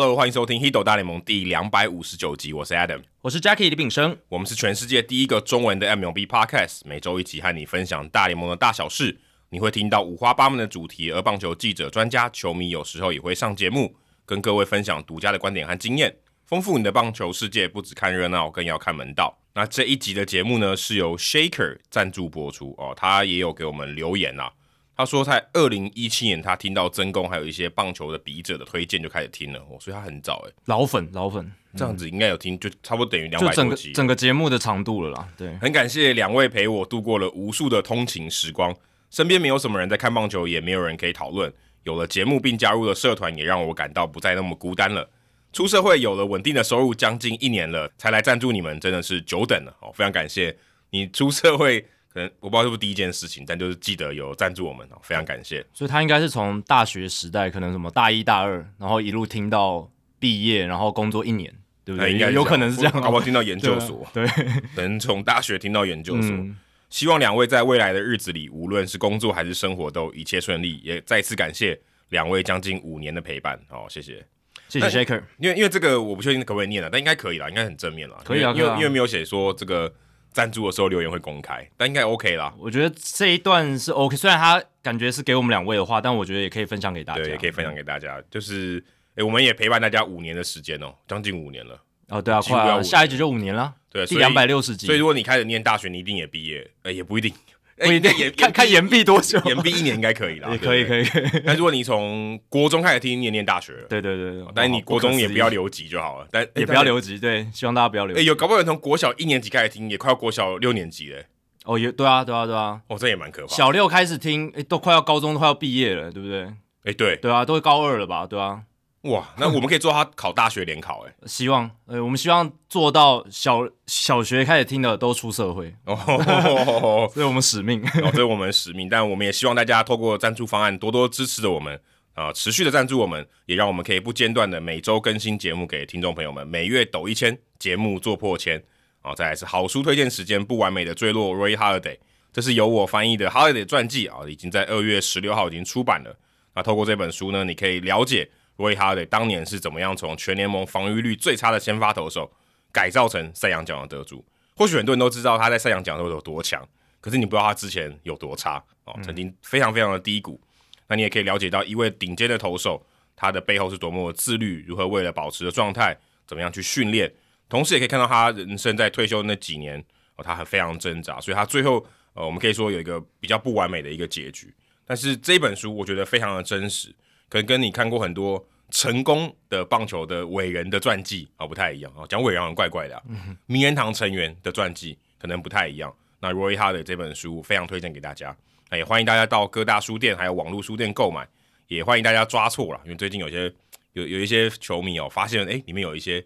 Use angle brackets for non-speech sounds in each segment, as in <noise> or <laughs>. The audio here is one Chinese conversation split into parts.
Hello，欢迎收听《h i d o 大联盟》第两百五十九集，我是 Adam，我是 Jackie 李炳生，我们是全世界第一个中文的 MLB Podcast，每周一起和你分享大联盟的大小事。你会听到五花八门的主题，而棒球记者、专家、球迷有时候也会上节目，跟各位分享独家的观点和经验，丰富你的棒球世界。不只看热闹，更要看门道。那这一集的节目呢，是由 Shaker 赞助播出哦，他也有给我们留言啊。他说，在二零一七年，他听到曾公还有一些棒球的笔者的推荐，就开始听了。哦，所以他很早哎，老粉老粉，这样子应该有听，就差不多等于两百多集，整个节目的长度了啦。对，很感谢两位陪我度过了无数的通勤时光，身边没有什么人在看棒球，也没有人可以讨论。有了节目并加入了社团，也让我感到不再那么孤单了。出社会有了稳定的收入，将近一年了，才来赞助你们，真的是久等了哦，非常感谢你出社会。可能我不知道是不是第一件事情，但就是记得有赞助我们哦，非常感谢。所以他应该是从大学时代，可能什么大一大二，然后一路听到毕业，然后工作一年，对不对？应该有可能是这样。好不好听到研究所？对，能从大学听到研究所。<laughs> 嗯、希望两位在未来的日子里，无论是工作还是生活，都一切顺利。也再次感谢两位将近五年的陪伴。好，谢谢，谢谢 Shaker。因为因为这个我不确定可不可以念了，但应该可以了，应该很正面了。可以啊，因为因为没有写说这个。赞助的时候留言会公开，但应该 OK 啦。我觉得这一段是 OK，虽然他感觉是给我们两位的话，但我觉得也可以分享给大家。对，也可以分享给大家。就是，哎，我们也陪伴大家五年的时间哦，将近五年了。哦，对啊，快要下一集就五年了。对，第两百六十集。所以如果你开始念大学，你一定也毕业？哎，也不一定。不一定，延看看延毕多久，延毕一年应该可以啦。<laughs> 也可以，可以。<laughs> 但如果你从国中开始听，念念大学了，对对对，但你国中也不要留级就好了，但也不要留级。对，希望大家不要留级。哎，有搞不好有从国小一年级开始听，也快要国小六年级了。哦，也对啊，对啊，对啊。哦，这也蛮可怕。小六开始听，哎，都快要高中，都快要毕业了，对不对？哎，对，对啊，都会高二了吧？对啊。哇，那我们可以做他考大学联考哎，<laughs> 希望呃，我们希望做到小小学开始听的都出社会。哦，<laughs> 这是我们使命。哦，这是我们使命，但我们也希望大家透过赞助方案多多支持着我们啊、呃，持续的赞助我们，也让我们可以不间断的每周更新节目给听众朋友们，每月抖一千，节目做破千啊、哦，再来是好书推荐时间，不完美的坠落，Ray Halladay，这是由我翻译的 Halladay 传记啊、哦，已经在二月十六号已经出版了，那透过这本书呢，你可以了解。罗伊哈勒当年是怎么样从全联盟防御率最差的先发投手改造成赛扬奖的得主？或许很多人都知道他在赛扬奖的时候有多强，可是你不知道他之前有多差哦，曾经非常非常的低谷。那你也可以了解到一位顶尖的投手，他的背后是多么的自律，如何为了保持的状态，怎么样去训练。同时也可以看到他人生在退休那几年哦，他很非常挣扎，所以他最后呃，我们可以说有一个比较不完美的一个结局。但是这本书我觉得非常的真实。可能跟你看过很多成功的棒球的伟人的传记啊、哦、不太一样啊，讲伟人好像怪怪的、啊。嗯、哼名人堂成员的传记可能不太一样。那 Roy Halladay 这本书非常推荐给大家，那也欢迎大家到各大书店还有网络书店购买。也欢迎大家抓错了，因为最近有些有有一些球迷哦发现诶里面有一些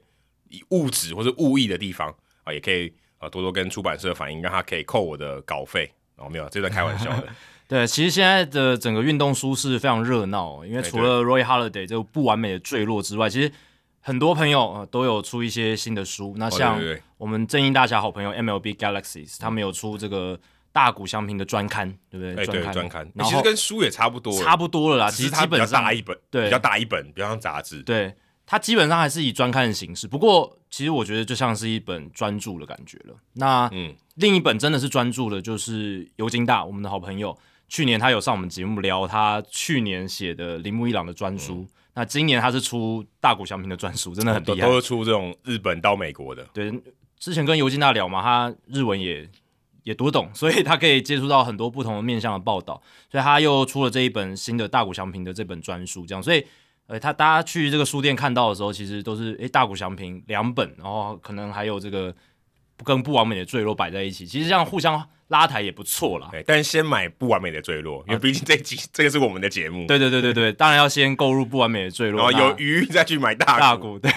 误植或者误译的地方啊，也可以啊多多跟出版社反映，让他可以扣我的稿费。哦，没有，这在开玩笑的。<laughs> 对，其实现在的整个运动书是非常热闹，因为除了 Roy Halladay 这个不完美的坠落之外，其实很多朋友呃都有出一些新的书。那像我们正义大侠好朋友 MLB Galaxies，他们有出这个大谷翔平的专刊，对不对？专刊，专刊。其实跟书也差不多，差不多了啦。其实基本上大一本，对，比较大一本，比较像杂志。对，它基本上还是以专刊的形式。不过，其实我觉得就像是一本专著的感觉了。那嗯，另一本真的是专著的，就是尤金大，我们的好朋友。去年他有上我们节目聊他去年写的铃木一朗的专书，嗯、那今年他是出大谷祥平的专书，真的很厉害，都是出这种日本到美国的。对，之前跟尤金娜聊嘛，他日文也也读懂，所以他可以接触到很多不同的面向的报道，所以他又出了这一本新的大谷祥平的这本专书，这样，所以呃，他大家去这个书店看到的时候，其实都是诶大谷祥平两本，然后可能还有这个跟不完美的坠落摆在一起，其实这样互相。拉抬也不错啦，但是先买不完美的坠落，因为毕竟这集、啊、这个是我们的节目。对对对对对，当然要先购入不完美的坠落，然后有余再去买大大谷。对，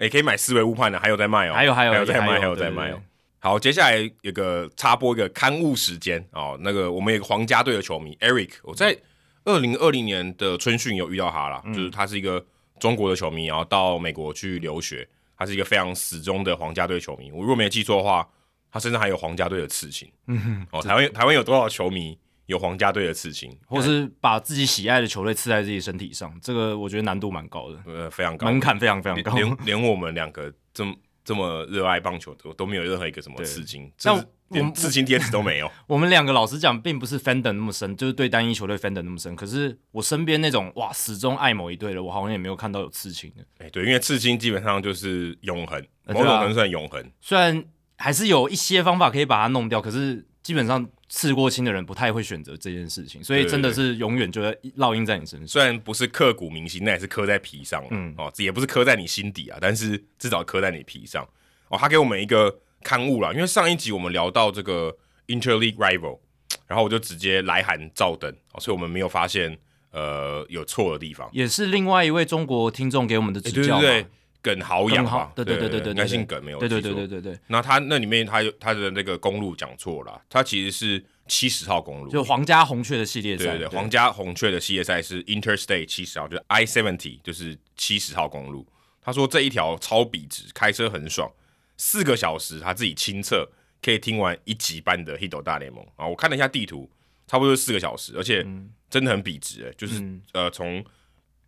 也，可以买思维误判的，还有在卖哦，还有还有还有在卖，还有在卖哦。好，接下来有个插播一个刊物时间哦，那个我们有个皇家队的球迷 Eric，我在二零二零年的春训有遇到他了，嗯、就是他是一个中国的球迷，然后到美国去留学，他是一个非常死忠的皇家队球迷。我如果没记错的话。他身上还有皇家队的刺青，嗯哼，哦，台湾台湾有多少球迷有皇家队的刺青，或是把自己喜爱的球队刺在自己身体上，这个我觉得难度蛮高的，呃，非常高，门槛非常非常高，连连我们两个这么这么热爱棒球都都没有任何一个什么刺青，像连刺青贴纸都没有。我们两个老实讲，并不是 fandom 那么深，就是对单一球队 fandom 那么深。可是我身边那种哇，始终爱某一队的，我好像也没有看到有刺青的。哎，对，因为刺青基本上就是永恒，某种程度算永恒。虽然还是有一些方法可以把它弄掉，可是基本上。刺过青的人不太会选择这件事情，所以真的是永远就会烙印在你身上。虽然不是刻骨铭心，那也是刻在皮上。嗯，哦，也不是刻在你心底啊，但是至少刻在你皮上。哦，他给我们一个刊物啦，因为上一集我们聊到这个 Interleague Rival，然后我就直接来函照登，所以我们没有发现呃有错的地方。也是另外一位中国听众给我们的指教。对对对。耿豪阳吧，对对对对对，应该姓耿没有？对对对对对对。那他那里面他有他的那个公路讲错了，他其实是七十号公路，就皇家红雀的系列赛。对对对，皇家红雀的系列赛是 Interstate 七十号，就是 I seventy，就是七十号公路。他说这一条超笔直，开车很爽，四个小时他自己亲测可以听完一集半的 Hito 大联盟啊！我看了一下地图，差不多是四个小时，而且真的很笔直哎，就是、嗯、呃从。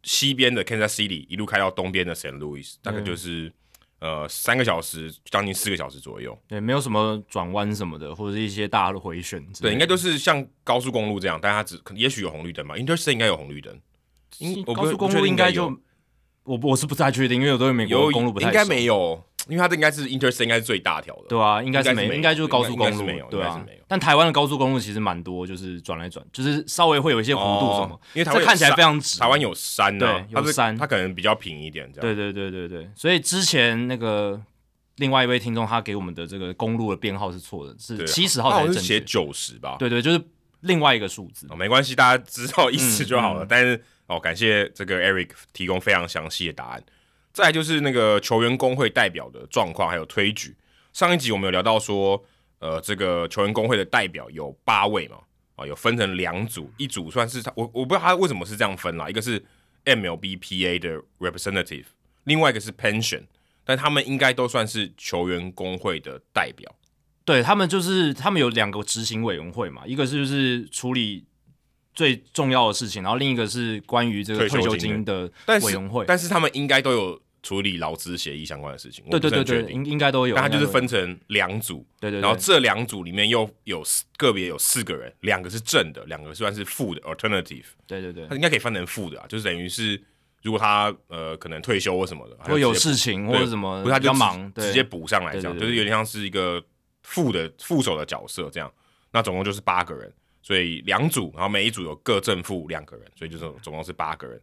西边的 Kansas City 一路开到东边的 St. Louis，大概就是、嗯、呃三个小时，将近四个小时左右。对，没有什么转弯什么的，或者是一些大的回旋。对，应该都是像高速公路这样，但它只可能也许有红绿灯嘛。Interstate 应该有红绿灯，高速公路应该就我我是不太确定，因为有对美国公路不太熟，应该没有。因为它这应该是 Interstate 应该是最大条的，对啊，应该是没，应该就是高速公路，没有，对啊，但台湾的高速公路其实蛮多，就是转来转，就是稍微会有一些弧度什么，因为它看起来非常直。台湾有山，对，有山，它可能比较平一点，这样。对对对对对，所以之前那个另外一位听众他给我们的这个公路的编号是错的，是七十号才正确，写九十吧？对对，就是另外一个数字。哦，没关系，大家知道意思就好了。但是哦，感谢这个 Eric 提供非常详细的答案。再就是那个球员工会代表的状况，还有推举。上一集我们有聊到说，呃，这个球员工会的代表有八位嘛，啊，有分成两组，一组算是他，我我不知道他为什么是这样分啦，一个是 MLBPA 的 representative，另外一个是 pension，但他们应该都算是球员工会的代表。对，他们就是他们有两个执行委员会嘛，一个是就是处理。最重要的事情，然后另一个是关于这个退休金的委员会，但是，但是他们应该都有处理劳资协议相关的事情。对对对对，应应该都有。但他就是分成两组，对，对对。然后这两组里面又有个别有四个人，两个是正的，两个算是负的 alternative。对对对，他应该可以分成负的啊，就是等于是如果他呃可能退休或什么的，或有事情或者什么，不是他比较忙，直接补上来这样，就是有点像是一个副的副手的角色这样。那总共就是八个人。所以两组，然后每一组有各正负两个人，所以就是总共是八个人。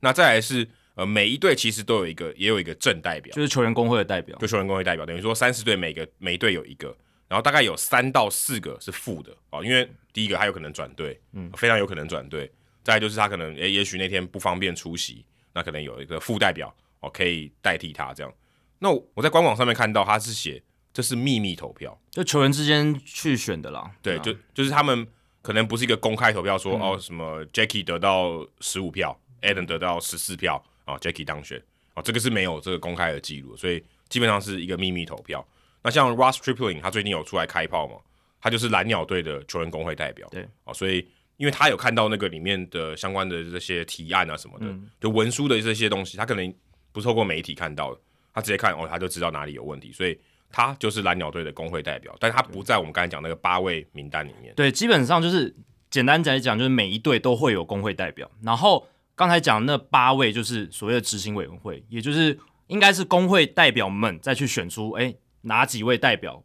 那再来是呃，每一队其实都有一个，也有一个正代表，就是球员工会的代表，就球员工会代表，等于说三十队每个每一队有一个，然后大概有三到四个是负的哦，因为第一个他有可能转队，嗯，非常有可能转队。再来就是他可能诶，也许那天不方便出席，那可能有一个副代表哦可以代替他这样。那我在官网上面看到他是写这是秘密投票，就球员之间去选的啦，对，就就是他们。可能不是一个公开投票说，嗯、哦什么 Jackie 得到十五票，Adam 得到十四票，啊、哦、Jackie 当选，啊、哦、这个是没有这个公开的记录，所以基本上是一个秘密投票。那像 Ross Stripling 他最近有出来开炮嘛，他就是蓝鸟队的球员工会代表，对，哦，所以因为他有看到那个里面的相关的这些提案啊什么的，嗯、就文书的这些东西，他可能不是透过媒体看到的，他直接看哦他就知道哪里有问题，所以。他就是蓝鸟队的工会代表，但他不在我们刚才讲那个八位名单里面。对，基本上就是简单来讲，就是每一队都会有工会代表。然后刚才讲那八位就是所谓的执行委员会，也就是应该是工会代表们再去选出，哎，哪几位代表。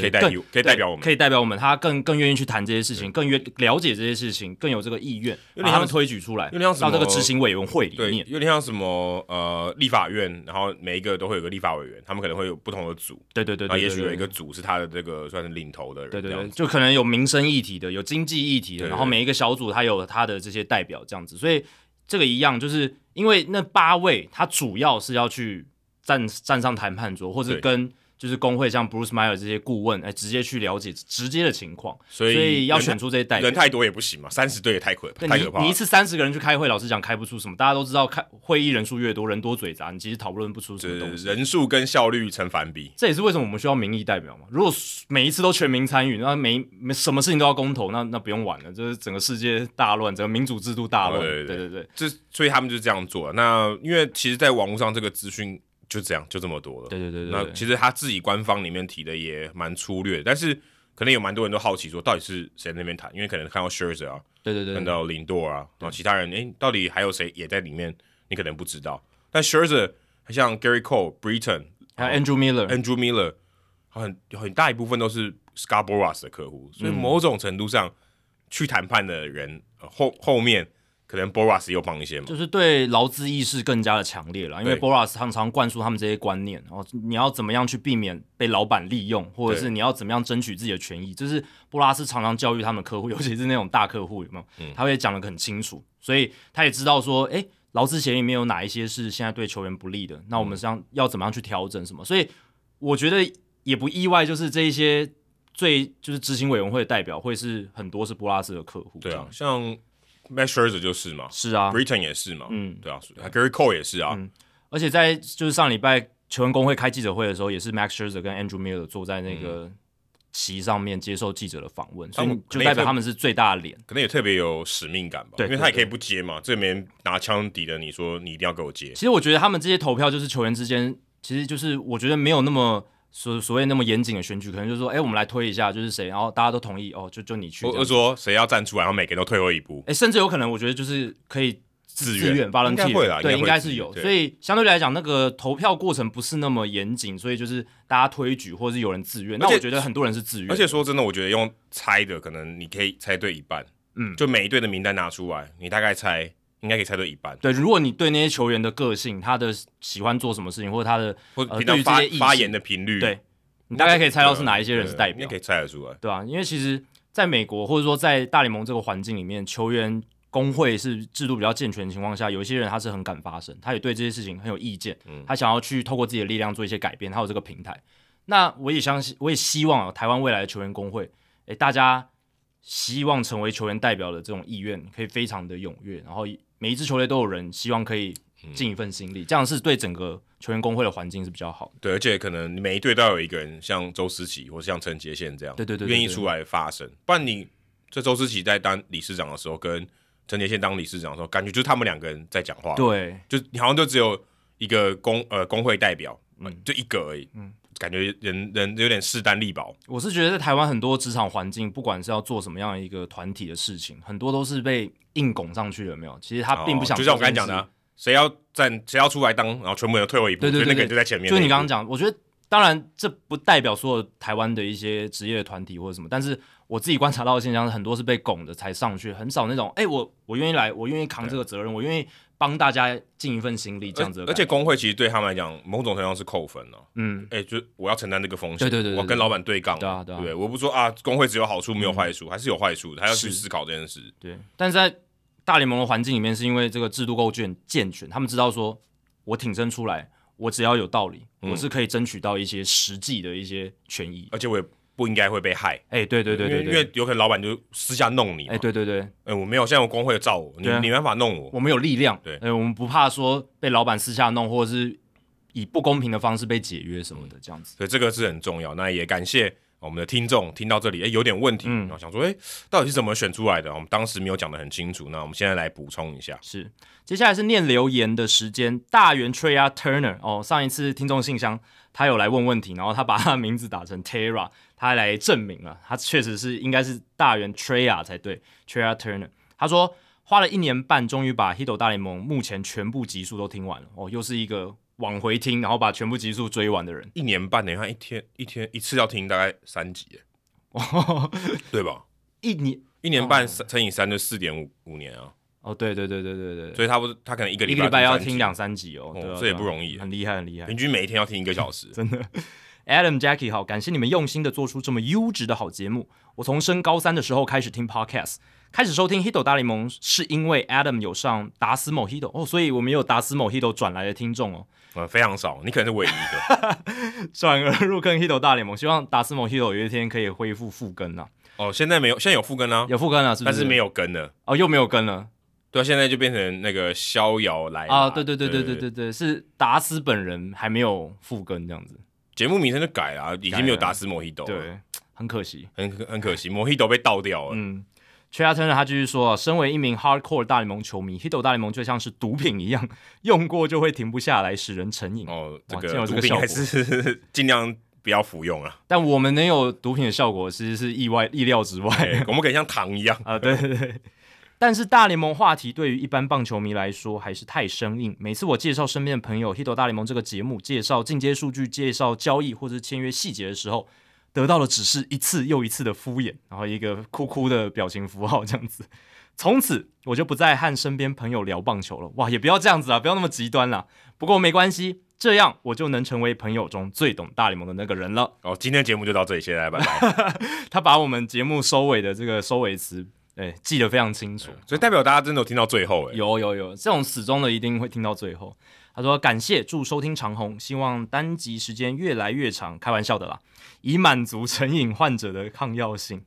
可以代表，可以代表我们，可以代表我们，他更更愿意去谈这些事情，更愿了解这些事情，更有这个意愿，把他们推举出来，有点像到这个执行委员会里面，有点像什么呃立法院，然后每一个都会有个立法委员，他们可能会有不同的组，对对对，也许有一个组是他的这个算是领头的人，对对对，就可能有民生议题的，有经济议题的，然后每一个小组他有他的这些代表这样子，所以这个一样，就是因为那八位他主要是要去站站上谈判桌，或者跟。就是工会像 Bruce Meyer 这些顾问，哎，直接去了解直接的情况，所以，要选出这些代表，人太多也不行嘛，三十队也太可太可怕。你一次三十个人去开会，老实讲开不出什么。大家都知道，开会议人数越多，人多嘴杂，你其实讨论不出什么东西。人数跟效率成反比，这也是为什么我们需要民意代表嘛。如果每一次都全民参与，那每每什么事情都要公投，那那不用玩了，就是整个世界大乱，整个民主制度大乱。对对对，这所以他们就是这样做。那因为其实，在网络上这个资讯。就这样，就这么多了。对对对对。那其实他自己官方里面提的也蛮粗略，但是可能有蛮多人都好奇说，到底是谁在那边谈？因为可能看到 Scherzer 啊，对对对，看到林多啊，然后其他人，诶、欸，到底还有谁也在里面？你可能不知道。但 Scherzer 像 Gary Cole、Britton，还有 Andrew Miller、Andrew Miller，很很大一部分都是 Boras 的客户，所以某种程度上、嗯、去谈判的人后后面。可能 Boras 又帮一些嘛，就是对劳资意识更加的强烈了，因为 Boras 常常灌输他们这些观念，然后你要怎么样去避免被老板利用，或者是你要怎么样争取自己的权益，就是波拉斯常常教育他们客户，<laughs> 尤其是那种大客户，有没有？嗯、他会讲的很清楚，所以他也知道说，哎，劳资协议里面有哪一些是现在对球员不利的，那我们想要怎么样去调整什么？所以我觉得也不意外，就是这一些最就是执行委员会的代表会是很多是波拉斯的客户，对啊，像。Max Scherzer 就是嘛，是啊，Britain 也是嘛，嗯，对啊，Gary Cole 也是啊，嗯，而且在就是上礼拜球员工会开记者会的时候，也是 Max Scherzer 跟 Andrew Miller 坐在那个席上面接受记者的访问，嗯、所以就代表他们是最大的脸，可能也特别有使命感吧，对，因为他也可以不接嘛，这边拿枪抵着你说你一定要给我接。其实我觉得他们这些投票就是球员之间，其实就是我觉得没有那么。所所谓那么严谨的选举，可能就是说，哎、欸，我们来推一下，就是谁，然后大家都同意，哦，就就你去。或者说谁要站出来，然后每个人都退后一步。哎、欸，甚至有可能，我觉得就是可以自愿，发应该会啦，对，应该是有。所以相对来讲，那个投票过程不是那么严谨，所以就是大家推举，或者是有人自愿。那我觉得很多人是自愿。而且说真的，我觉得用猜的，可能你可以猜对一半。嗯，就每一队的名单拿出来，你大概猜。应该可以猜对一半。对，如果你对那些球员的个性、他的喜欢做什么事情，或者他的或者对于这些发言的频率，对，你大概可以猜到是哪一些人是代表，你可以猜得出来，对吧、啊？因为其实在美国，或者说在大联盟这个环境里面，球员工会是制度比较健全的情况下，有一些人他是很敢发声，他也对这些事情很有意见，嗯、他想要去透过自己的力量做一些改变，他有这个平台。那我也相信，我也希望、啊、台湾未来的球员工会，诶，大家希望成为球员代表的这种意愿可以非常的踊跃，然后。每一支球队都有人希望可以尽一份心力，嗯、这样是对整个球员工会的环境是比较好的。对，而且可能每一队都要有一个人，像周思齐或者像陈杰宪这样，对对对，愿意出来发声。不然你这周思齐在当理事长的时候，跟陈杰宪当理事长的时候，感觉就是他们两个人在讲话。对，就你好像就只有一个工呃工会代表，嗯，就一个而已。嗯。感觉人人有点势单力薄。我是觉得在台湾很多职场环境，不管是要做什么样的一个团体的事情，很多都是被硬拱上去了，没有？其实他并不想、哦。就像我刚才讲的、啊，谁要站，谁要出来当，然后全部人都退后一步，对对那个人就在前面。就你刚刚讲，我觉得当然这不代表所有台湾的一些职业的团体或者什么，但是我自己观察到的现象是，很多是被拱的才上去，很少那种，哎、欸，我我愿意来，我愿意扛这个责任，我愿意。帮大家尽一份心力，这样子。而且工会其实对他们来讲，某种程度上是扣分了。嗯，哎、欸，就我要承担这个风险。对对对，我跟老板对杠。对啊对啊。对，我不说啊，工会只有好处没有坏处，嗯、还是有坏处，还要去思考这件事。对，但是在大联盟的环境里面，是因为这个制度够健健全，他们知道说，我挺身出来，我只要有道理，嗯、我是可以争取到一些实际的一些权益，而且我也。不应该会被害，哎、欸，对对对对，对，因为有可能老板就私下弄你，哎、欸，对对对，哎、欸，我没有，现在我工会罩我，你、啊、你没办法弄我，我们有力量，对，哎、欸，我们不怕说被老板私下弄，或者是以不公平的方式被解约什么的，这样子，所以这个是很重要。那也感谢我们的听众听到这里，哎、欸，有点问题，嗯，然后想说，哎、欸，到底是怎么选出来的？我们当时没有讲的很清楚，那我们现在来补充一下。是，接下来是念留言的时间，大元 Trea Turner 哦，上一次听众信箱他有来问问题，然后他把他的名字打成 Tera。他来证明了，他确实是应该是大元 Trea 才对，Trea Turner。他说花了一年半，终于把《Hito 大联盟》目前全部集数都听完了。哦，又是一个往回听，然后把全部集数追完的人。一年半，你看一天一天一次要听大概三集，哦，<laughs> 对吧？一年一年半乘以三就四点五五年啊。哦，对对对对对对，所以他不是他可能一个一个礼拜要听两三集哦，哦，这也不容易，很厉害很厉害，平均每一天要听一个小时，<laughs> 真的。Adam Jackie 好，感谢你们用心的做出这么优质的好节目。我从升高三的时候开始听 Podcast，开始收听 Hito 大联盟是因为 Adam 有上达斯某 Hito 哦，所以我们有达斯某 Hito 转来的听众哦。呃，非常少，你可能是唯一一个。<laughs> 转而入坑 Hito 大联盟，希望达斯某 Hito 有一天可以恢复复更啊。哦，现在没有，现在有复更啊，有复更了，是不是？但是没有更了。哦，又没有更了。对啊，现在就变成那个逍遥来啊，对对对对对对对，是达斯本人还没有复更这样子，节目名称就改了，已经没有达斯莫希斗，对，很可惜，很很可惜，莫希斗被倒掉了。嗯，Trea Turner 他继续说，身为一名 Hardcore 大联盟球迷，Hito 大联盟就像是毒品一样，用过就会停不下来，使人成瘾。哦，这个毒品还是 <laughs> 尽量不要服用啊。但我们能有毒品的效果，其实是意外意料之外，我们可以像糖一样啊，对对对。但是大联盟话题对于一般棒球迷来说还是太生硬。每次我介绍身边的朋友《Hito 大联盟》这个节目，介绍进阶数据、介绍交易或者签约细节的时候，得到的只是一次又一次的敷衍，然后一个哭哭的表情符号这样子。从此我就不再和身边朋友聊棒球了。哇，也不要这样子啊，不要那么极端啦。不过没关系，这样我就能成为朋友中最懂大联盟的那个人了。哦，今天节目就到这里，谢谢，拜拜。<laughs> 他把我们节目收尾的这个收尾词。哎，记得非常清楚，所以代表大家真的有听到最后。哎，有有有，这种死忠的一定会听到最后。他说：“感谢，祝收听长虹，希望单集时间越来越长。”开玩笑的啦，以满足成瘾患者的抗药性。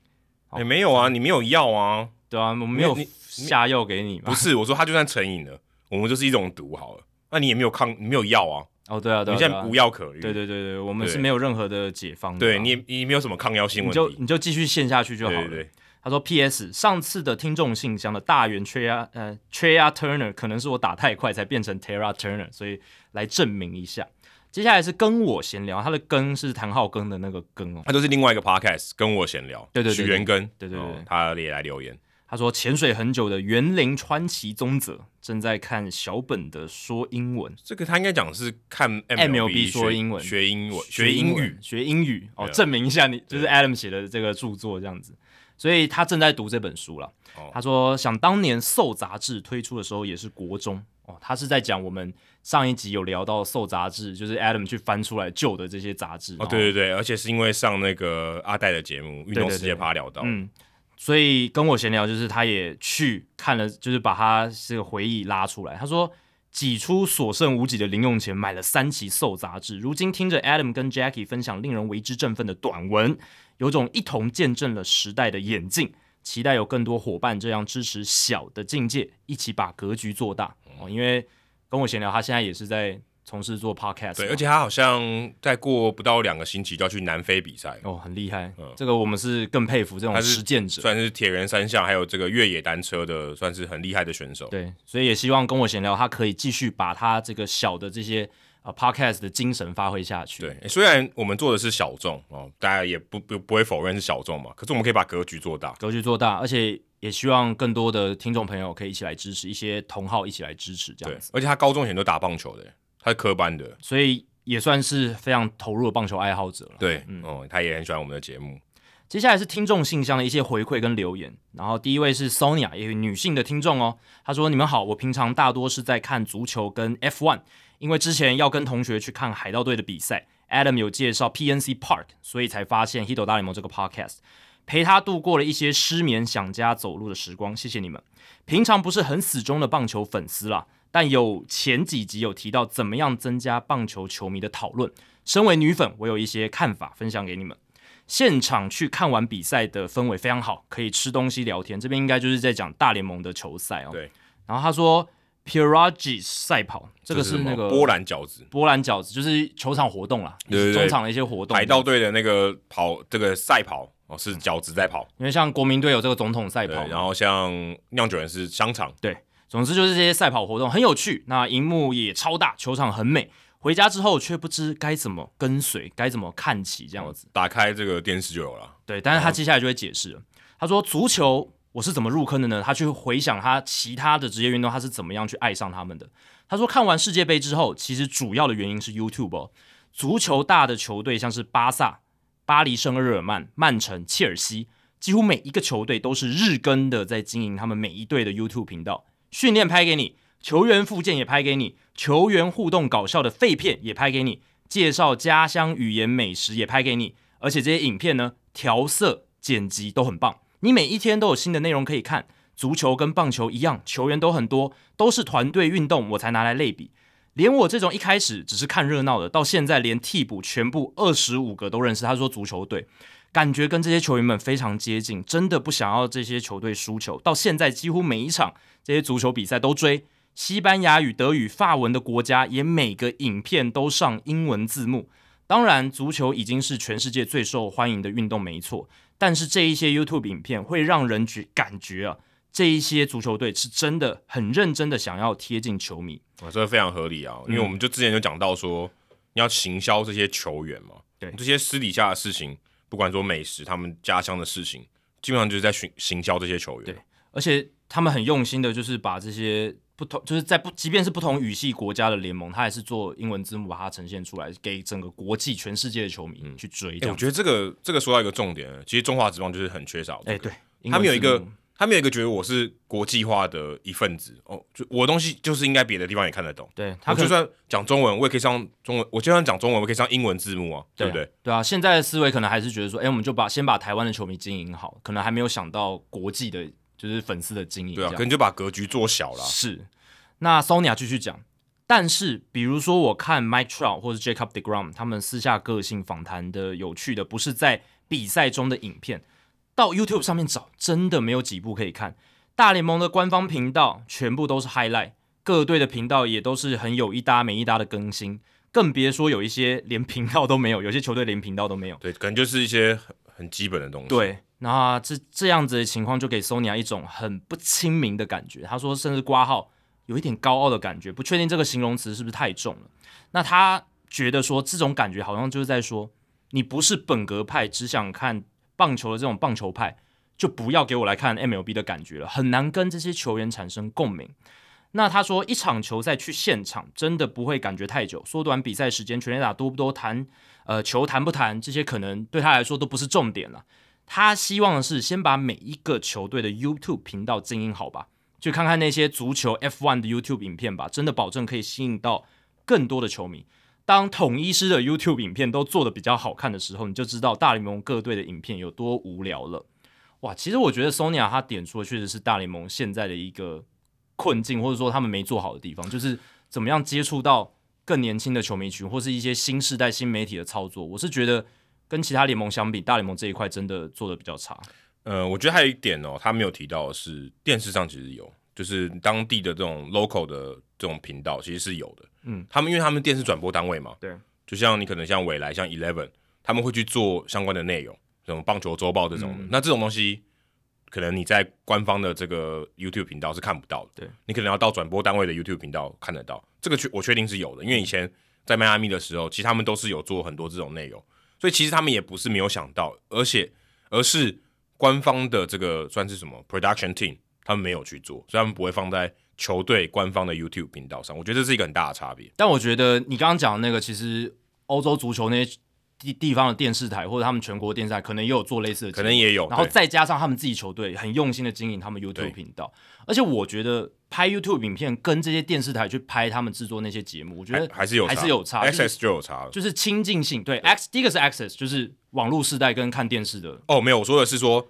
也没有啊，你没有药啊，对啊，我们没有下药给你。不是，我说他就算成瘾了，我们就是一种毒好了。那你也没有抗，你没有药啊。哦，对啊，对啊，你现在无药可对对对对，我们是没有任何的解方。对你，你没有什么抗药性问题，你就你就继续陷下去就好了。对对。他说：“P.S. 上次的听众信箱的大圆 Trea 呃 Trea Turner 可能是我打太快才变成 Terra Turner，所以来证明一下。接下来是跟我闲聊，他的跟是谭浩庚的那个跟哦，他就是另外一个 Podcast 跟我闲聊，对对对，许元根，对对对，他也来留言。他说潜水很久的园林川崎宗泽正在看小本的说英文，这个他应该讲是看 MLB 说英文，学英文，学英语，学英语哦，证明一下你就是 Adam 写的这个著作这样子。”所以他正在读这本书了。他说：“想当年《SOUL》杂志推出的时候也是国中哦。”他是在讲我们上一集有聊到《SOUL》杂志，就是 Adam 去翻出来旧的这些杂志。哦，对对对，而且是因为上那个阿戴的节目《运动世界趴》聊到。嗯，所以跟我闲聊，就是他也去看了，就是把他这个回忆拉出来。他说：“挤出所剩无几的零用钱买了三期《SOUL》杂志，如今听着 Adam 跟 Jackie 分享令人为之振奋的短文。”有种一同见证了时代的演进，期待有更多伙伴这样支持小的境界，一起把格局做大哦。因为跟我闲聊，他现在也是在从事做 podcast，对，而且他好像再过不到两个星期就要去南非比赛哦，很厉害。嗯，这个我们是更佩服这种实践者，算是铁人三项还有这个越野单车的，算是很厉害的选手。对，所以也希望跟我闲聊，他可以继续把他这个小的这些。啊，Podcast 的精神发挥下去。对，虽然我们做的是小众哦，大家也不不不会否认是小众嘛。可是我们可以把格局做大，格局做大，而且也希望更多的听众朋友可以一起来支持，一些同好一起来支持这样子。而且他高中以前都打棒球的，他是科班的，所以也算是非常投入的棒球爱好者了。对，嗯，哦，他也很喜欢我们的节目。接下来是听众信箱的一些回馈跟留言，然后第一位是 Sonia，一位女性的听众哦，她说：“你们好，我平常大多是在看足球跟 F1。”因为之前要跟同学去看海盗队的比赛，Adam 有介绍 PNC Park，所以才发现《Hito 大联盟》这个 Podcast，陪他度过了一些失眠、想家、走路的时光。谢谢你们。平常不是很死忠的棒球粉丝啦，但有前几集有提到怎么样增加棒球球迷的讨论。身为女粉，我有一些看法分享给你们。现场去看完比赛的氛围非常好，可以吃东西聊天。这边应该就是在讲大联盟的球赛哦。对。然后他说。Piragis 赛跑，这个是那个波兰饺子。波兰饺子就是球场活动啦，对对对，中场的一些活动。海盗队的那个跑，这个赛跑哦，是饺子在跑。因为像国民队有这个总统赛跑，然后像酿酒人是香肠。对，总之就是这些赛跑活动很有趣。那荧幕也超大，球场很美。回家之后却不知该怎么跟随，该怎么看齐这样子。打开这个电视就有了。对，但是他接下来就会解释了。他说足球。我是怎么入坑的呢？他去回想他其他的职业运动，他是怎么样去爱上他们的。他说看完世界杯之后，其实主要的原因是 YouTube。足球大的球队像是巴萨、巴黎圣日耳曼、曼城、切尔西，几乎每一个球队都是日更的在经营他们每一队的 YouTube 频道。训练拍给你，球员复健也拍给你，球员互动搞笑的废片也拍给你，介绍家乡语言美食也拍给你，而且这些影片呢，调色剪辑都很棒。你每一天都有新的内容可以看，足球跟棒球一样，球员都很多，都是团队运动，我才拿来类比。连我这种一开始只是看热闹的，到现在连替补全部二十五个都认识。他说足球队感觉跟这些球员们非常接近，真的不想要这些球队输球。到现在几乎每一场这些足球比赛都追西班牙语、德语、法文的国家，也每个影片都上英文字幕。当然，足球已经是全世界最受欢迎的运动，没错。但是这一些 YouTube 影片会让人觉感觉啊。这一些足球队是真的很认真的想要贴近球迷。啊，这个非常合理啊，因为我们就之前就讲到说，你要行销这些球员嘛，对，这些私底下的事情，不管说美食，他们家乡的事情，基本上就是在行行销这些球员，对，而且他们很用心的，就是把这些不同，就是在不，即便是不同语系国家的联盟，他也是做英文字幕把它呈现出来，给整个国际全世界的球迷去追。我觉得这个这个说到一个重点，其实中华职棒就是很缺少，哎，对，他们有一个。他们有一个觉得我是国际化的一份子哦，就我的东西就是应该别的地方也看得懂。对，他就算讲中文，我也可以上中文；我就算讲中文，我可以上英文字幕啊，对，对不对？对啊，现在的思维可能还是觉得说，哎，我们就把先把台湾的球迷经营好，可能还没有想到国际的，就是粉丝的经营。对啊，可能就把格局做小了。是。那 Sonia 继续讲，但是比如说我看 Mike Trout 或者 Jacob DeGrom 他们私下个性访谈的有趣的，不是在比赛中的影片，到 YouTube 上面找，真的没有几部可以看。大联盟的官方频道全部都是 highlight，各队的频道也都是很有一搭没一搭的更新，更别说有一些连频道都没有，有些球队连频道都没有。对，可能就是一些很很基本的东西。对，那这这样子的情况就给 Sonia 一种很不亲民的感觉。他说，甚至挂号有一点高傲的感觉，不确定这个形容词是不是太重了。那他觉得说，这种感觉好像就是在说，你不是本格派，只想看棒球的这种棒球派。就不要给我来看 MLB 的感觉了，很难跟这些球员产生共鸣。那他说，一场球赛去现场真的不会感觉太久，缩短比赛时间，全垒打多不多弹，呃，球弹不弹，这些可能对他来说都不是重点了。他希望的是先把每一个球队的 YouTube 频道经营好吧，去看看那些足球 F1 的 YouTube 影片吧，真的保证可以吸引到更多的球迷。当统一师的 YouTube 影片都做得比较好看的时候，你就知道大联盟各队的影片有多无聊了。哇，其实我觉得 Sonia 他点出的确实是大联盟现在的一个困境，或者说他们没做好的地方，就是怎么样接触到更年轻的球迷群，或是一些新时代新媒体的操作。我是觉得跟其他联盟相比，大联盟这一块真的做的比较差。呃，我觉得还有一点哦，他没有提到的是电视上其实有，就是当地的这种 local 的这种频道其实是有的。嗯，他们因为他们电视转播单位嘛，对，就像你可能像未来像 Eleven，他们会去做相关的内容。什么棒球周报这种的，嗯、那这种东西可能你在官方的这个 YouTube 频道是看不到的。对，你可能要到转播单位的 YouTube 频道看得到。这个确我确定是有的，因为以前在迈阿密的时候，其实他们都是有做很多这种内容，所以其实他们也不是没有想到，而且而是官方的这个算是什么 production team，他们没有去做，所以他们不会放在球队官方的 YouTube 频道上。我觉得这是一个很大的差别。但我觉得你刚刚讲的那个，其实欧洲足球那些。地地方的电视台或者他们全国电视台可能也有做类似的，可能也有，然后再加上他们自己球队很用心的经营他们 YouTube 频道，而且我觉得拍 YouTube 影片跟这些电视台去拍他们制作那些节目，我觉得还是有还是有差，access 就有差，就是亲近性。对，X 第一个是 access，就是网络时代跟看电视的。哦，没有，我说的是说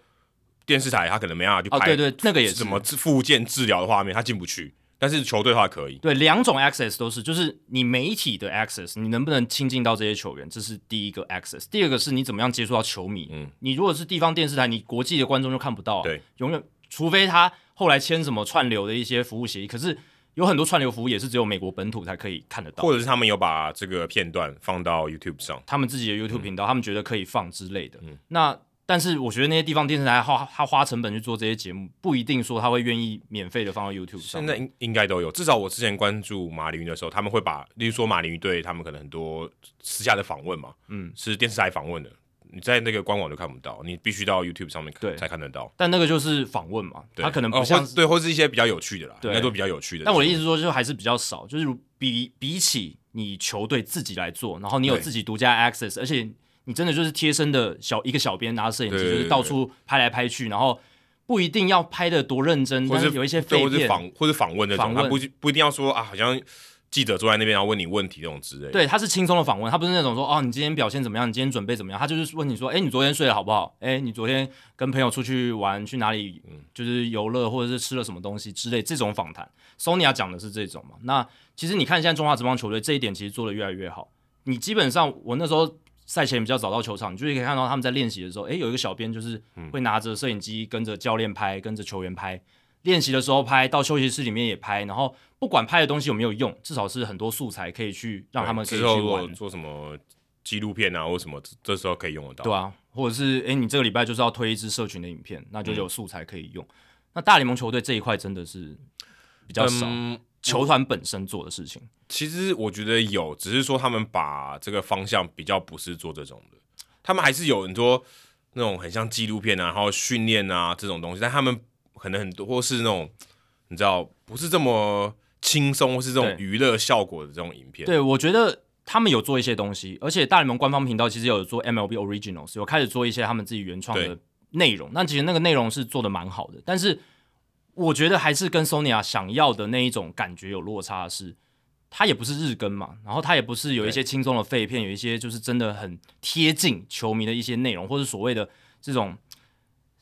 电视台他可能没办法去拍，哦，对对，那个也是什么复健治疗的画面，他进不去。但是球队的话可以，对，两种 access 都是，就是你媒体的 access，你能不能亲近到这些球员，这是第一个 access。第二个是你怎么样接触到球迷。嗯，你如果是地方电视台，你国际的观众就看不到啊。对，永远，除非他后来签什么串流的一些服务协议，可是有很多串流服务也是只有美国本土才可以看得到，或者是他们有把这个片段放到 YouTube 上，他们自己的 YouTube 频道，嗯，他们觉得可以放之类的。嗯，那。但是我觉得那些地方电视台花他花成本去做这些节目，不一定说他会愿意免费的放到 YouTube 上。现在应应该都有，至少我之前关注马林鱼的时候，他们会把，例如说马林鱼对他们可能很多私下的访问嘛，嗯，是电视台访问的，你在那个官网就看不到，你必须到 YouTube 上面看才看得到。但那个就是访问嘛，他可能不像、哦、对，或是一些比较有趣的啦，对，应该都比较有趣的。但我的意思说，就还是比较少，就是比比起你球队自己来做，然后你有自己独家 access，而且。你真的就是贴身的小一个小编拿着摄影机，就是到处拍来拍去，然后不一定要拍的多认真，或者有一些废片，或者访或者访问那种，他不不一定要说啊，好像记者坐在那边，然后问你问题这种之类的。对，他是轻松的访问，他不是那种说哦，你今天表现怎么样？你今天准备怎么样？他就是问你说，哎，你昨天睡得好不好？哎，你昨天跟朋友出去玩去哪里？就是游乐或者是吃了什么东西之类这种访谈。Sonia 讲的是这种嘛？那其实你看现在中华职棒球队这一点其实做的越来越好。你基本上我那时候赛前比较早到球场，你就可以看到他们在练习的时候，哎，有一个小编就是会拿着摄影机跟着教练拍，跟着球员拍。练习的时候拍，到休息室里面也拍，然后不管拍的东西有没有用，至少是很多素材可以去让他们可以去玩。做什么纪录片啊，或什么，这时候可以用得到。对啊，或者是诶，你这个礼拜就是要推一支社群的影片，那就有素材可以用。嗯、那大联盟球队这一块真的是比较少，嗯、球团本身做的事情。其实我觉得有，只是说他们把这个方向比较不是做这种的，他们还是有很多那种很像纪录片啊，然后训练啊这种东西，但他们。可能很多或是那种你知道不是这么轻松，或是这种娱乐效果的这种影片。对，我觉得他们有做一些东西，而且大联盟官方频道其实有做 MLB Originals，有开始做一些他们自己原创的内容。那其实那个内容是做的蛮好的，但是我觉得还是跟 Sonia 想要的那一种感觉有落差的是，它也不是日更嘛，然后它也不是有一些轻松的废片，有一些就是真的很贴近球迷的一些内容，或者所谓的这种。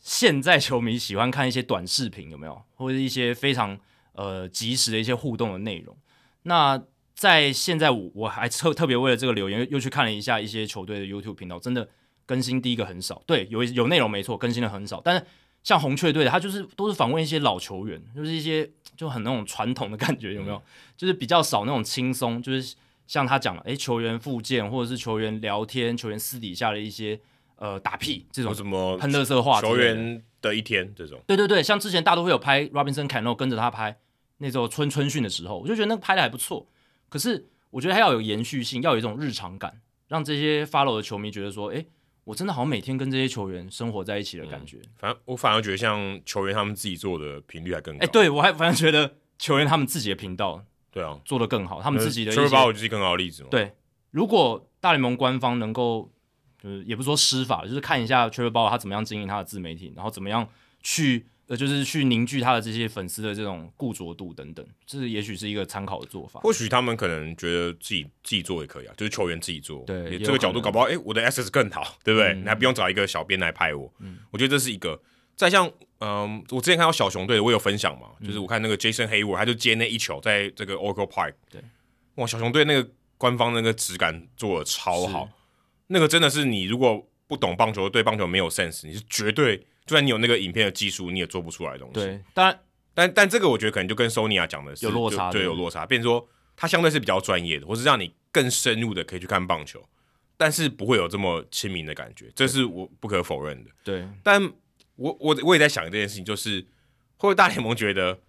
现在球迷喜欢看一些短视频，有没有？或者一些非常呃及时的一些互动的内容。那在现在我我还特特别为了这个留言又去看了一下一些球队的 YouTube 频道，真的更新第一个很少。对，有有内容没错，更新的很少。但是像红雀队，他就是都是访问一些老球员，就是一些就很那种传统的感觉，有没有？嗯、就是比较少那种轻松，就是像他讲了，诶，球员复健或者是球员聊天，球员私底下的一些。呃，打屁这种什么喷垃圾话，球员的一天这种，对对对，像之前大都会有拍 Robinson Cano 跟着他拍那时候春春训的时候，我就觉得那个拍的还不错。可是我觉得还要有延续性，要有一种日常感，让这些 follow 的球迷觉得说，哎，我真的好像每天跟这些球员生活在一起的感觉。嗯、反正我反而觉得像球员他们自己做的频率还更高。哎，对我还反而觉得球员他们自己的频道，对啊，做的更好，他们自己的。就是把我就是更好的例子嘛。对，如果大联盟官方能够。就是也不说施法，就是看一下 Trevor Bauer 他怎么样经营他的自媒体，然后怎么样去呃，就是去凝聚他的这些粉丝的这种固着度等等，这是也许是一个参考的做法。或许他们可能觉得自己自己做也可以啊，就是球员自己做，对这个角度搞不好，哎、欸，我的 access 更好，对不对？嗯、你还不用找一个小编来拍我，嗯，我觉得这是一个。再像嗯、呃，我之前看到小熊队，我有分享嘛，嗯、就是我看那个 Jason Heyward，他就接那一球，在这个 Oracle Park，对，哇，小熊队那个官方那个质感做的超好，那个真的是你如果。不懂棒球，对棒球没有 sense，你是绝对，就算你有那个影片的技术，你也做不出来的东西。对，当然，但但这个我觉得可能就跟 Sonia 讲的是有落差，对，有落差。变成说，它相对是比较专业的，或是让你更深入的可以去看棒球，但是不会有这么亲民的感觉，这是我不可否认的。对，但我我我也在想这件事情，就是会不会大联盟觉得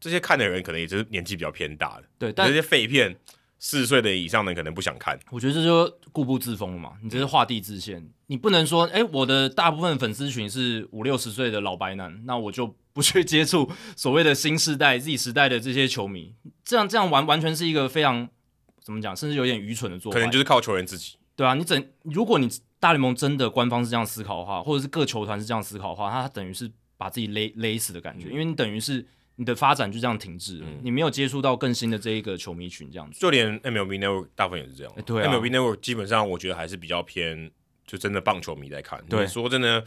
这些看的人可能也就是年纪比较偏大的，对，但这些废片。四十岁的以上的人可能不想看，我觉得这就固步自封了嘛。你这是画地自限，嗯、你不能说，哎、欸，我的大部分粉丝群是五六十岁的老白男，那我就不去接触所谓的新世代、Z 时代的这些球迷。这样这样完完全是一个非常怎么讲，甚至有点愚蠢的做法。可能就是靠球员自己，对啊，你整如果你大联盟真的官方是这样思考的话，或者是各球团是这样思考的话，他等于是把自己勒勒死的感觉，嗯、因为你等于是。你的发展就这样停滞了，嗯、你没有接触到更新的这一个球迷群，这样子。就连 MLB Network 大部分也是这样。欸对啊、MLB Network 基本上我觉得还是比较偏，就真的棒球迷在看。对，说真的，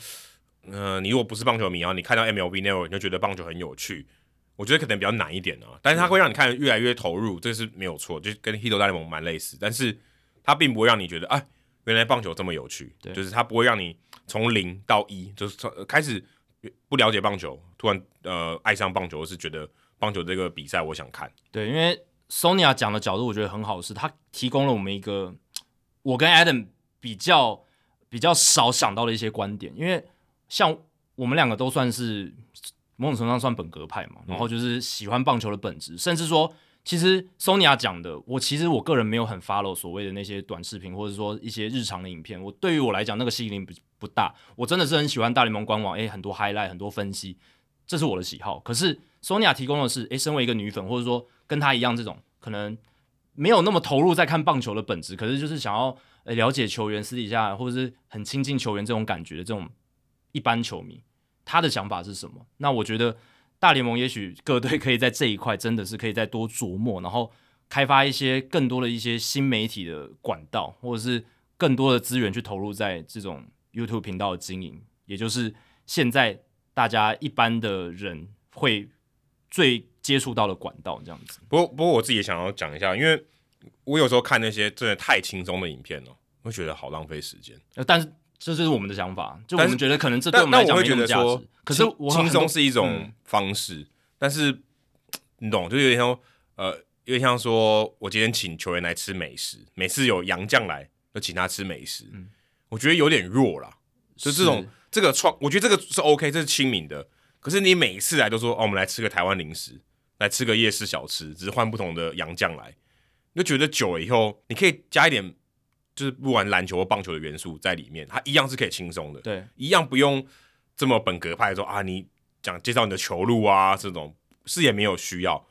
呃，你如果不是棒球迷，然后你看到 MLB Network 你就觉得棒球很有趣，我觉得可能比较难一点啊。但是它会让你看越来越投入，这是没有错，就跟 Hito 大联盟蛮类似。但是它并不会让你觉得，哎，原来棒球这么有趣。对，就是它不会让你从零到一，就是从开始不了解棒球，突然呃爱上棒球，是觉得。棒球这个比赛，我想看。对，因为 Sonia 讲的角度，我觉得很好，是他提供了我们一个我跟 Adam 比较比较少想到的一些观点。因为像我们两个都算是某种程度上算本格派嘛，然后就是喜欢棒球的本质，甚至说，其实 Sonia 讲的，我其实我个人没有很 follow 所谓的那些短视频，或者说一些日常的影片。我对于我来讲，那个吸引力不不大。我真的是很喜欢大联盟官网，诶，很多 highlight，很多分析，这是我的喜好。可是。Sonia 提供的是，诶，身为一个女粉，或者说跟她一样这种可能没有那么投入在看棒球的本质，可是就是想要了解球员私底下或者是很亲近球员这种感觉的这种一般球迷，他的想法是什么？那我觉得大联盟也许各队可以在这一块真的是可以再多琢磨，然后开发一些更多的一些新媒体的管道，或者是更多的资源去投入在这种 YouTube 频道的经营，也就是现在大家一般的人会最接触到的管道这样子。不过，不过我自己也想要讲一下，因为我有时候看那些真的太轻松的影片哦，我会觉得好浪费时间。但是这就是我们的想法，就我们觉得可能这对我们来讲没那么价值。可是轻松是一种方式，嗯、但是你懂，就有点像呃，有点像说我今天请球员来吃美食，每次有洋将来就请他吃美食，嗯、我觉得有点弱啦。就这种这个创，我觉得这个是 OK，这是亲民的。可是你每一次来都说哦，我们来吃个台湾零食，来吃个夜市小吃，只是换不同的洋将来，你就觉得久了以后，你可以加一点，就是不玩篮球或棒球的元素在里面，他一样是可以轻松的，对，一样不用这么本格派说啊，你讲介绍你的球路啊这种是也没有需要，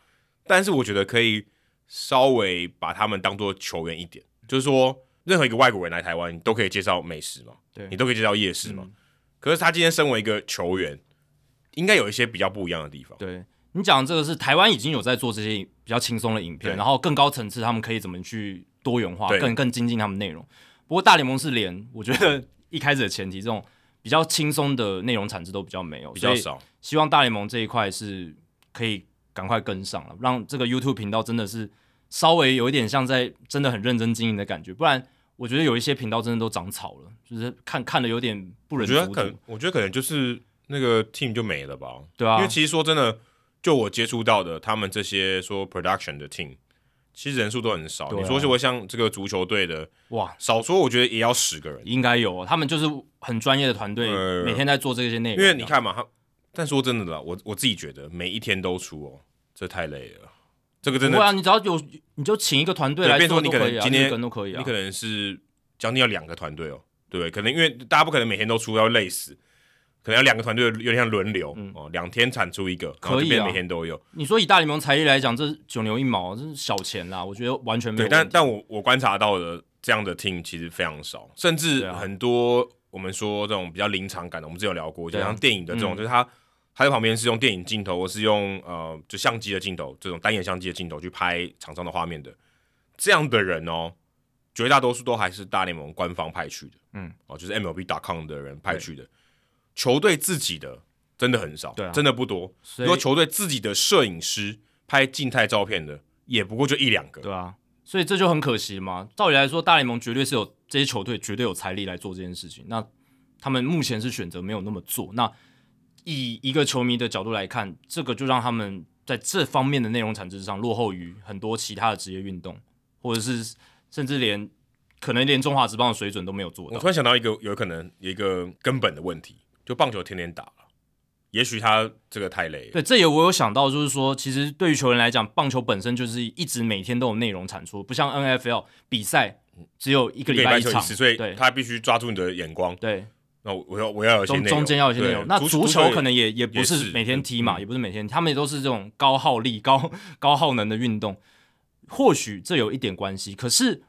但是我觉得可以稍微把他们当做球员一点，就是说任何一个外国人来台湾，你都可以介绍美食嘛，对，你都可以介绍夜市嘛，嗯、可是他今天身为一个球员。应该有一些比较不一样的地方。对，你讲的这个是台湾已经有在做这些比较轻松的影片，然后更高层次他们可以怎么去多元化，更更精进他们内容。不过大联盟是连我觉得一开始的前提，这种比较轻松的内容产值都比较没有，比较少。希望大联盟这一块是可以赶快跟上了，让这个 YouTube 频道真的是稍微有一点像在真的很认真经营的感觉。不然我觉得有一些频道真的都长草了，就是看看的有点不忍。我觉得可能，我觉得可能就是。那个 team 就没了吧？对啊，因为其实说真的，就我接触到的，他们这些说 production 的 team，其实人数都很少。啊、你说是会像这个足球队的，哇，少说我觉得也要十个人，应该有。他们就是很专业的团队，呃、每天在做这些内容。因为你看嘛，他但说真的啦，我我自己觉得每一天都出哦，这太累了。这个真的，对啊，你只要有，你就请一个团队来做，你可能今天都可以啊。你可能是将近要两个团队哦，对不对？可能因为大家不可能每天都出，要累死。可能要两个团队有点像轮流、嗯、哦，两天产出一个，可以啊，每天都有。你说以大联盟财力来讲，这是九牛一毛，这是小钱啦，我觉得完全没有。对，但但我我观察到的这样的 team 其实非常少，甚至很多我们说这种比较临场感的，我们之前有聊过，就像电影的这种，嗯、就是他他在旁边是用电影镜头，或是用呃就相机的镜头，这种单眼相机的镜头去拍场上的画面的，这样的人哦，绝大多数都还是大联盟官方派去的，嗯，哦，就是 MLB.com 的人派去的。球队自己的真的很少，对啊，真的不多。如果球队自己的摄影师拍静态照片的，也不过就一两个，对啊。所以这就很可惜嘛。照理来说，大联盟绝对是有这些球队绝对有财力来做这件事情。那他们目前是选择没有那么做。那以一个球迷的角度来看，这个就让他们在这方面的内容产值上落后于很多其他的职业运动，或者是甚至连可能连中华职棒的水准都没有做到。我突然想到一个有可能有一个根本的问题。就棒球天天打了，也许他这个太累了。对，这也我有想到，就是说，其实对于球员来讲，棒球本身就是一直每天都有内容产出，不像 NFL 比赛只有一个礼拜一场，所以他必须抓住你的眼光。对，那我要我要有些中中间要有些内容。那足球可能也也不是每天踢嘛，也不是每天，他们也都是这种高耗力、高 <laughs> 高耗能的运动，或许这有一点关系。可是。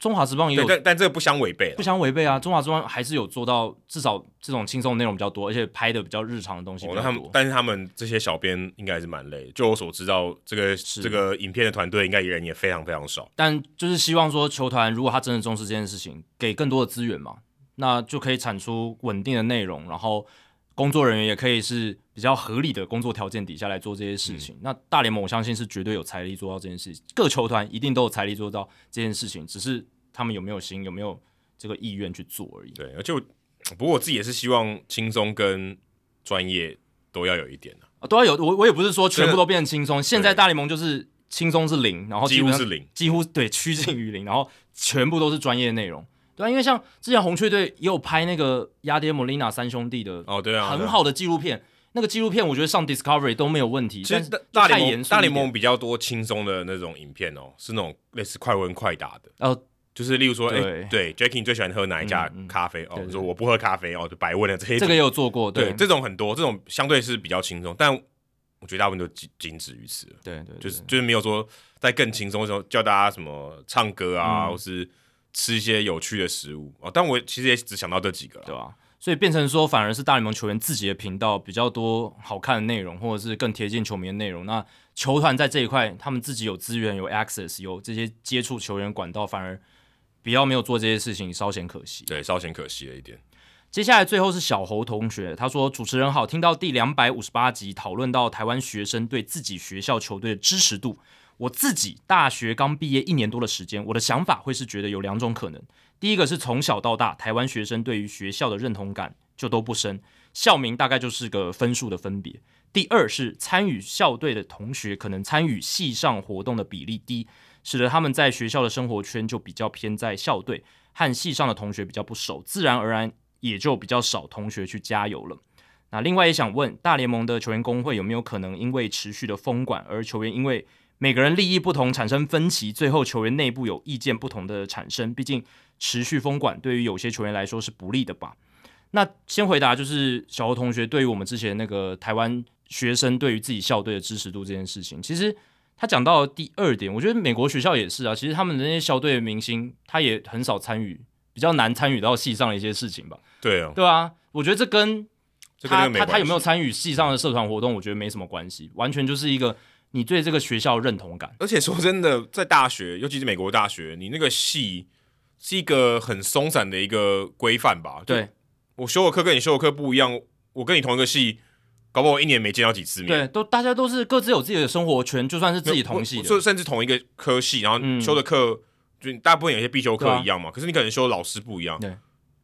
中华职棒也有，但但这个不相违背，不相违背啊！中华职棒还是有做到，至少这种轻松的内容比较多，而且拍的比较日常的东西比较多。哦、他们但是他们这些小编应该还是蛮累的。就我所知道，这个这个影片的团队应该人也非常非常少。但就是希望说，球团如果他真的重视这件事情，给更多的资源嘛，那就可以产出稳定的内容，然后工作人员也可以是比较合理的工作条件底下来做这些事情。嗯、那大联盟我相信是绝对有财力做到这件事情，各球团一定都有财力做到这件事情，只是。他们有没有心，有没有这个意愿去做而已。对，而且不过我自己也是希望轻松跟专业都要有一点的啊，都要有。我我也不是说全部都变成轻松，现在大联盟就是轻松是零，然后几乎是零，几乎对趋近于零，然后全部都是专业内容。对啊，因为像之前红雀队也有拍那个亚迪莫利娜三兄弟的哦，对啊，很好的纪录片。那个纪录片我觉得上 Discovery 都没有问题。其实大联盟大联盟比较多轻松的那种影片哦，是那种类似快问快答的哦。就是例如说，哎对、，Jackie 最喜欢喝哪一家咖啡？嗯嗯、哦，说我不喝咖啡，哦，就白问了这些。这个也有做过，对，对，这种很多，这种相对是比较轻松，但我觉得大部分都仅仅止于此了。对，对对，就是就是没有说在更轻松的时候叫大家什么唱歌啊，嗯、或是吃一些有趣的食物哦。但我其实也只想到这几个了，对吧、啊？所以变成说反而是大联盟球员自己的频道比较多好看的内容，或者是更贴近球迷的内容。那球团在这一块，他们自己有资源、有 access、有这些接触球员管道，反而比较没有做这些事情，稍显可惜。对，稍显可惜了一点。接下来最后是小侯同学，他说：“主持人好，听到第两百五十八集讨论到台湾学生对自己学校球队的支持度，我自己大学刚毕业一年多的时间，我的想法会是觉得有两种可能。第一个是从小到大，台湾学生对于学校的认同感就都不深，校名大概就是个分数的分别。第二是参与校队的同学可能参与系上活动的比例低，使得他们在学校的生活圈就比较偏在校队，和系上的同学比较不熟，自然而然。”也就比较少同学去加油了。那另外也想问，大联盟的球员工会有没有可能因为持续的封管，而球员因为每个人利益不同产生分歧，最后球员内部有意见不同的产生？毕竟持续封管对于有些球员来说是不利的吧？那先回答就是小侯同学对于我们之前那个台湾学生对于自己校队的支持度这件事情，其实他讲到第二点，我觉得美国学校也是啊，其实他们的那些校队的明星他也很少参与。比较难参与到系上的一些事情吧。对啊，对啊，我觉得这跟他这跟他他有没有参与系上的社团活动，我觉得没什么关系，完全就是一个你对这个学校认同感。而且说真的，在大学，尤其是美国大学，你那个系是一个很松散的一个规范吧？对，我修的课跟你修的课不一样，我跟你同一个系，搞不好我一年没见到几次面。对，都大家都是各自有自己的生活圈，就算是自己同系的，甚至同一个科系，然后修的课。嗯就大部分有些必修课一样嘛，啊、可是你可能修的老师不一样，对，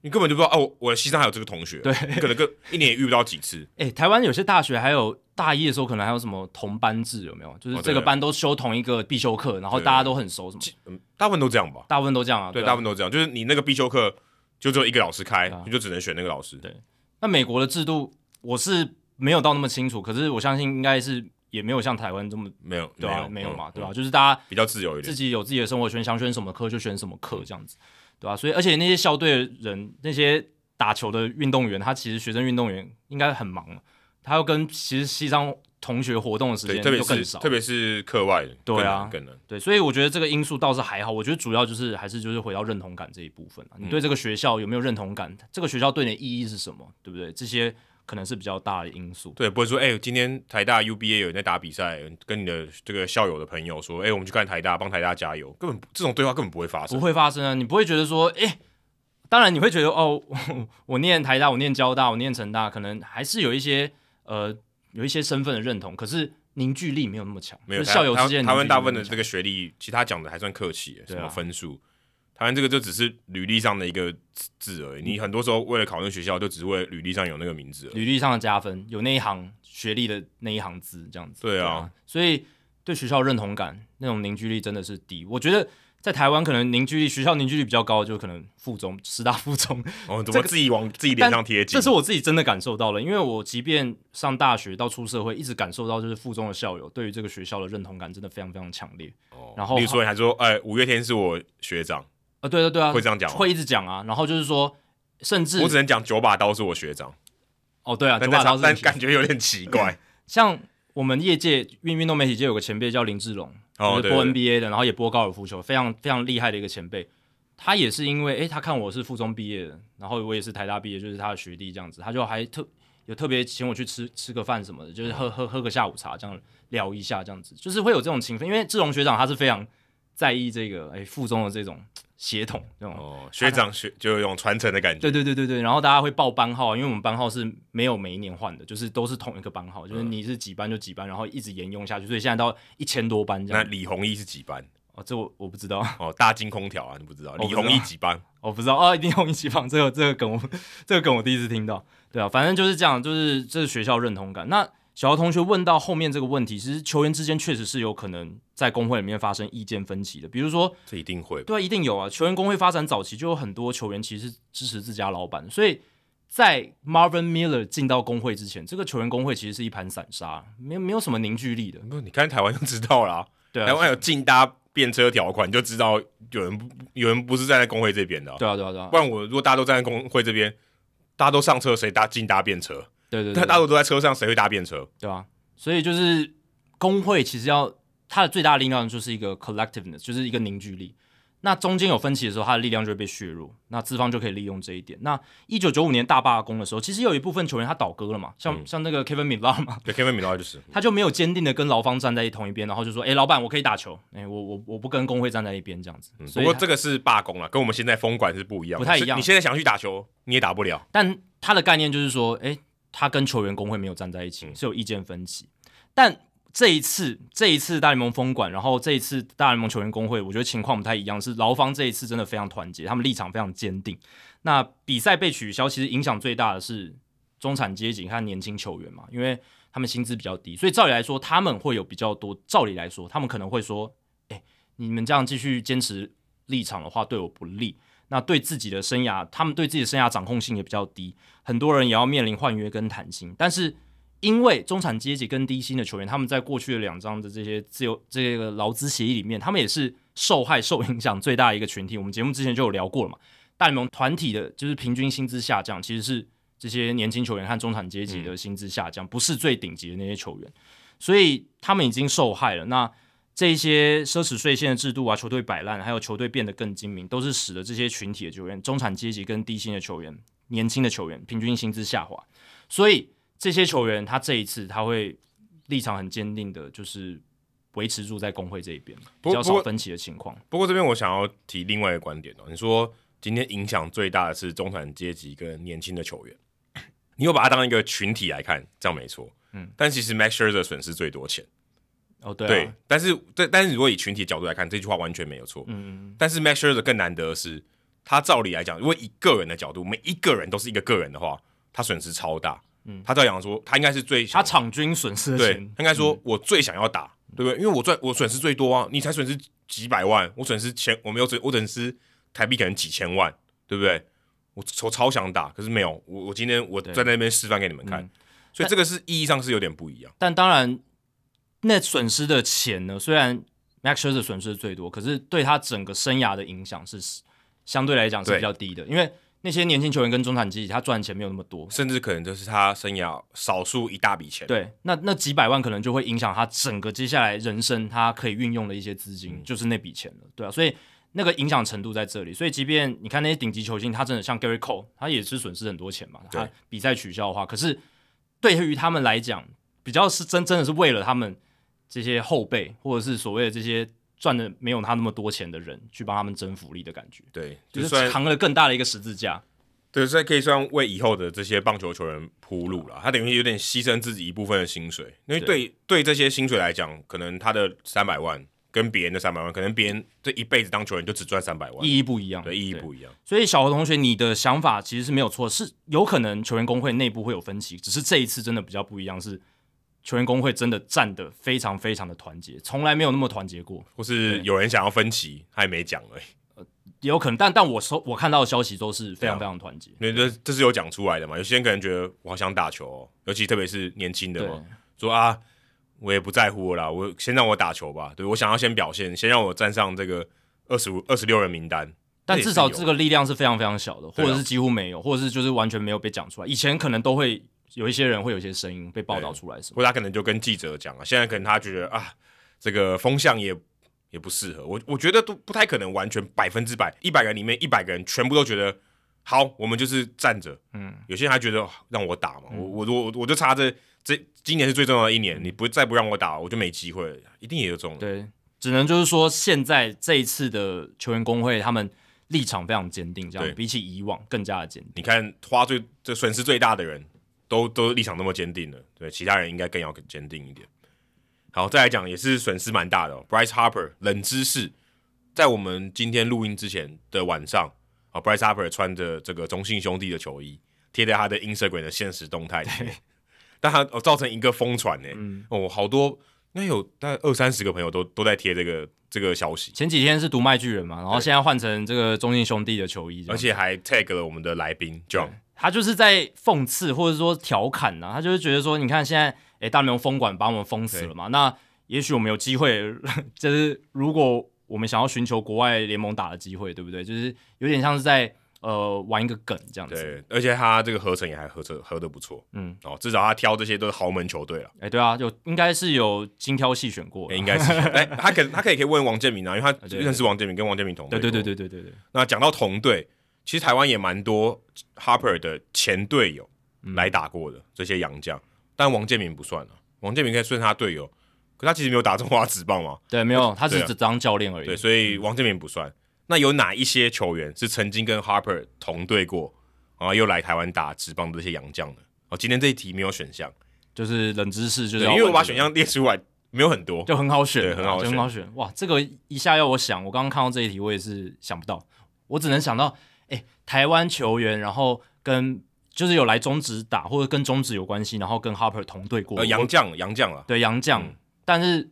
你根本就不知道哦，我的西藏还有这个同学，对，可能跟一年也遇不到几次。哎、欸，台湾有些大学还有大一的时候，可能还有什么同班制，有没有？就是这个班都修同一个必修课，然后大家都很熟，什么？嗯，大部分都这样吧，大部分都这样啊，对，大部分都这样，就是你那个必修课就只有一个老师开，啊、你就只能选那个老师。对，那美国的制度我是没有到那么清楚，可是我相信应该是。也没有像台湾这么没有，对啊，没有，没有嘛，嗯、对吧、啊？就是大家比较自由一点，自己有自己的生活圈，想选什么课就选什么课，这样子，对吧、啊？所以，而且那些校队的人，那些打球的运动员，他其实学生运动员应该很忙，他要跟其实西藏同学活动的时间就更少，特别是课外的，对啊，更难。对，所以我觉得这个因素倒是还好。我觉得主要就是还是就是回到认同感这一部分、你对这个学校有没有认同感？这个学校对你的意义是什么？对不对？这些。可能是比较大的因素，对，不会说，哎、欸，今天台大 UBA 有人在打比赛，跟你的这个校友的朋友说，哎、欸，我们去看台大，帮台大加油，根本这种对话根本不会发生，不会发生啊，你不会觉得说，哎、欸，当然你会觉得，哦，<laughs> 我念台大，我念交大，我念成大，可能还是有一些呃有一些身份的认同，可是凝聚力没有那么强，没有校友之间，他们大部分的这个学历，其他讲的还算客气，什么分数。台湾这个就只是履历上的一个字而已，你很多时候为了考那学校，就只是为了履历上有那个名字，履历上的加分，有那一行学历的那一行字这样子。对啊，所以对学校认同感那种凝聚力真的是低。我觉得在台湾可能凝聚力学校凝聚力比较高，就可能附中、师大附中。<laughs> 哦，怎么自己往 <laughs> 自己脸上贴金？这是我自己真的感受到了，因为我即便上大学到出社会，一直感受到就是附中的校友对于这个学校的认同感真的非常非常强烈。哦，然后比如说你还说，哎，五月天是我学长。啊，对对对啊，会这样讲，会一直讲啊。然后就是说，甚至我只能讲九把刀是我学长。哦，对啊，九把刀，但感觉有点奇怪。像我们业界运运动媒体界有个前辈叫林志龙，哦，就是播 NBA 的，然后也播高尔夫球，非常非常厉害的一个前辈。他也是因为，哎，他看我是附中毕业的，然后我也是台大毕业，就是他的学弟这样子，他就还特有特别请我去吃吃个饭什么的，就是喝喝喝个下午茶，这样聊一下，这样子，就是会有这种情分。因为志龙学长他是非常在意这个，哎，附中的这种。协同这种哦，学长学就有一种传承的感觉。对对对对对，然后大家会报班号，因为我们班号是没有每一年换的，就是都是同一个班号，就是你是几班就几班，然后一直沿用下去，所以现在到一千多班这样。那李弘毅是几班？哦，这我我不知道。哦，大金空调啊，你不知道？李弘毅几班？我不知道哦，李弘毅几班？这个这个梗我这个梗我第一次听到。对啊，反正就是这样，就是这是学校认同感。那小姚同学问到后面这个问题，其实球员之间确实是有可能在工会里面发生意见分歧的。比如说，这一定会，对啊，一定有啊。球员工会发展早期就有很多球员其实是支持自家老板，所以在 Marvin Miller 进到工会之前，这个球员工会其实是一盘散沙，没有没有什么凝聚力的。不，你看台湾就知道啦啊，<laughs> 对啊，台湾有竞搭便车条款，你就知道有人不有人不是站在工会这边的啊。对啊，对啊，对啊。不然我如果大家都站在工会这边，大家都上车，谁搭竞搭便车？对对对，大家都在车上，谁会搭便车？对啊。所以就是工会其实要它的最大的力量就是一个 collectiveness，就是一个凝聚力。那中间有分歧的时候，它的力量就会被削弱，那资方就可以利用这一点。那一九九五年大罢工的时候，其实有一部分球员他倒戈了嘛，像、嗯、像那个 Kevin Millar 嘛，对 Kevin Millar 就是，<laughs> 他就没有坚定的跟劳方站在同一边，然后就说，哎、欸，老板，我可以打球，哎、欸，我我我不跟工会站在一边这样子。不过这个是罢工了，跟我们现在封管是不一样，不太一样。你现在想去打球，你也打不了。但他的概念就是说，哎、欸，他跟球员工会没有站在一起，是有意见分歧，但。这一次，这一次大联盟封馆，然后这一次大联盟球员工会，我觉得情况不太一样。是劳方这一次真的非常团结，他们立场非常坚定。那比赛被取消，其实影响最大的是中产阶级和年轻球员嘛，因为他们薪资比较低，所以照理来说他们会有比较多。照理来说，他们可能会说：“哎，你们这样继续坚持立场的话，对我不利。那对自己的生涯，他们对自己的生涯掌控性也比较低，很多人也要面临换约跟谈薪。但是。”因为中产阶级跟低薪的球员，他们在过去的两张的这些自由这个劳资协议里面，他们也是受害、受影响最大的一个群体。我们节目之前就有聊过了嘛，大联盟团体的就是平均薪资下降，其实是这些年轻球员和中产阶级的薪资下降，嗯、不是最顶级的那些球员，所以他们已经受害了。那这些奢侈税线的制度啊，球队摆烂，还有球队变得更精明，都是使得这些群体的球员，中产阶级跟低薪的球员、年轻的球员平均薪资下滑，所以。这些球员，他这一次他会立场很坚定的，就是维持住在工会这一边，比较少分歧的情况。不过这边我想要提另外一个观点哦，你说今天影响最大的是中产阶级跟年轻的球员，你有把它当一个群体来看，这样没错。嗯，但其实 Max Scherzer 损失最多钱。哦，对、啊，对，但是对，但是如果以群体角度来看，这句话完全没有错。嗯，但是 Max Scherzer 更难得的是，他照理来讲，如果以个人的角度，每一个人都是一个个人的话，他损失超大。嗯，他照样说，他应该是最他场均损失的，对，他应该说我最想要打，嗯、对不对？因为我赚我损失最多啊，你才损失几百万，我损失钱，我没有损，我损失台币可能几千万，对不对？我我超想打，可是没有，我我今天我在那边示范给你们看，嗯、所以这个是意义上是有点不一样。但当然，那损失的钱呢，虽然 Max Scherzer 损失的最多，可是对他整个生涯的影响是相对来讲是比较低的，因为。那些年轻球员跟中产阶级，他赚的钱没有那么多，甚至可能就是他生涯少数一大笔钱。对，那那几百万可能就会影响他整个接下来人生，他可以运用的一些资金，嗯、就是那笔钱了，对啊，所以那个影响程度在这里。所以，即便你看那些顶级球星，他真的像 Gerrit Cole，他也是损失很多钱嘛。他比赛取消的话，可是对于他们来讲，比较是真真的是为了他们这些后辈，或者是所谓的这些。赚的没有他那么多钱的人去帮他们争福利的感觉，对，就是扛了更大的一个十字架，对，所以可以算为以后的这些棒球球员铺路了。他等于有点牺牲自己一部分的薪水，因为对对这些薪水来讲，可能他的三百万跟别人的三百万，可能别人这一辈子当球员就只赚三百万，意义不一样，对，意义不一样。所以小何同学，你的想法其实是没有错，是有可能球员工会内部会有分歧，只是这一次真的比较不一样是。球员工会真的站得非常非常的团结，从来没有那么团结过。或是有人想要分歧，他也没讲而已。呃，也有可能，但但我收我看到的消息都是非常非常团结。因为这这是有讲出来的嘛？有些人可能觉得我好想打球哦，尤其特别是年轻的嘛，说啊，我也不在乎了啦，我先让我打球吧。对，我想要先表现，先让我站上这个二十五二十六人名单。但至少这个力量是非常非常小的，或者是几乎没有，或者是就是完全没有被讲出来。以前可能都会。有一些人会有一些声音被报道出来，什么？或者他可能就跟记者讲啊，现在可能他觉得啊，这个风向也也不适合我，我觉得都不太可能完全百分之百，一百个人里面一百个人全部都觉得好，我们就是站着。嗯，有些人还觉得让我打嘛，嗯、我我我我就差这这今年是最重要的一年，你不再不让我打，我就没机会了，一定也有这种。对，只能就是说现在这一次的球员工会他们立场非常坚定，这样比起以往更加的坚定。你看花最这损失最大的人。都都立场那么坚定了，对其他人应该更要更坚定一点。好，再来讲也是损失蛮大的哦。Bryce Harper 冷知识，在我们今天录音之前的晚上，啊，Bryce Harper 穿着这个中信兄弟的球衣，贴在他的 Instagram 的现实动态里面，但他哦造成一个疯传呢，嗯、哦，好多应该有大概二三十个朋友都都在贴这个这个消息。前几天是读卖巨人嘛，然后现在换成这个中信兄弟的球衣，而且还 tag 了我们的来宾 John。他就是在讽刺或者说调侃呐、啊，他就是觉得说，你看现在，诶、欸，大联盟封馆把我们封死了嘛，那也许我们有机会，<laughs> 就是如果我们想要寻求国外联盟打的机会，对不对？就是有点像是在呃玩一个梗这样子。对，而且他这个合成也还合成合的不错，嗯，哦，至少他挑这些都是豪门球队了。哎，对啊，就应该是有精挑细选过，应该是。哎，他可他可以可以问王建民啊，因为他 <laughs> 认识王建民，跟王建民同队。对对对对对对对。那讲到同队，其实台湾也蛮多 Harper 的前队友来打过的这些洋将，但王建民不算了。王建民可以算他队友，可他其实没有打中华职棒嘛？对，没有，他只是只当教练而已。对，所以王建民不算。那有哪一些球员是曾经跟 Harper 同队过，然后又来台湾打职棒的这些洋将呢？哦，今天这一题没有选项，就是冷知识，就是因为我把选项列出来，没有很多，就很好选，对，很好选，很好选。哇，这个一下要我想，我刚刚看到这一题，我也是想不到，我只能想到，哎，台湾球员，然后跟就是有来中职打，或者跟中职有关系，然后跟 Harper 同队过，呃，杨将，杨将了，对，杨将，嗯，但是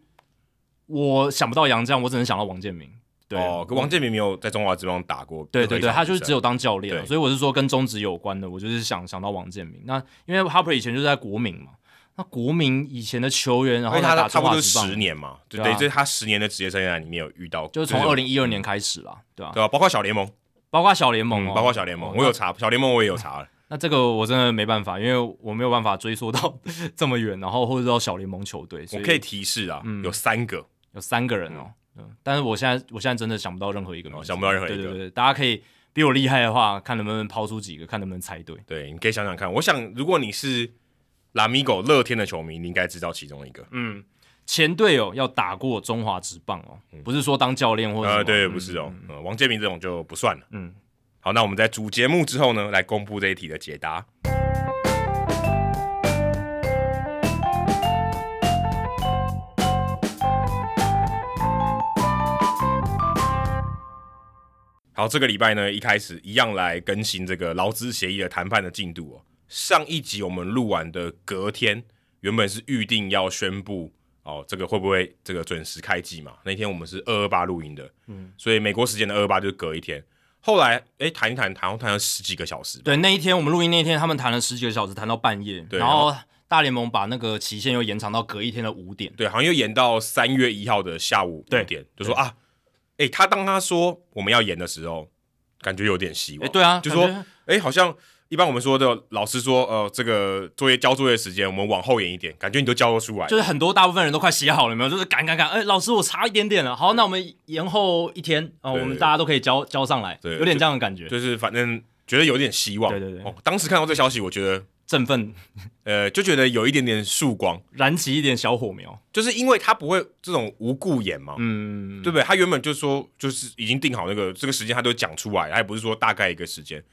我想不到杨将，我只能想到王建民。对哦，可王建民没有在中华职棒打过。对对对，他就是只有当教练，所以我是说跟中职有关的，我就是想想到王建民。那因为 Harper 以前就是在国民嘛，那国民以前的球员，然后他打中华职棒十年嘛，对，这是他十年的职业生涯里面有遇到，就是从二零一二年开始了，对吧？对啊，包括小联盟，包括小联盟哦，包括小联盟，我有查小联盟，我也有查了。那这个我真的没办法，因为我没有办法追溯到 <laughs> 这么远，然后或者到小联盟球队。我可以提示啊，有三个，有三个人哦。嗯，但是我现在我现在真的想不到任何一个，想不到任何一个。对对对，大家可以比我厉害的话，看能不能抛出几个，看能不能猜对。对，你可以想想看。我想，如果你是拉米狗乐天的球迷，你应该知道其中一个。嗯，前队友要打过中华职棒哦，不是说当教练或者呃，对，不是哦。嗯，王建民这种就不算了。嗯，好，那我们在主节目之后呢，来公布这一题的解答。好，这个礼拜呢，一开始一样来更新这个劳资协议的谈判的进度哦。上一集我们录完的隔天，原本是预定要宣布哦，这个会不会这个准时开季嘛？那天我们是二二八录音的，嗯，所以美国时间的二二八就是隔一天。后来哎，谈一谈，谈谈了十几个小时。对，那一天我们录音那一天，他们谈了十几个小时，谈到半夜。对，然后大联盟把那个期限又延长到隔一天的五点。对，好像又延到三月一号的下午五点，对就说啊。哎、欸，他当他说我们要延的时候，感觉有点希望。对啊，就说哎好像一般我们说的老师说，呃，这个作业交作业时间我们往后延一点，感觉你都交得出来。就是很多大部分人都快写好了，没有？就是赶赶赶，哎、欸，老师我差一点点了，好，那我们延后一天啊，呃、我们大家都可以交交上来，对，有点这样的感觉。就，就是反正觉得有点希望。对对对。哦，当时看到这消息，我觉得。振奋，呃，就觉得有一点点曙光，燃起一点小火苗，就是因为他不会这种无故演嘛，嗯，对不对？他原本就说，就是已经定好那个这个时间，他都讲出来，他也不是说大概一个时间，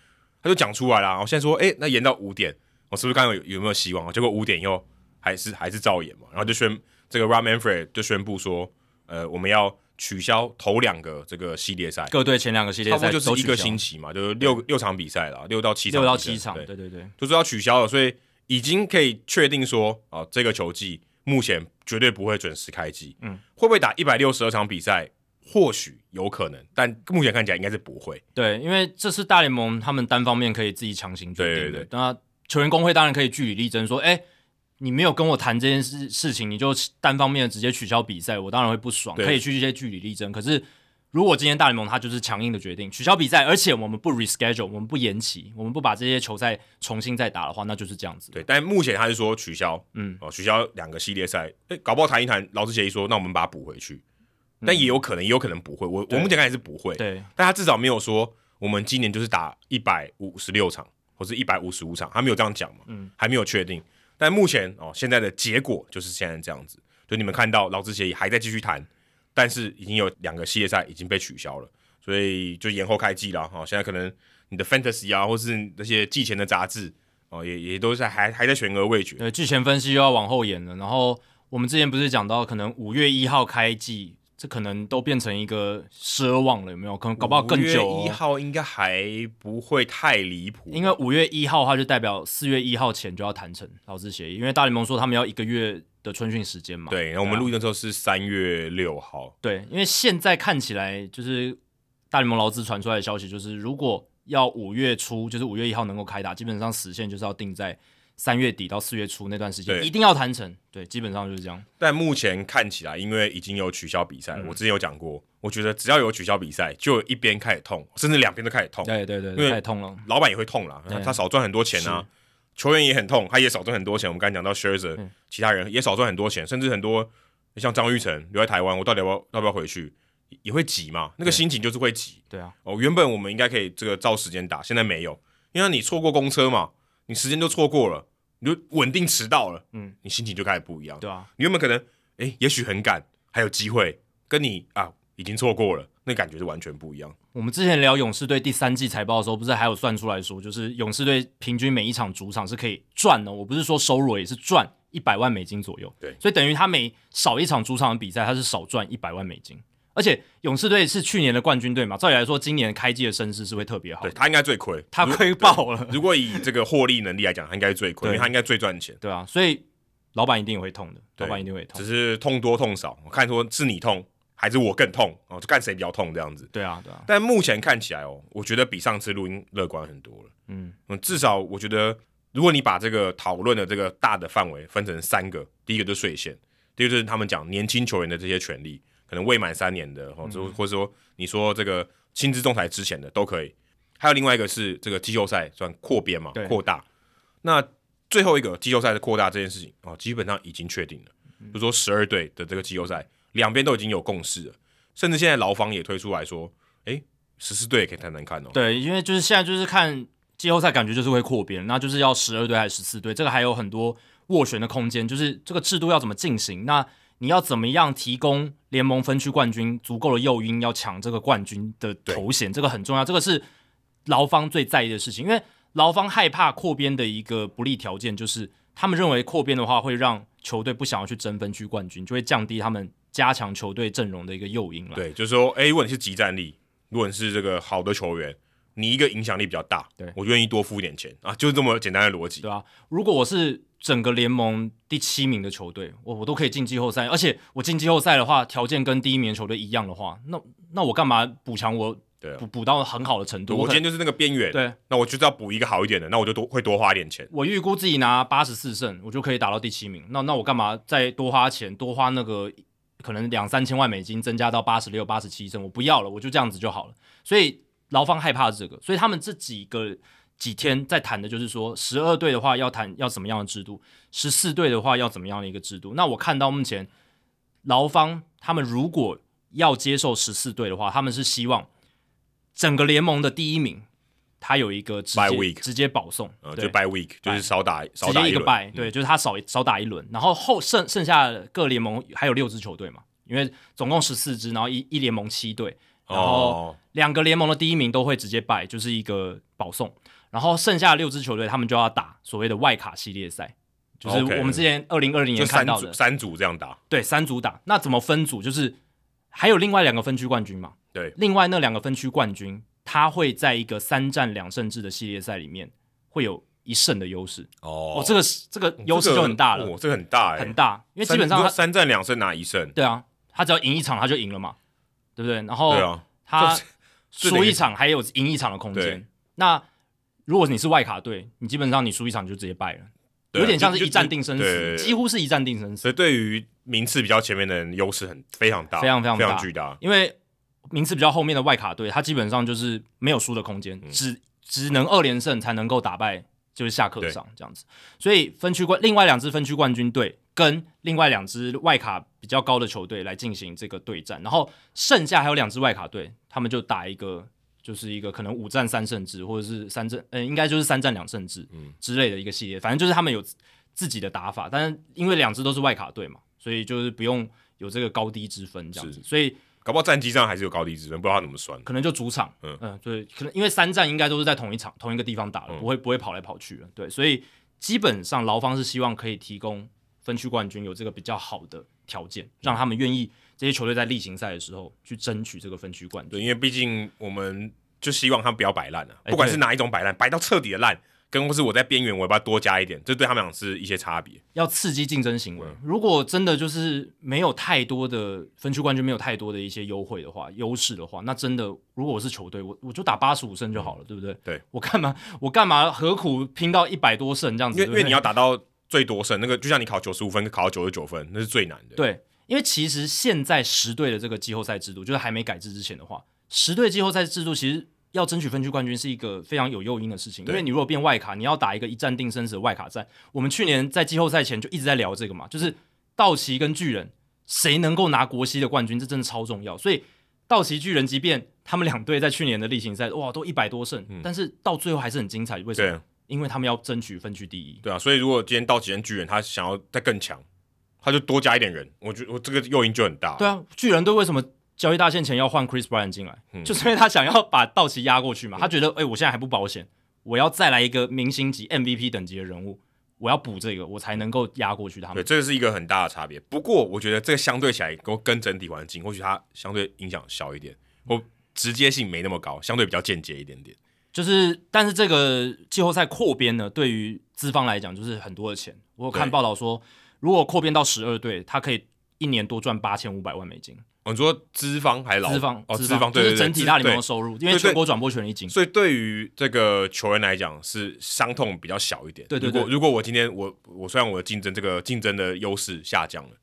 他就讲出来了。我现在说，哎，那延到五点，我是不是刚刚有有没有希望？结果五点以后还是还是照延嘛，然后就宣这个 Rob Manfred 就宣布说，呃，我们要。取消头两个这个系列赛，各队前两个系列赛，就是一个星期嘛，就是六六场比赛了，六到七场，六到七场，对对对，就是要取消了，所以已经可以确定说啊，这个球季目前绝对不会准时开机，嗯，会不会打一百六十二场比赛？或许有可能，但目前看起来应该是不会。对，因为这是大联盟他们单方面可以自己强行决定的，对对对，那球员工会当然可以据理力争，说，哎。你没有跟我谈这件事事情，你就单方面的直接取消比赛，我当然会不爽，可以去一些据理力争。可是如果今天大联盟他就是强硬的决定取消比赛，而且我们不 reschedule，我们不延期，我们不把这些球赛重新再打的话，那就是这样子。对，但目前他是说取消，嗯，哦，取消两个系列赛，诶，搞不好谈一谈，劳资协议说，那我们把它补回去，但也有可能，也有可能不会。我我目前看来是不会，对，但他至少没有说我们今年就是打一百五十六场或是一百五十五场，他没有这样讲嘛，嗯，还没有确定。但目前哦，现在的结果就是现在这样子，就你们看到劳资协议还在继续谈，但是已经有两个系列赛已经被取消了，所以就延后开季了哈。现在可能你的 Fantasy 啊，或是那些季前的杂志哦，也也都是还还在悬而未决。对，季前分析又要往后延了。然后我们之前不是讲到，可能五月一号开季。这可能都变成一个奢望了，有没有？可能搞不好更久。五月一号应该还不会太离谱，因为五月一号的话就代表四月一号前就要谈成劳资协议，因为大联盟说他们要一个月的春训时间嘛。对，然后我们录音的时候是三月六号。对，因为现在看起来就是大联盟劳资传出来的消息，就是如果要五月初，就是五月一号能够开打，基本上时限就是要定在。三月底到四月初那段时间一定要谈成，对，基本上就是这样。但目前看起来，因为已经有取消比赛，嗯、我之前有讲过，我觉得只要有取消比赛，就一边开始痛，甚至两边都开始痛。对对对，因为太痛了，老板也会痛了，他少赚很多钱啊。球员也很痛，他也少赚很多钱。我们刚才讲到 Scherzer，嗯、其他人也少赚很多钱，甚至很多像张玉成留在台湾，我到底要不要要不要回去？也会急嘛，那个心情就是会急。对啊，哦，原本我们应该可以这个照时间打，现在没有，因为你错过公车嘛，你时间都错过了，你就稳定迟到了，嗯，你心情就开始不一样。对啊，你原本可能哎，也许很赶，还有机会，跟你啊已经错过了，那感觉是完全不一样。我们之前聊勇士队第三季财报的时候，不是还有算出来说，就是勇士队平均每一场主场是可以赚的，我不是说收入也是赚一百万美金左右。对，所以等于他每少一场主场的比赛，他是少赚一百万美金。而且勇士队是去年的冠军队嘛，照理来说，今年开季的声势是会特别好。对，他应该最亏，他亏爆了。如果以这个获利能力来讲，他应该最亏，因为他应该最赚钱。对啊，所以老板一定也会痛的，老板一定会痛。只是痛多痛少，我看说是你痛还是我更痛哦，就看谁比较痛这样子。对啊，对啊。但目前看起来哦，我觉得比上次录音乐观很多了。嗯嗯，至少我觉得，如果你把这个讨论的这个大的范围分成三个，第一个就是税线，第二个就是他们讲年轻球员的这些权利。可能未满三年的，或者或者说你说这个薪资仲裁之前的都可以，还有另外一个是这个季后赛算扩编嘛，扩大。那最后一个季后赛的扩大这件事情哦，基本上已经确定了，就说十二队的这个季后赛，两边都已经有共识了，甚至现在劳方也推出来说，哎，十四队也可以谈谈看哦。对，因为就是现在就是看季后赛，感觉就是会扩编，那就是要十二队还是十四队，这个还有很多斡旋的空间，就是这个制度要怎么进行那。你要怎么样提供联盟分区冠军足够的诱因，要抢这个冠军的头衔，这个很重要。这个是劳方最在意的事情，因为劳方害怕扩编的一个不利条件，就是他们认为扩编的话会让球队不想要去争分区冠军，就会降低他们加强球队阵容的一个诱因了。对，就是说，诶，如果你是即战力，如果你是这个好的球员，你一个影响力比较大，对，我愿意多付一点钱啊，就是这么简单的逻辑，对啊，如果我是。整个联盟第七名的球队，我我都可以进季后赛，而且我进季后赛的话，条件跟第一名球队一样的话，那那我干嘛补强我？对，补补到很好的程度。我今天就是那个边缘，对，那我就是要补一个好一点的，那我就多会多花一点钱。我预估自己拿八十四胜，我就可以打到第七名。那那我干嘛再多花钱，多花那个可能两三千万美金，增加到八十六、八十七胜？我不要了，我就这样子就好了。所以劳方害怕这个，所以他们这几个。几天在谈的就是说，十二队的话要谈要怎么样的制度，十四队的话要怎么样的一个制度。那我看到目前劳方他们如果要接受十四队的话，他们是希望整个联盟的第一名他有一个直接直接保送，呃、就 by week 就是少打少打一个 by，对，就是他少少打一轮，然后后剩剩下各联盟还有六支球队嘛，因为总共十四支，然后一一联盟七队，然后两个联盟的第一名都会直接 by，就是一个保送。然后剩下的六支球队，他们就要打所谓的外卡系列赛，就是我们之前二零二零年看到的三组这样打。对，三组打。那怎么分组？就是还有另外两个分区冠军嘛？对，另外那两个分区冠军，他会在一个三战两胜制的系列赛里面，会有一胜的优势。哦，哦，这个这个优势就很大了。哦，这个很大，很大，因为基本上他三战两胜拿一胜。对啊，他只要赢一场他就赢了嘛，对不对？然后他输一场还有赢一场的空间。那如果你是外卡队，你基本上你输一场就直接败了，有点像是一战定生死，几乎是一战定生死。所以对于名次比较前面的人，优势很非常大，非常非常非常巨大。因为名次比较后面的外卡队，他基本上就是没有输的空间，只只能二连胜才能够打败，就是下课上这样子。所以分区冠另外两支分区冠军队跟另外两支外卡比较高的球队来进行这个对战，然后剩下还有两支外卡队，他们就打一个。就是一个可能五战三胜制，或者是三战，嗯，应该就是三战两胜制之类的一个系列。反正就是他们有自己的打法，但是因为两支都是外卡队嘛，所以就是不用有这个高低之分这样子。所以搞不好战绩上还是有高低之分，不知道他怎么算。可能就主场，嗯嗯，对，可能因为三战应该都是在同一场、同一个地方打的，不会不会跑来跑去了。对，所以基本上劳方是希望可以提供分区冠军有这个比较好的条件，让他们愿意。这些球队在例行赛的时候去争取这个分区冠军，对，因为毕竟我们就希望他们不要摆烂了，不管是哪一种摆烂，摆到彻底的烂，跟或是我在边缘，我要不要多加一点，这对他们俩是一些差别。要刺激竞争行为。如果真的就是没有太多的分区冠军，没有太多的一些优惠的话，优势的话，那真的，如果我是球队，我我就打八十五胜就好了，对不对？对，我干嘛我干嘛何苦拼到一百多胜这样子？因为因为你要打到最多胜，那个就像你考九十五分，考到九十九分，那是最难的。对。因为其实现在十队的这个季后赛制度，就是还没改制之前的话，十队季后赛制度其实要争取分区冠军是一个非常有诱因的事情。因为你如果变外卡，你要打一个一战定生死的外卡战。我们去年在季后赛前就一直在聊这个嘛，就是道奇跟巨人谁能够拿国西的冠军，这真的超重要。所以道奇巨人，即便他们两队在去年的例行赛哇都一百多胜，嗯，但是到最后还是很精彩。为什么？因为他们要争取分区第一，对啊，所以如果今天道奇跟巨人他想要再更强，他就多加一点人，我觉得我这个诱因就很大。对啊，巨人队为什么交易大限前要换 Chris Bryant 进来？嗯，就是因为他想要把道奇压过去嘛，他觉得哎，我现在还不保险，我要再来一个明星级 MVP 等级的人物，我要补这个，我才能够压过去他们。对，这个是一个很大的差别。不过我觉得这个相对起来跟跟整体环境，或许它相对影响小一点，我直接性没那么高，相对比较间接一点点。就是，但是这个季后赛扩编呢，对于资方来讲就是很多的钱。我有看报道说，如果扩编到十二队，他可以一年多赚八千五百万美金。哦、你说资方还是劳资方？哦，资方就是整体大联盟的收入，因为全国转播权一金。所以对于这个球员来讲，是伤痛比较小一点。对对对。如果如果我今天我我虽然我的竞争这个竞争的优势下降了，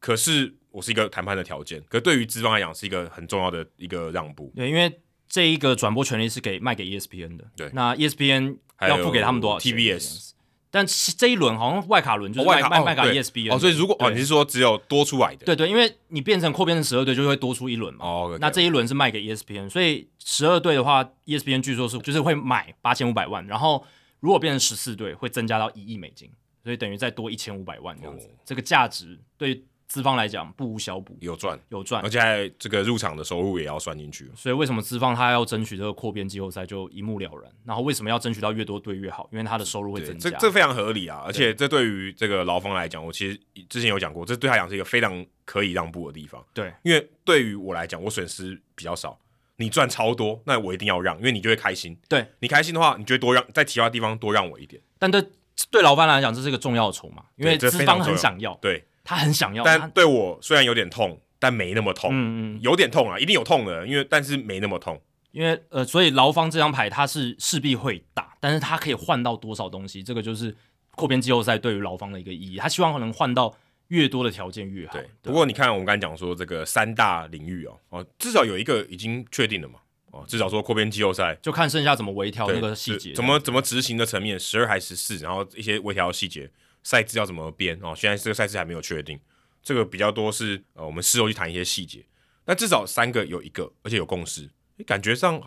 可是我是一个谈判的条件。可是对于资方来讲，是一个很重要的一个让步。对，因为。这一个转播权利是给卖给 ESPN 的，对，那 ESPN 要付给他们多少 TBS，但这一轮好像外卡轮就是卖、哦、卖给 ESPN 哦，所以如果哦你是说只有多出来的，对对，因为你变成扩编成十二队就会多出一轮嘛，哦那这一轮是卖给 ESPN，所以十二队的话，ESPN 据说是就是会买八千五百万，然后如果变成十四队会增加到一亿美金，所以等于再多一千五百万这样子，哦、这个价值对。资方来讲不无小补，有赚有赚，而且还这个入场的收入也要算进去。所以为什么资方他要争取这个扩编季后赛就一目了然。然后为什么要争取到越多队越好？因为他的收入会增加。这这非常合理啊！而且这对于这个劳方来讲，我其实之前有讲过，这对他讲是一个非常可以让步的地方。对，因为对于我来讲，我损失比较少，你赚超多，那我一定要让，因为你就会开心。对，你开心的话，你就会多让在其他地方多让我一点。但对对劳方来讲，这是一个重要的筹码，因为资方很想要。对。他很想要，但对我虽然有点痛，但没那么痛。嗯嗯，有点痛啊，一定有痛的，因为但是没那么痛。因为呃，所以劳方这张牌他是势必会打，但是他可以换到多少东西，这个就是扩编季后赛对于劳方的一个意义。他希望能换到越多的条件越好。对。对不过你看，我们刚才讲说这个三大领域哦，哦，至少有一个已经确定了嘛。哦，至少说扩编季后赛就看剩下怎么微调那个细节，怎么怎么执行的层面，十二还是十四，然后一些微调细节。赛制要怎么编哦？现在这个赛制还没有确定，这个比较多是呃，我们事后去谈一些细节。那至少三个有一个，而且有共识，感觉上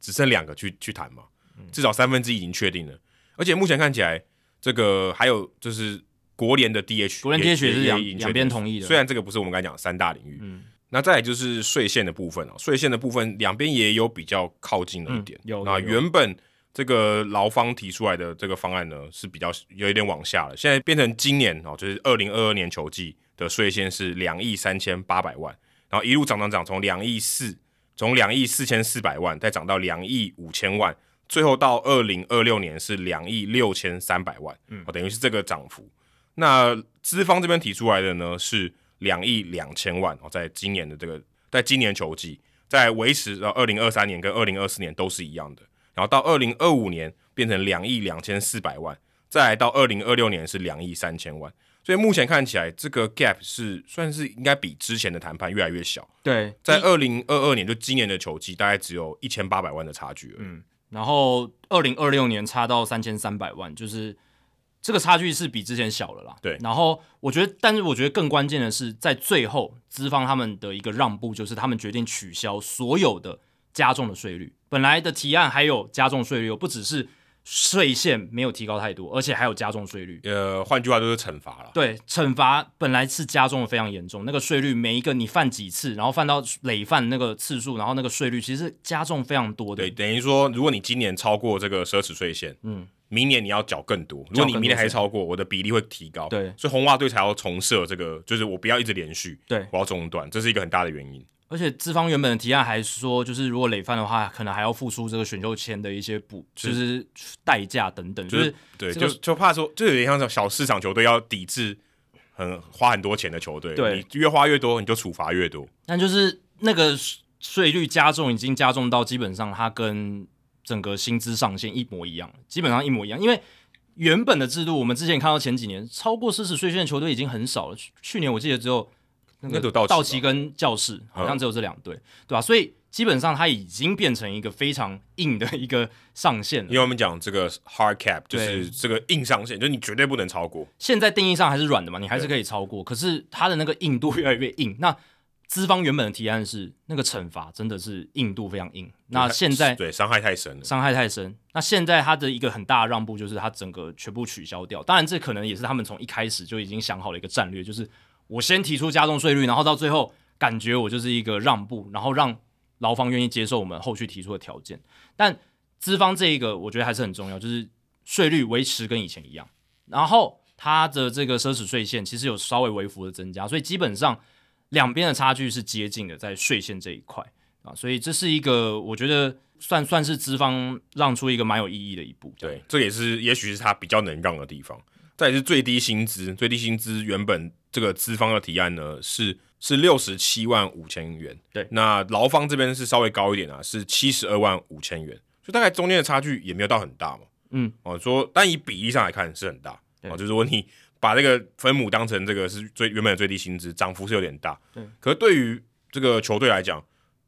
只剩两个去去谈嘛。至少三分之一已经确定了，而且目前看起来，这个还有就是国联的 DH，国联 DH 也是两两边同意的。虽然这个不是我们刚才讲的三大领域，嗯，那再来就是税线的部分哦，税线的部分两边也有比较靠近了一点。嗯、有那原本。这个劳方提出来的这个方案呢，是比较有一点往下了。现在变成今年哦，就是二零二二年球季的税线是两亿三千八百万，然后一路涨涨涨，从两亿四，从两亿四千四百万，再涨到两亿五千万，最后到二零二六年是两亿六千三百万，嗯，等于是这个涨幅。那资方这边提出来的呢是两亿两千万哦，在今年的这个，在今年球季，在维持到二零二三年跟二零二四年都是一样的。然后到二零二五年变成两亿两千四百万，再来到二零二六年是两亿三千万，所以目前看起来这个 gap 是算是应该比之前的谈判越来越小。对，在二零二二年就今年的球季大概只有一千八百万的差距而已。嗯，然后二零二六年差到三千三百万，就是这个差距是比之前小了啦。对，然后我觉得，但是我觉得更关键的是在最后资方他们的一个让步，就是他们决定取消所有的。加重的税率，本来的提案还有加重税率，不只是税线没有提高太多，而且还有加重税率。呃，换句话就是惩罚了。对，惩罚本来是加重的非常严重，那个税率每一个你犯几次，然后犯到累犯那个次数，然后那个税率其实加重非常多的。对，等于说，如果你今年超过这个奢侈税线，嗯，明年你要缴更多。如果你明年还超过，我的比例会提高。对，所以红袜队才要重设这个，就是我不要一直连续，对，我要中断，这是一个很大的原因。而且资方原本的提案还说，就是如果累犯的话，可能还要付出这个选秀签的一些补，就是代价等等。就是、就是、对，就就怕说，就有点像小市场球队要抵制很花很多钱的球队，对，你越花越多，你就处罚越多。但就是那个税率加重，已经加重到基本上它跟整个薪资上限一模一样，基本上一模一样。因为原本的制度，我们之前看到前几年超过四十岁线的球队已经很少了，去年我记得只有。那个道奇跟教室好像只有这两队，对吧？所以基本上它已经变成一个非常硬的一个上限了。因为我们讲这个 hard cap 就是这个硬上限，就是你绝对不能超过。现在定义上还是软的嘛，你还是可以超过，可是它的那个硬度越来越硬。那资方原本的提案是那个惩罚真的是硬度非常硬。那现在对伤害太深了，伤害太深。那现在他的一个很大的让步就是他整个全部取消掉。当然，这可能也是他们从一开始就已经想好了一个战略，就是。我先提出加重税率，然后到最后感觉我就是一个让步，然后让劳方愿意接受我们后续提出的条件。但资方这一个我觉得还是很重要，就是税率维持跟以前一样，然后它的这个奢侈税线其实有稍微微幅的增加，所以基本上两边的差距是接近的，在税线这一块啊，所以这是一个我觉得算算是资方让出一个蛮有意义的一步。对，这也是也许是他比较能让的地方。再是最低薪资，最低薪资原本这个资方的提案呢是是六十七万五千元，对，那劳方这边是稍微高一点啊，是七十二万五千元，就大概中间的差距也没有到很大嘛，嗯，哦，说单以比例上来看是很大，哦，就是说你把这个分母当成这个是最原本的最低薪资，涨幅是有点大，对，可是对于这个球队来讲，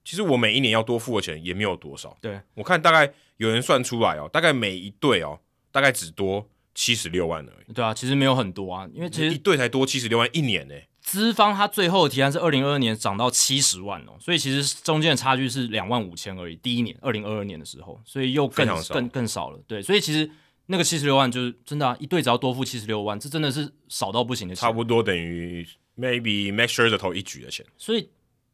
其实我每一年要多付的钱也没有多少，对，我看大概有人算出来哦，大概每一队哦，大概只多。七十六万而已，对啊，其实没有很多啊，因为其实一队才多七十六万一年呢。资方他最后的提案是二零二二年涨到七十万哦，所以其实中间的差距是两万五千而已。第一年二零二二年的时候，所以又更更更少了。对，所以其实那个七十六万就是真的啊，一队只要多付七十六万，这真的是少到不行的钱，差不多等于 maybe Max Scherzer 投一局的钱。所以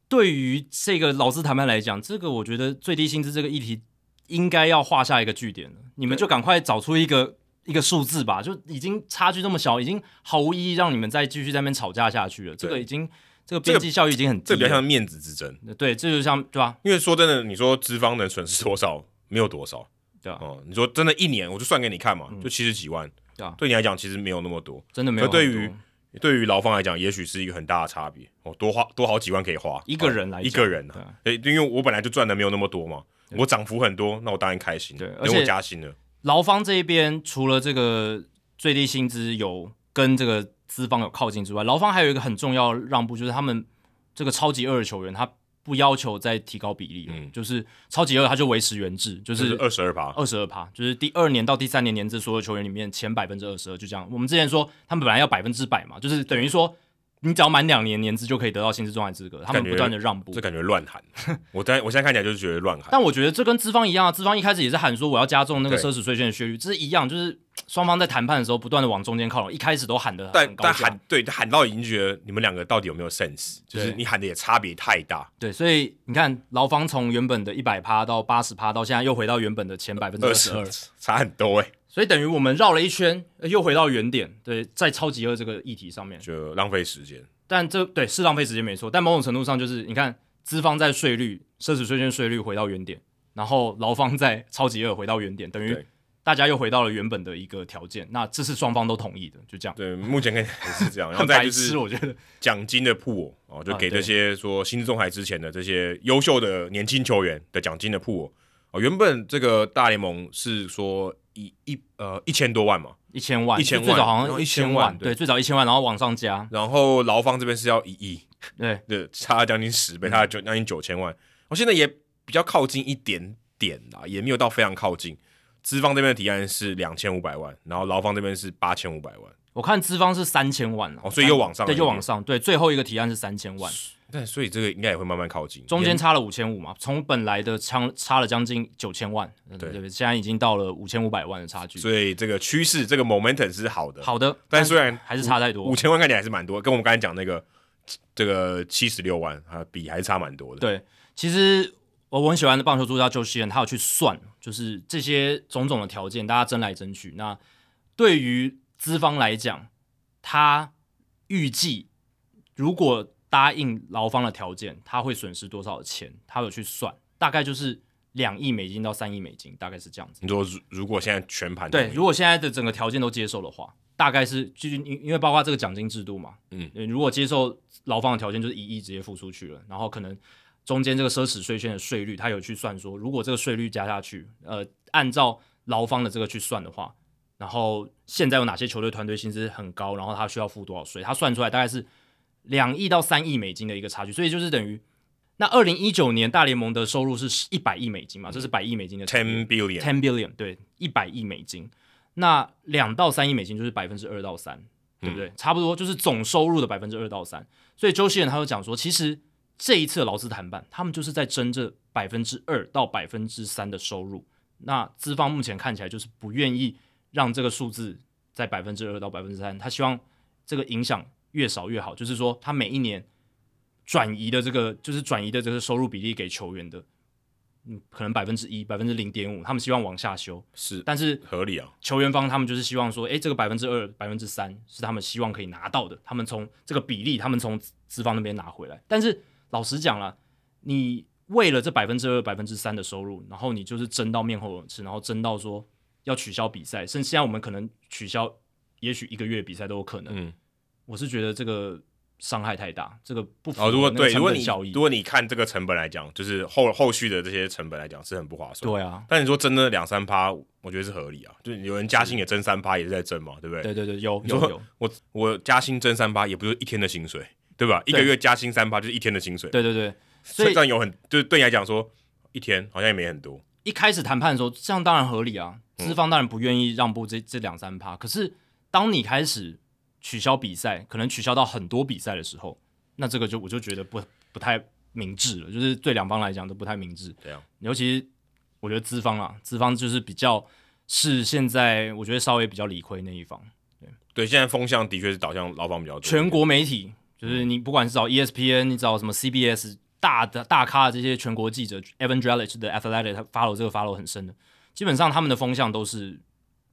对于这个劳资谈判来讲，这个我觉得最低薪资这个议题应该要画下一个句点了。你们就赶快找出一个。一个数字吧，就已经差距这么小，已经毫无意义让你们再继续在那边吵架下去了。这个已经这个边际效益已经很低了，这个，这比较像面子之争。对，这就像对吧？因为说真的，你说资方能损失多少？没有多少，对啊。哦，你说真的，一年我就算给你看嘛，嗯、就七十几万，对啊。对你来讲，其实没有那么多，真的没有。对于对于劳方来讲，也许是一个很大的差别。哦，多花多好几万可以花一个人来，哦、一个人啊。对，因为我本来就赚的没有那么多嘛，我涨幅很多，那我当然开心。对，而且我加薪了。劳方这一边除了这个。最低薪资有跟这个资方有靠近之外，劳方还有一个很重要让步，就是他们这个超级二的球员，他不要求再提高比例，嗯，就是超级二他就维持原制，就是二十二趴，二十二趴，就是第二年到第三年年资所有球员里面前百分之二十二，就这样。我们之前说他们本来要百分之百嘛，就是等于说。你只要满两年年资就可以得到薪资状态资格，他们不断的让步，这感觉乱喊。<laughs> 我在我现在看起来就是觉得乱喊。但我觉得这跟资方一样啊，资方一开始也是喊说我要加重那个奢侈税券的税率，这是一样，就是双方在谈判的时候不断的往中间靠拢，一开始都喊的很，但但喊对喊到已经觉得你们两个到底有没有 sense，就是你喊的也差别太大。对，所以你看劳方从原本的一百趴到八十趴，到现在又回到原本的前百分之二十二，差很多哎、欸。所以等于我们绕了一圈，又回到原点。对，在超级二这个议题上面，就浪费时间。但这对是浪费时间没错，但某种程度上就是你看资方在税率、奢侈税券税率回到原点，然后劳方在超级二回到原点，等于大家又回到了原本的一个条件。那这是双方都同意的，就这样。对，目前看起来 <laughs> 是这样。然后再就是我觉得奖金的 pool 哦，就给这些说薪资仲裁之前的这些优秀的年轻球员的奖金的 pool 哦，原本这个大联盟是说一一呃一千多万嘛。一千万，一千万，最早好像一千万，对，对，最早一千万，然后往上加，然后劳方这边是要一亿，对，对，差将近十倍，差九将近九千万，我、嗯、现在也比较靠近一点点啦，也没有到非常靠近。资方这边的提案是两千五百万，然后劳方这边是八千五百万，我看资方是三千万哦，所以又往上，对，又往上，对，最后一个提案是三千万。但所以这个应该也会慢慢靠近，中间差了五千五嘛，从本来的差差了将近九千万，对。对，现在已经到了五千五百万的差距，所以这个趋势这个 momentum 是好的，好的，但虽然还是差太多，五千万看起来还是蛮多，跟我们刚才讲那个这个七十六万啊比还是差蛮多的。对，其实我我很喜欢的棒球作家 Joe Sheehan，他有去算，就是这些种种的条件，大家争来争去，那对于资方来讲，他预计如果答应劳方的条件，他会损失多少钱？他有去算，大概就是两亿美金到三亿美金，大概是这样子。你说如果现在全盘对，如果现在的整个条件都接受的话，大概是就是因因为包括这个奖金制度嘛，嗯，如果接受劳方的条件，就是一亿直接付出去了，然后可能中间这个奢侈税券的税率，他有去算说，如果这个税率加下去，呃，按照劳方的这个去算的话，然后现在有哪些球队团队薪资很高，然后他需要付多少税？他算出来大概是。两亿到三亿美金的一个差距，所以就是等于那二零一九年大联盟的收入是一百亿美金嘛，这是百亿美金的 ten billion，ten billion 对，一百亿美金。那两到三亿美金就是百分之二到三，对不对？嗯、差不多就是总收入的百分之二到三。所以周希仁他就讲说，其实这一次的劳资谈判，他们就是在争这百分之二到百分之三的收入。那资方目前看起来就是不愿意让这个数字在百分之二到百分之三，他希望这个影响越少越好。就是说，他每一年转移的这个，就是转移的这个收入比例给球员的。嗯，可能百分之一、百分之零点五，他们希望往下修，是，但是合理啊。球员方他们就是希望说，诶，这个百分之二、百分之三是他们希望可以拿到的，他们从这个比例，他们从资方那边拿回来。但是老实讲了，你为了这百分之二、百分之三的收入，然后你就是争到面红耳赤，然后争到说要取消比赛，甚至现在我们可能取消，也许一个月比赛都有可能。嗯，我是觉得这个。伤害太大，这个不符合那个成本效益。如果你看这个成本来讲，就是后后续的这些成本来讲是很不划算。对啊，但你说真的两三趴，我觉得是合理啊。就有人加薪也争三趴，也是在争嘛，对不对？对对对，有有有。<laughs> 我我加薪争三趴，也不是一天的薪水，对吧？一个月加薪三趴就是一天的薪水。对对对，所以这样有很就是对你来讲说一天好像也没很多。一开始谈判的时候，这样当然合理啊，资方当然不愿意让步这这两三趴。可是当你开始取消比赛，可能取消到很多比赛的时候。那这个就我就觉得不不太明智了，就是对两方来讲都不太明智。对啊，尤其我觉得资方啊，资方就是比较是现在我觉得稍微比较理亏那一方。对对，现在风向的确是导向劳方比较多。全国媒体就是你不管是找 ESPN，你找什么 CBS 大的大咖的这些全国记者，Evan Drellich 的 Athletic，他 follow 这个 follow 很深的，基本上他们的风向都是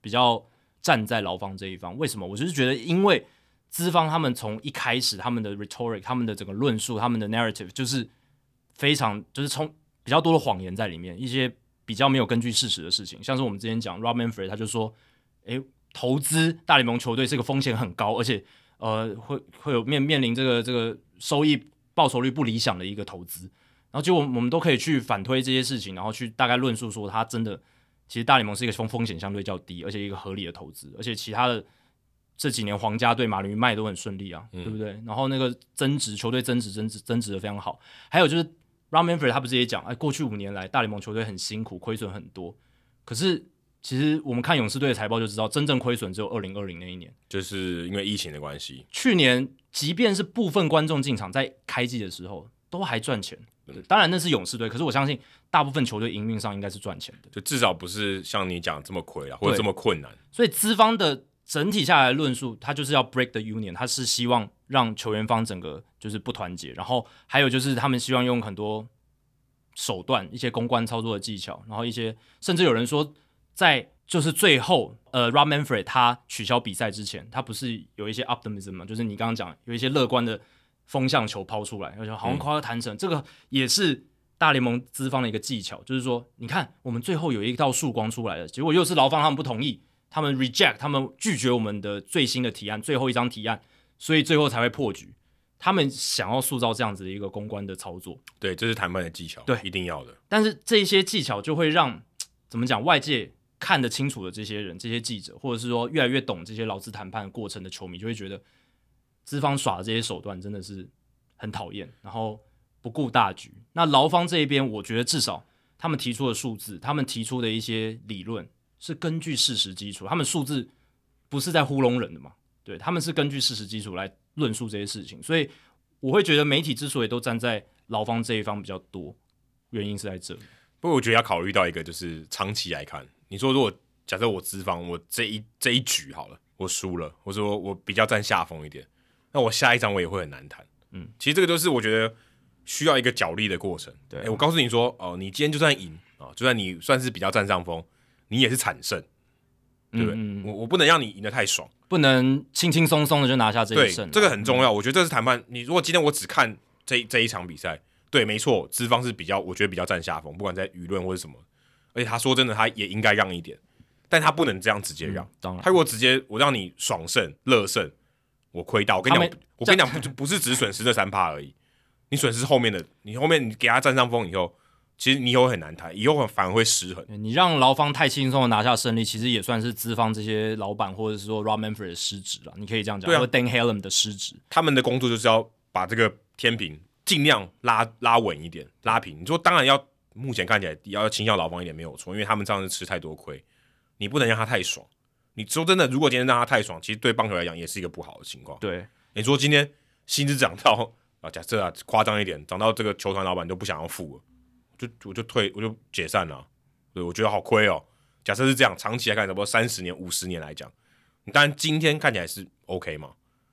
比较站在劳方这一方。为什么？我就是觉得因为。资方他们从一开始，他们的 rhetoric，他们的整个论述，他们的 narrative 就是非常就是从比较多的谎言在里面，一些比较没有根据事实的事情，像是我们之前讲 Rob Manfred，他就说，诶，投资大联盟球队这个风险很高，而且呃会会有面面临这个这个收益报酬率不理想的一个投资，然后就我们我们都可以去反推这些事情，然后去大概论述说，他真的其实大联盟是一个风风险相对较低，而且一个合理的投资，而且其他的。这几年皇家队马林鱼卖都很顺利啊，嗯、对不对？然后那个增值球队增值增值增值的非常好。还有就是 Rob Manfred 他不是也讲，哎，过去五年来大联盟球队很辛苦，亏损很多。可是其实我们看勇士队的财报就知道，真正亏损只有二零二零那一年，就是因为疫情的关系。去年即便是部分观众进场，在开季的时候都还赚钱。当然那是勇士队，可是我相信大部分球队营运上应该是赚钱的，就至少不是像你讲这么亏啊，或者这么困难。所以资方的。整体下来论述，他就是要 break the union，他是希望让球员方整个就是不团结，然后还有就是他们希望用很多手段，一些公关操作的技巧，然后一些甚至有人说，在就是最后，呃，Rob Manfred 他取消比赛之前，他不是有一些 optimism 吗？就是你刚刚讲有一些乐观的风向球抛出来，而且好像快要谈成，嗯、这个也是大联盟资方的一个技巧，就是说，你看我们最后有一道曙光出来了，结果又是劳方他们不同意。他们 reject，他们拒绝我们的最新的提案，最后一张提案，所以最后才会破局。他们想要塑造这样子的一个公关的操作，对，这是谈判的技巧，对，一定要的。但是这些技巧就会让怎么讲，外界看得清楚的这些人，这些记者，或者是说越来越懂这些劳资谈判过程的球迷，就会觉得资方耍的这些手段真的是很讨厌，然后不顾大局。那劳方这一边，我觉得至少他们提出的数字，他们提出的一些理论。是根据事实基础，他们数字不是在糊弄人的嘛？对，他们是根据事实基础来论述这些事情，所以我会觉得媒体之所以都站在劳方这一方比较多，原因是在这里。不过我觉得要考虑到一个，就是长期来看，你说如果假设我资方，我这一这一局好了，我输了，或者说我比较占下风一点，那我下一张我也会很难谈。嗯，其实这个就是我觉得需要一个角力的过程。对，欸，我告诉你说，哦，你今天就算赢啊，就算你算是比较占上风。你也是惨胜，对不对？嗯、我我不能让你赢得太爽，不能轻轻松松的就拿下这一胜。这个很重要，嗯、我觉得这是谈判。你如果今天我只看这这一场比赛，对，没错，资方是比较，我觉得比较占下风，不管在舆论或者什么。而且他说真的，他也应该让一点，但他不能这样直接让。嗯、当然，他如果直接我让你爽胜、乐胜，我亏到。我跟你讲，我跟你讲，不不是只损失这三趴而已，你损失后面的，你后面你给他占上风以后。其实你以后很难谈，以后反而会失衡。你让劳方太轻松的拿下胜利，其实也算是资方这些老板或者是说 Rob Manfred 的失职了。你可以这样讲，对啊，或 Dan Helem 的失职。他们的工作就是要把这个天平尽量拉拉稳一点，拉平。你说当然要，目前看起来要倾向劳方一点没有错，因为他们这样子吃太多亏，你不能让他太爽。你说真的，如果今天让他太爽，其实对棒球来讲也是一个不好的情况。对，你说今天薪资涨到啊，假设啊夸张一点，涨到这个球团老板都不想要付了，就我就退，我就解散了。对，我觉得好亏哦。假设是这样，长期来看，差不多三十年、五十年来讲，你当然今天看起来是 OK 嘛？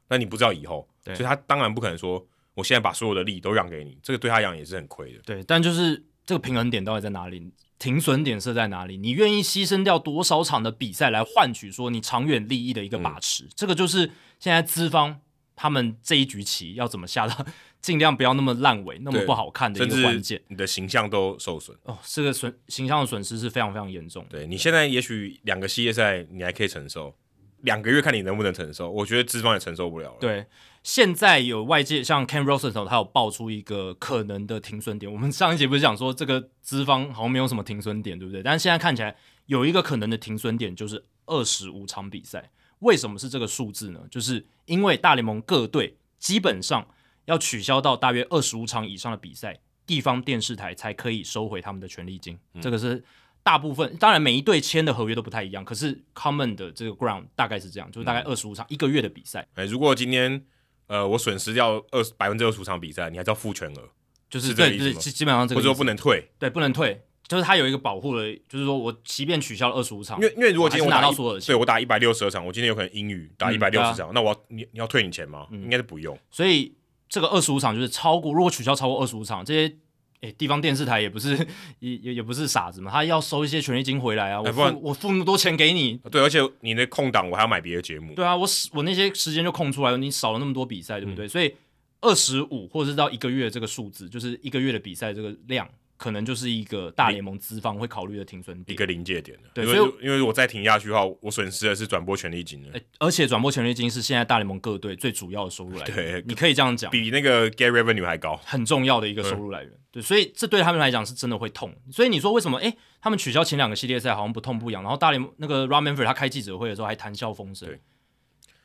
那你不知道以后，所以他当然不可能说，我现在把所有的利都让给你，这个对他讲也是很亏的。对，但就是这个平衡点到底在哪里？停损点设在哪里？你愿意牺牲掉多少场的比赛来换取说你长远利益的一个把持？嗯、这个就是现在资方他们这一局棋要怎么下到 <laughs> 尽量不要那么烂尾、那么不好看的一个关键。你的形象都受损哦，这个损形象的损失是非常非常严重。对，你现在也许两个系列赛你还可以承受，两个月看你能不能承受。我觉得资方也承受不了了。对。现在有外界像 Ken Rosenthal，他有爆出一个可能的停损点。我们上一节不是讲说这个资方好像没有什么停损点，对不对？但是现在看起来有一个可能的停损点，就是二十五场比赛。为什么是这个数字呢？就是因为大联盟各队基本上要取消到大约二十五场以上的比赛，地方电视台才可以收回他们的权利金。嗯、这个是大部分，当然每一队签的合约都不太一样，可是 Common 的这个 Ground 大概是这样，就是大概二十五场、嗯、一个月的比赛。哎，如果今天。呃，我损失掉二十百分之二十五场比赛，你还是要付全额，就是对，就是基本上这个，或者说不能退，对，不能退，就是它有一个保护的，就是说我即便取消了二十五场，因为因为如果今天我拿到所有的钱，对我打一百六十二场，我今天有可能英语打一百六十场，嗯啊、那我要你你要退你钱吗？嗯、应该是不用，所以这个二十五场就是超过，如果取消超过二十五场，这些。诶，地方电视台也不是也也也不是傻子嘛，他要收一些权利金回来啊。我付、欸、我付那么多钱给你，对，而且你的空档我还要买别的节目。对啊，我我那些时间就空出来了，你少了那么多比赛，对不对？嗯、所以二十五或者是到一个月这个数字，就是一个月的比赛这个量。可能就是一个大联盟资方会考虑的停损点，一个临界点。对，所以因为我再停下去的话，我损失的是转播权利金了。而且转播权利金是现在大联盟各队最主要的收入来源。对，你可以这样讲，比那个 gate revenue 还高，很重要的一个收入来源。对，所以这对他们来讲是真的会痛。所以你说为什么？哎，他们取消前两个系列赛好像不痛不痒，然后大联盟那个 Rob Manfred 他开记者会的时候还谈笑风生。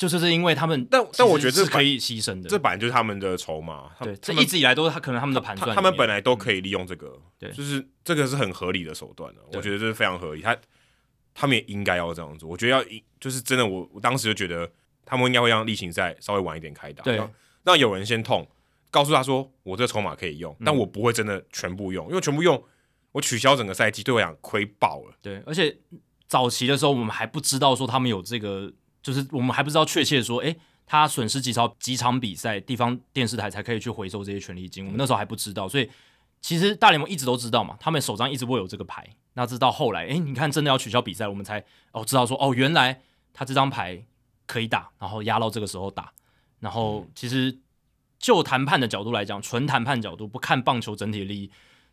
就是是因为他们，但但我觉得这是可以牺牲的，这本来就是他们的筹码。对，这一直以来都是他可能他们的盘算。他们本来都可以利用这个，嗯、对，就是这个是很合理的手段我觉得这是非常合理，他他们也应该要这样做。我觉得要就是真的我，我我当时就觉得他们应该会让例行赛稍微晚一点开打，对，让有人先痛，告诉他说我这个筹码可以用，但我不会真的全部用，因为全部用我取消整个赛季对我讲亏爆了。对，而且早期的时候我们还不知道说他们有这个。就是我们还不知道确切说，诶，他损失几场几场比赛，地方电视台才可以去回收这些权利金。我们那时候还不知道，所以其实大联盟一直都知道嘛，他们手上一直握有这个牌。那直到后来，诶，你看真的要取消比赛，我们才哦知道说，哦，原来他这张牌可以打，然后压到这个时候打。然后其实就谈判的角度来讲，纯谈判角度不看棒球整体的利益，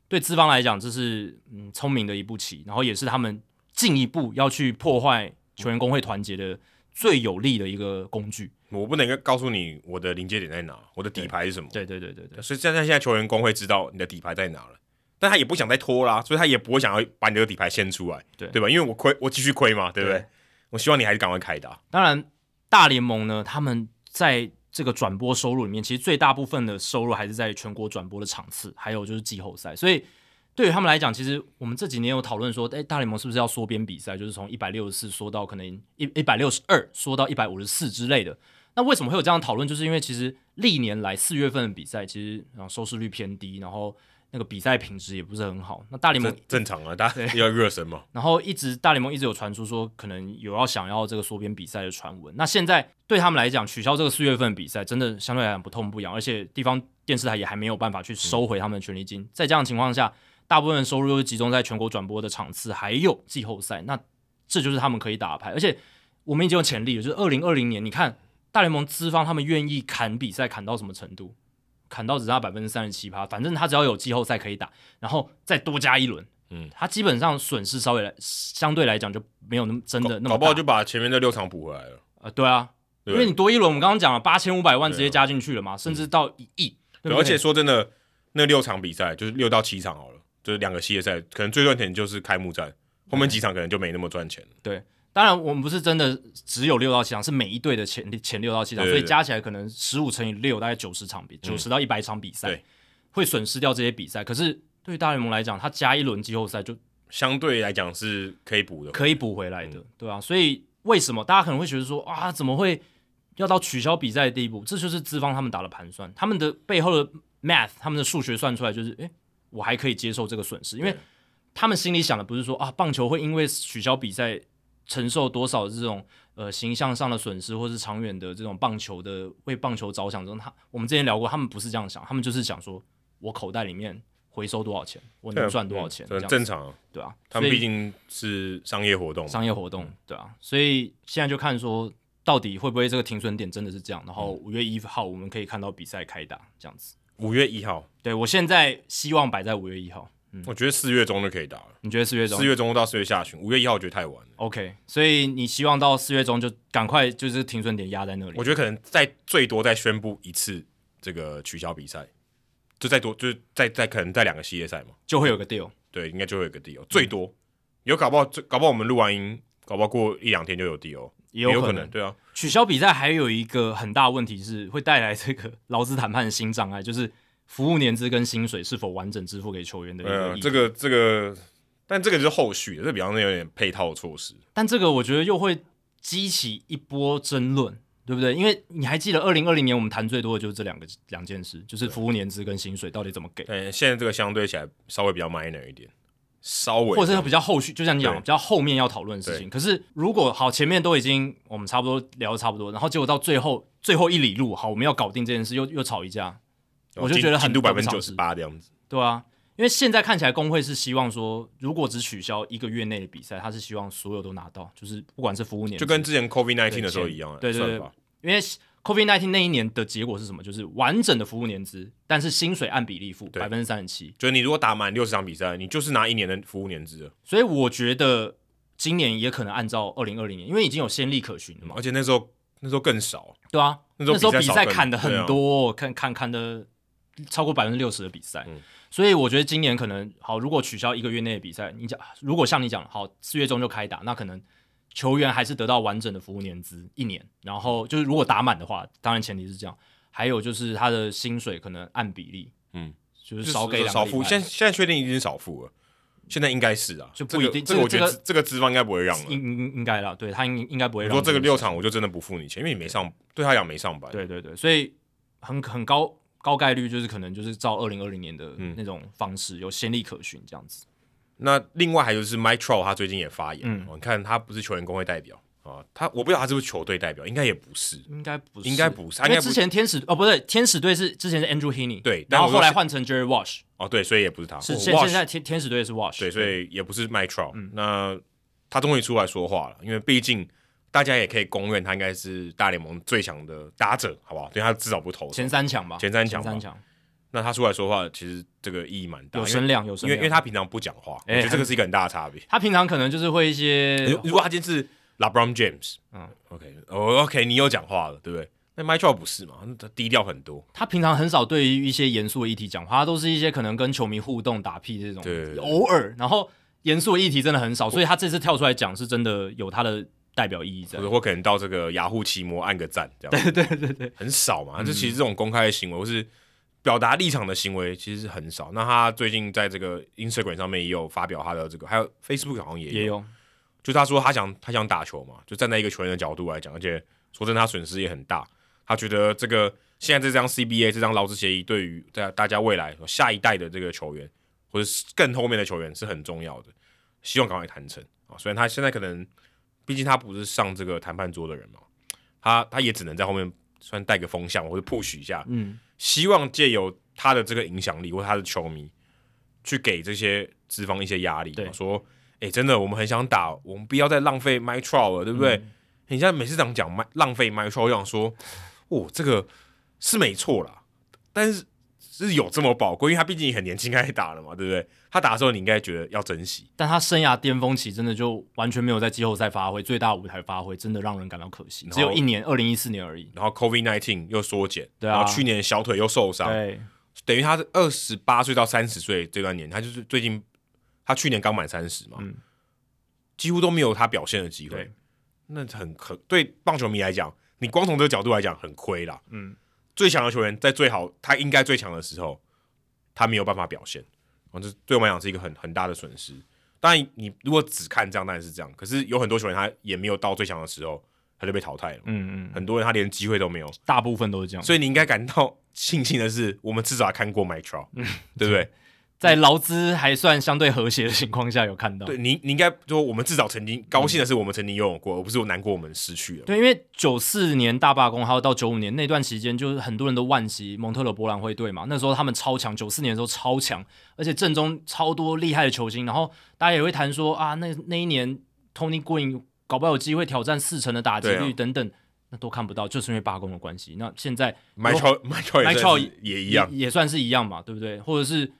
对资方来讲这是嗯聪明的一步棋，然后也是他们进一步要去破坏球员工会团结的。最有力的一个工具，我不能告诉你我的临界点在哪，我的底牌是什么？对对对对对，所以现在现在球员工会知道你的底牌在哪了，但他也不想再拖啦，所以他也不会想要把你这个底牌先出来，对对吧？因为我亏，我继续亏嘛，对不对？对我希望你还是赶快开打。当然，大联盟呢，他们在这个转播收入里面，其实最大部分的收入还是在全国转播的场次，还有就是季后赛，所以。对于他们来讲，其实我们这几年有讨论说，诶，大联盟是不是要缩编比赛，就是从一百六十四缩到可能一一百六十二，缩到一百五十四之类的。那为什么会有这样的讨论？就是因为其实历年来四月份的比赛，其实然后收视率偏低，然后那个比赛品质也不是很好。那大联盟正常啊，大家要热身嘛。<laughs> 然后一直大联盟一直有传出说，可能有要想要这个缩编比赛的传闻。那现在对他们来讲，取消这个四月份的比赛，真的相对来讲不痛不痒，而且地方电视台也还没有办法去收回他们的权利金。嗯、在这样的情况下。大部分收入又是集中在全国转播的场次，还有季后赛，那这就是他们可以打的牌。而且我们已经有潜力了，就是二零二零年，你看大联盟资方他们愿意砍比赛砍到什么程度？砍到只差百分之三十七趴，反正他只要有季后赛可以打，然后再多加一轮，嗯，他基本上损失稍微来相对来讲就没有那么真的那么大，搞不好就把前面的六场补回来了。啊、呃，对啊，对因为你多一轮，我们刚刚讲了八千五百万直接加进去了嘛，啊、甚至到一亿。对，而且说真的，那六场比赛就是六到七场好了。就是两个系列赛，可能最赚钱就是开幕战，后面几场可能就没那么赚钱。对，当然我们不是真的只有六到七场，是每一队的前前六到七场，所以加起来可能十五乘以六，大概九十场比九十到一百场比赛，会损失掉这些比赛。可是对于大联盟来讲，他加一轮季后赛就相对来讲是可以补的，可以补回来的，对啊，所以为什么大家可能会觉得说啊，怎么会要到取消比赛的地步？这就是资方他们打的盘算，他们的背后的 math，他们的数学算出来就是，诶，我还可以接受这个损失，因为他们心里想的不是说啊，棒球会因为取消比赛承受多少这种呃形象上的损失，或是长远的这种棒球的为棒球着想中，他我们之前聊过，他们不是这样想，他们就是想说我口袋里面。回收多少钱？我能赚多少钱？很正常，对啊，他们毕竟是商业活动，商业活动，对啊，所以现在就看说到底会不会这个停损点真的是这样。然后五月一号我们可以看到比赛开打这样子。五月一号，对我现在希望摆在五月一号。嗯，我觉得四月中就可以打了。你觉得四月中？四月中到四月下旬，五月一号我觉得太晚了。OK，所以你希望到四月中就赶快就是停损点压在那里。我觉得可能再最多再宣布一次这个取消比赛。就再多，就是再再可能再两个系列赛嘛，就会有个 deal。对，应该就会有个 deal，最多有搞不好，搞不好我们录完音，搞不好过一两天就有 deal，也有可能，对啊。取消比赛还有一个很大问题是会带来这个劳资谈判的新障碍，就是服务年资跟薪水是否完整支付给球员的一个。呃，这个这个，但这个就是后续的，这比方说有点配套措施。但这个我觉得又会激起一波争论。对不对？因为你还记得二零二零年我们谈最多的就是这两个两件事，就是服务年资跟薪水到底怎么给。对，现在这个相对起来稍微比较 minor 一点，稍微或者是比较后续，就像你讲，比较后面要讨论的事情。可是如果好前面都已经我们差不多聊的差不多，然后结果到最后最后一里路，好我们要搞定这件事，又又吵一架，我就觉得很度百分之九十八的样子。对啊，因为现在看起来工会是希望说，如果只取消一个月内的比赛，他是希望所有都拿到，就是不管是服务年，就跟之前 COVID nineteen 的时候一样，对对对，因为。COVID-19 那一年的结果是什么？就是完整的服务年资，但是薪水按比例付百分之三十七。就是你如果打满六十场比赛，你就是拿一年的服务年资。所以我觉得今年也可能按照二零二零年，因为已经有先例可循了嘛。而且那时候那时候更少，对啊，那时候比赛砍的很多，看看砍的超过百分之六十的比赛。嗯、所以我觉得今年可能好，如果取消一个月内的比赛，你讲如果像你讲好四月中就开打，那可能。球员还是得到完整的服务年资一年，然后就是如果打满的话，当然前提是这样。还有就是他的薪水可能按比例，嗯，就是少给少付。现在现在确定已经少付了，现在应该是啊，就不一定。这个我觉得这个资方应该不会让了，应应应该了，对他应应该不会让。说这个六场我就真的不付你钱，因为你没上，对他讲没上班。对对对，所以很很高高概率就是可能就是照二零二零年的那种方式，有先例可循这样子。那另外还有就是 Mike Trout 他最近也发言，嗯，你看他不是球员工会代表啊，他我不知道他是不是球队代表，应该也不是，应该不是，应该不是，因为之前天使哦不对，天使队是之前是 Andrew Heaney，对，然后后来换成 Jerry Walsh，哦对，所以也不是他，是现现在天天使队是 Walsh，对，所以也不是 Mike Trout，嗯，那他终于出来说话了，因为毕竟大家也可以公认他应该是大联盟最强的打者，好不好？对他至少不投前三强吧，前三强，前三强。那他出来说话，其实这个意义蛮大，有声量，有声量，因为因为他平常不讲话，我觉得这个是一个很大的差别。<laughs> 他平常可能就是会一些，如果他今天是 LeBron James，嗯，OK，哦，OK，你有讲话了，对不对？那 Mike Trout 不是嘛？他低调很多。他平常很少对于一些严肃的议题讲话，他都是一些可能跟球迷互动、打屁这种，对，偶尔。然后严肃的议题真的很少，所以他这次跳出来讲，是真的有他的代表意义在。或者或可能到这个雅虎奇摩按个赞，这样。<laughs> 对对对对，很少嘛。这其实这种公开的行为，或是。表达立场的行为其实是很少。那他最近在这个 Instagram 上面也有发表他的这个，还有 Facebook 好像也有。也有。就他说他想他想打球嘛，就站在一个球员的角度来讲，而且说真的，他损失也很大。他觉得这个现在这张 CBA 这张劳资协议对于大大家未来下一代的这个球员或者是更后面的球员是很重要的。希望赶快谈成啊！虽然他现在可能，毕竟他不是上这个谈判桌的人嘛，他他也只能在后面算带个风向或者 push 一下，嗯。希望借由他的这个影响力或他的球迷，去给这些资方一些压力，对说，哎、欸，真的，我们很想打，我们不要再浪费 Mike Trout 了，对不对？嗯、你现在每次讲讲浪费 Mike Trout，我想说，哦，这个是没错啦，但是。是有这么宝贵，因为他毕竟很年轻开始打了嘛，对不对？他打的时候你应该觉得要珍惜，但他生涯巅峰期真的就完全没有在季后赛发挥，最大舞台发挥，真的让人感到可惜。只有一年，二零一四年而已。然后 COVID nineteen 又缩减，对啊，然后去年小腿又受伤，对，等于他是二十八岁到三十岁这段年，他就是最近他去年刚满三十嘛，嗯，几乎都没有他表现的机会。那很可对棒球迷来讲，你光从这个角度来讲很亏啦。嗯，最强的球员在最好他应该最强的时候，他没有办法表现，这对我们来讲是一个很很大的损失。当然，你如果只看这样，当然是这样。可是有很多球员他也没有到最强的时候，他就被淘汰了。嗯嗯，很多人他连机会都没有，大部分都是这样。所以你应该感到庆幸的是，我们至少还看过嗯，<laughs> 对不对？在劳资还算相对和谐的情况下，有看到。对你，你应该说我们至少曾经高兴的是，我们曾经拥有过，嗯、而不是我难过我们失去了。对，因为九四年大罢工，还有到九五年那段期间，就是很多人都惋惜蒙特勒博览会队嘛。那时候他们超强，九四年的时候超强，而且阵中超多厉害的球星。然后大家也会谈说啊，那那一年 Tony Green 搞不好有机会挑战四成的打击率等等，啊、那都看不到，就是因为罢工的关系。那现在 m i c h a e l m i c h a e l 也一样也，也算是一样嘛，对不对？或者是。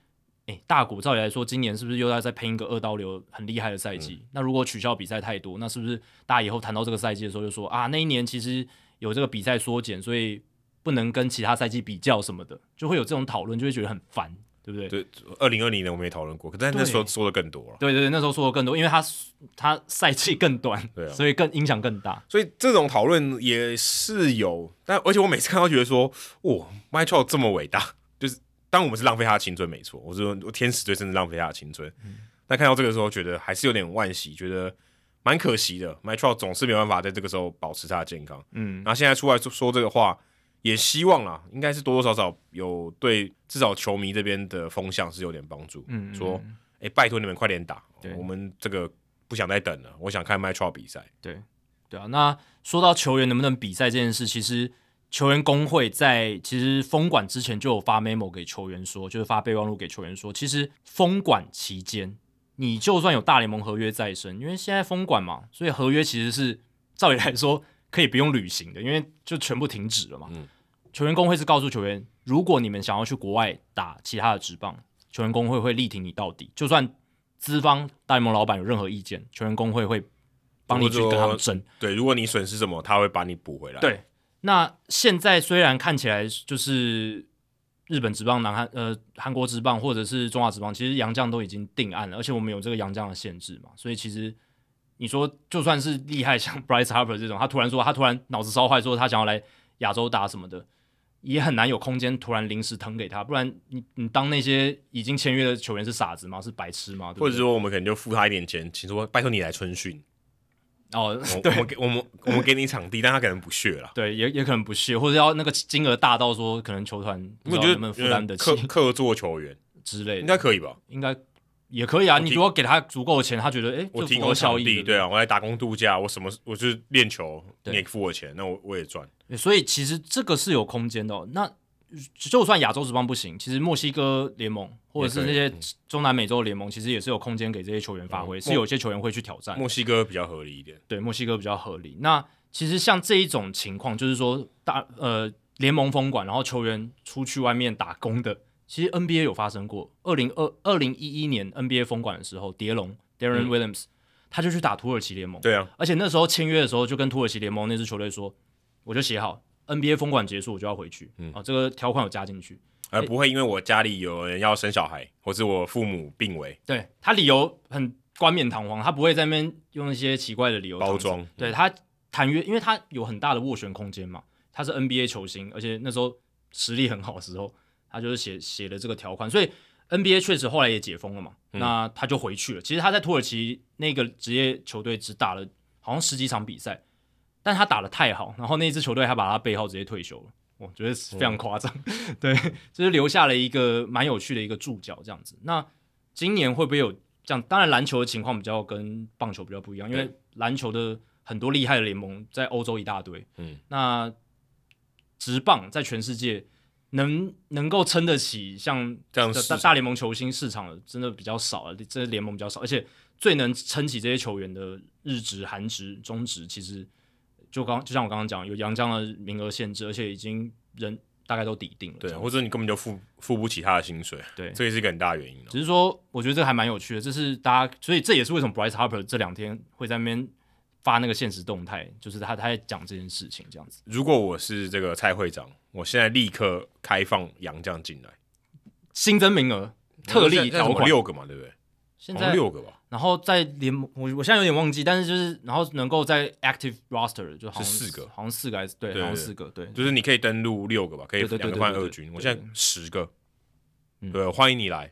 欸、大谷照理来说，今年是不是又要再拼一个二刀流很厉害的赛季？嗯、那如果取消比赛太多，那是不是大家以后谈到这个赛季的时候就说啊，那一年其实有这个比赛缩减，所以不能跟其他赛季比较什么的，就会有这种讨论，就会觉得很烦，对不对？对，二零二零年我们也讨论过，可是那时候说的更多了。对对对，那时候说的更多，因为他他赛季更短，对、啊，所以更影响更大。所以这种讨论也是有，但而且我每次看到觉得说，哇，Mike Trout 这么伟大。当我们是浪费他的青春，没错，我是说我天使队甚至浪费他的青春。嗯、但看到这个时候，觉得还是有点惋惜，觉得蛮可惜的。Mike Trout 总是没办法在这个时候保持他的健康。嗯，然后现在出来说说这个话，也希望啊，应该是多多少少有对至少球迷这边的风向是有点帮助。嗯，说，哎、欸，拜托你们快点打，我们这个不想再等了，我想看 Mike Trout 比赛。对，对啊。那说到球员能不能比赛这件事，其实。球员工会在其实封馆之前就有发 memo 给球员说，就是发备忘录给球员说，其实封馆期间你就算有大联盟合约在身，因为现在封馆嘛，所以合约其实是照理来说可以不用履行的，因为就全部停止了嘛。嗯、球员工会是告诉球员，如果你们想要去国外打其他的职棒，球员工会会力挺你到底，就算资方大联盟老板有任何意见，球员工会会帮你去跟他们争。对，如果你损失什么，他会把你补回来。对。那现在虽然看起来就是日本职棒、南韩呃韩国职棒或者是中华职棒，其实洋将都已经定案了，而且我们有这个洋将的限制嘛，所以其实你说就算是厉害像 <laughs> Bryce Harper 这种，他突然说他突然脑子烧坏，说他想要来亚洲打什么的，也很难有空间突然临时腾给他，不然你你当那些已经签约的球员是傻子吗？是白痴吗？或者说我们可能就付他一点钱，请说拜托你来春训。哦，我对，我们给我们我们给你场地，但他可能不屑了。对，也也可能不屑，或者要那个金额大到说，可能球团不知道能不能负担得起。客客座球员 <laughs> 之类的，应该可以吧？应该也可以啊。你如果给他足够的钱，他觉得哎，我提供效益，对啊，我来打工度假，我什么我就是练球，你也付我钱，那我我也赚。所以其实这个是有空间的哦。那。就算亚洲职棒不行，其实墨西哥联盟或者是那些中南美洲联盟，其实也是有空间给这些球员发挥，嗯、是有些球员会去挑战。墨西哥比较合理一点，对，墨西哥比较合理。那其实像这一种情况，就是说大呃联盟封馆，然后球员出去外面打工的，其实 NBA 有发生过。二零二二零一一年 NBA 封馆的时候，蝶龙 Darren Williams、嗯、他就去打土耳其联盟，对啊，而且那时候签约的时候就跟土耳其联盟那支球队说，我就写好。NBA 封馆结束，我就要回去。嗯，啊，这个条款有加进去，而不会因为我家里有人要生小孩，欸、或是我父母病危。对，他理由很冠冕堂皇，他不会在那边用一些奇怪的理由包装。对，他谈约，因为他有很大的斡旋空间嘛，他是 NBA 球星，而且那时候实力很好的时候，他就是写写了这个条款，所以 NBA 确实后来也解封了嘛，嗯、那他就回去了。其实他在土耳其那个职业球队只打了好像十几场比赛。但他打的太好，然后那支球队还把他背号直接退休了，我觉得非常夸张。嗯、对，就是留下了一个蛮有趣的一个注脚这样子。那今年会不会有这样？当然，篮球的情况比较跟棒球比较不一样，因为篮球的很多厉害的联盟在欧洲一大堆。嗯，那直棒在全世界能能够撑得起像这样大大联盟球星市场的，真的比较少了。这联盟比较少，而且最能撑起这些球员的日职、韩职、中职，其实。就刚就像我刚刚讲，有洋将的名额限制，而且已经人大概都抵定了，对，或者你根本就付付不起他的薪水，对，这也是一个很大的原因。只是说，我觉得这个还蛮有趣的，这是大家，所以这也是为什么 Bryce Harper 这两天会在那边发那个现实动态，就是他他在讲这件事情这样子。如果我是这个蔡会长，我现在立刻开放洋将进来，新增名额，特例条款六个嘛，对不对？现在六个吧。然后在联盟，我我现在有点忘记，但是就是然后能够在 active roster 就好像是四个，好像四个还是对，好像四个，对，就是你可以登录六个吧，可以两个换二军。我现在十个，对，欢迎你来。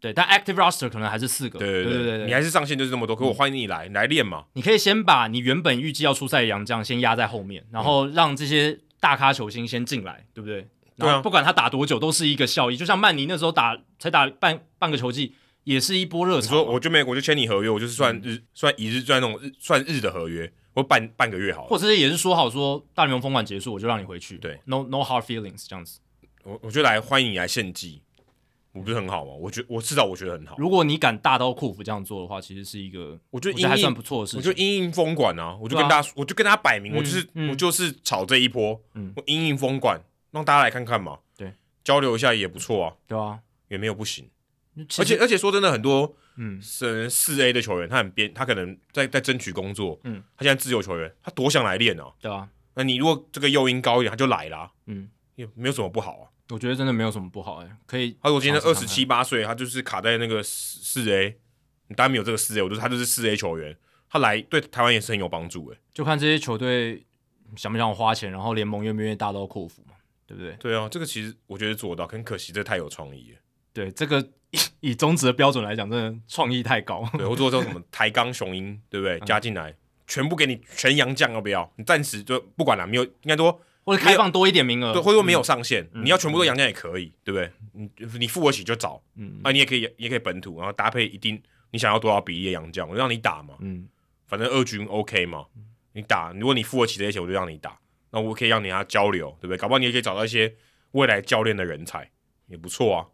对，但 active roster 可能还是四个。对对对对，你还是上限就是这么多，可我欢迎你来，你来练嘛。你可以先把你原本预计要出赛的洋将先压在后面，然后让这些大咖球星先进来，对不对？对啊，不管他打多久，都是一个效益。就像曼尼那时候打才打半半个球季，也是一波热潮。你说我就没，我就签你合约，我就是算日算一日算那种日算日的合约，我半半个月好了。或者是也是说好说大联盟封馆结束，我就让你回去。对，no no hard feelings 这样子。我我就来欢迎你来献祭。我不是很好吗？我觉我至少我觉得很好。如果你敢大刀阔斧这样做的话，其实是一个我觉得，还算不错的事情。我就因应封管啊，我就跟大家，啊、我就跟大家摆明，我就是、嗯、我就是炒这一波，嗯、我因应封管，让大家来看看嘛，对，交流一下也不错啊，对啊，也没有不行。而且而且说真的，很多嗯，是四 A 的球员，他很边，他可能在在争取工作，嗯，他现在自由球员，他多想来练哦，对啊。那你如果这个诱因高一点，他就来啦，嗯，也没有什么不好啊。我觉得真的没有什么不好哎、欸，可以。他如果今天二十七八岁，他就是卡在那个四 A，你当然没有这个四 A，我觉得他就是四 A 球员，他来对台湾也是很有帮助哎。就看这些球队想不想花钱，然后联盟愿不愿意大刀阔斧嘛，对不对？对啊，这个其实我觉得做到，很可惜，这太有创意了。对，这个以以中职的标准来讲，真的创意太高。对，或者说这种什么 <laughs> 台钢雄鹰，对不对？加进来，全部给你全洋将要不要？你暂时就不管了，没有，应该说。或者开放多一点名额，对，或者说没有上限，嗯、你要全部都洋将也可以，嗯、对不对？你你付得起就找，嗯，啊，你也可以，也可以本土，然后搭配一定你想要多少比例的洋将，我就让你打嘛，嗯，反正二军 OK 嘛，你打，如果你付得起这些钱，我就让你打，那我可以让你跟他交流，对不对？搞不好你也可以找到一些未来教练的人才，也不错啊。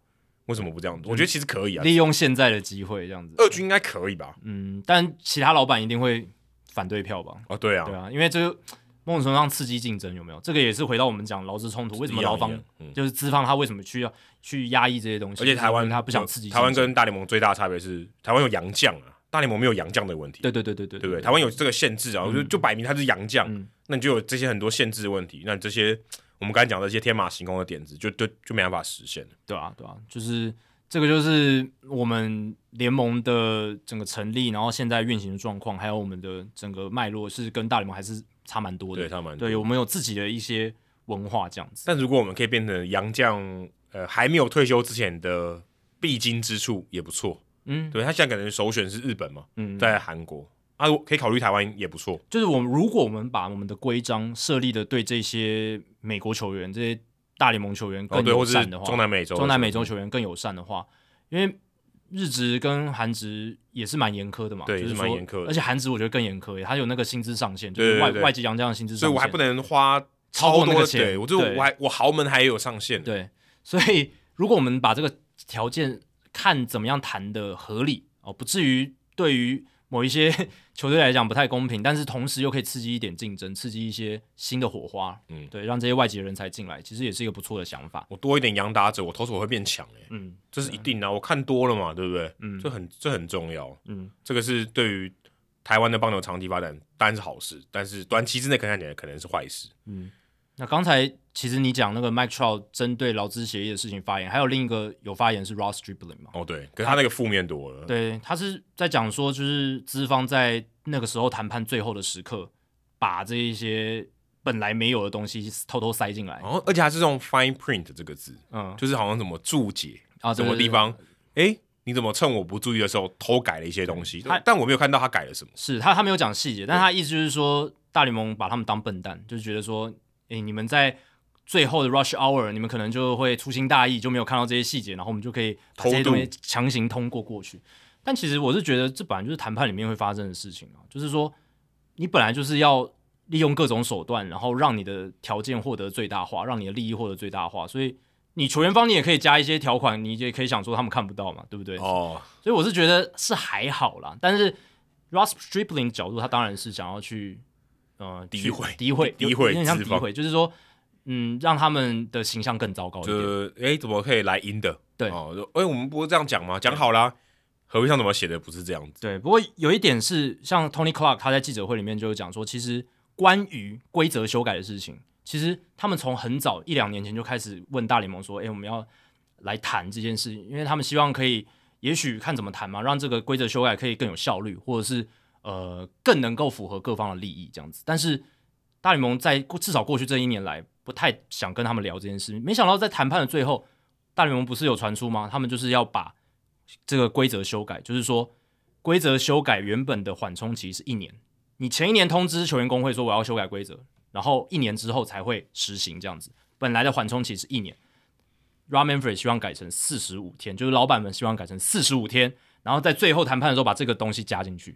为什么不这样子？嗯、我觉得其实可以啊，利用现在的机会这样子，二军应该可以吧？嗯，但其他老板一定会反对票吧？哦，对啊，对啊，因为这个。某种程度上刺激竞争有没有？这个也是回到我们讲劳资冲突，为什么劳方就是资方他为什么需要去压抑这些东西？而且台湾他不想刺激。台湾跟大联盟最大的差别是，台湾有洋将啊，大联盟没有洋将的问题。对对对对对，对不对？台湾有这个限制啊，就就摆明他是洋将，那你就有这些很多限制的问题。那这些我们刚才讲的一些天马行空的点子，就就就没办法实现了。对啊，对啊，就是这个就是我们联盟的整个成立，然后现在运行的状况，还有我们的整个脉络是跟大联盟还是。差蛮多的，对，差蛮多。对，我们有自己的一些文化这样子。但如果我们可以变成洋将，呃，还没有退休之前的必经之处也不错。嗯，对他现在可能首选是日本嘛，嗯，在韩国啊，可以考虑台湾也不错。就是我们如果我们把我们的规章设立的对这些美国球员、这些大联盟球员更友善的话，中南美洲、中南美洲球员更友善的话，因为。日职跟韩职也是蛮严苛的嘛，对，是蛮严苛的。而且韩职我觉得更严苛，他有那个薪资上限，就是外外籍洋将的薪资上限，所以我还不能花超多那个钱。我就我还我豪门还有上限。对，所以如果我们把这个条件看怎么样谈的合理哦，不至于对于。某一些 <laughs> 球队来讲不太公平，但是同时又可以刺激一点竞争，刺激一些新的火花，嗯，对，让这些外籍人才进来，其实也是一个不错的想法。我多一点洋打者，我投手会变强，哎，嗯，这是一定的，我看多了嘛，对不对？嗯，这很这很重要，嗯，这个是对于台湾的棒球长期发展当然是好事，但是短期之内看起来可能是坏事，嗯。那刚才其实你讲那个 Mike Trout 针对劳资协议的事情发言，还有另一个有发言是 Ross Stripling 嘛？哦，对，可是他那个负面多了。对，他是在讲说，就是资方在那个时候谈判最后的时刻，把这一些本来没有的东西偷偷塞进来。哦，而且还是用 fine print 这个字，嗯，就是好像什么注解啊，什么地方？哎，你怎么趁我不注意的时候偷改了一些东西？他但我没有看到他改了什么。是他他没有讲细节，但他意思就是说，大联盟把他们当笨蛋，就是觉得说。哎，你们在最后的 rush hour，你们可能就会粗心大意，就没有看到这些细节，然后我们就可以把这些东西强行通过过去。但其实我是觉得，这本来就是谈判里面会发生的事情啊，就是说你本来就是要利用各种手段，然后让你的条件获得最大化，让你的利益获得最大化。所以你球员方你也可以加一些条款，你也可以想说他们看不到嘛，对不对？哦，所以我是觉得是还好啦。但是 Ross Stripling 角度，他当然是想要去。呃，诋毁，诋毁，诋毁，有点像诋毁，就是说，嗯，让他们的形象更糟糕一点。哎、欸，怎么可以来阴的？对，哦，哎、欸，我们不是这样讲吗？讲好啦，合约上怎么写的不是这样子？对，不过有一点是，像 Tony Clark 他在记者会里面就讲说，其实关于规则修改的事情，其实他们从很早一两年前就开始问大联盟说，哎、欸，我们要来谈这件事，因为他们希望可以。也许看怎么谈嘛，让这个规则修改可以更有效率，或者是呃更能够符合各方的利益这样子。但是大联盟在至少过去这一年来不太想跟他们聊这件事，没想到在谈判的最后，大联盟不是有传出吗？他们就是要把这个规则修改，就是说规则修改原本的缓冲期是一年，你前一年通知球员工会说我要修改规则，然后一年之后才会实行这样子。本来的缓冲期是一年。Rob Manfred 希望改成四十五天，就是老板们希望改成四十五天，然后在最后谈判的时候把这个东西加进去。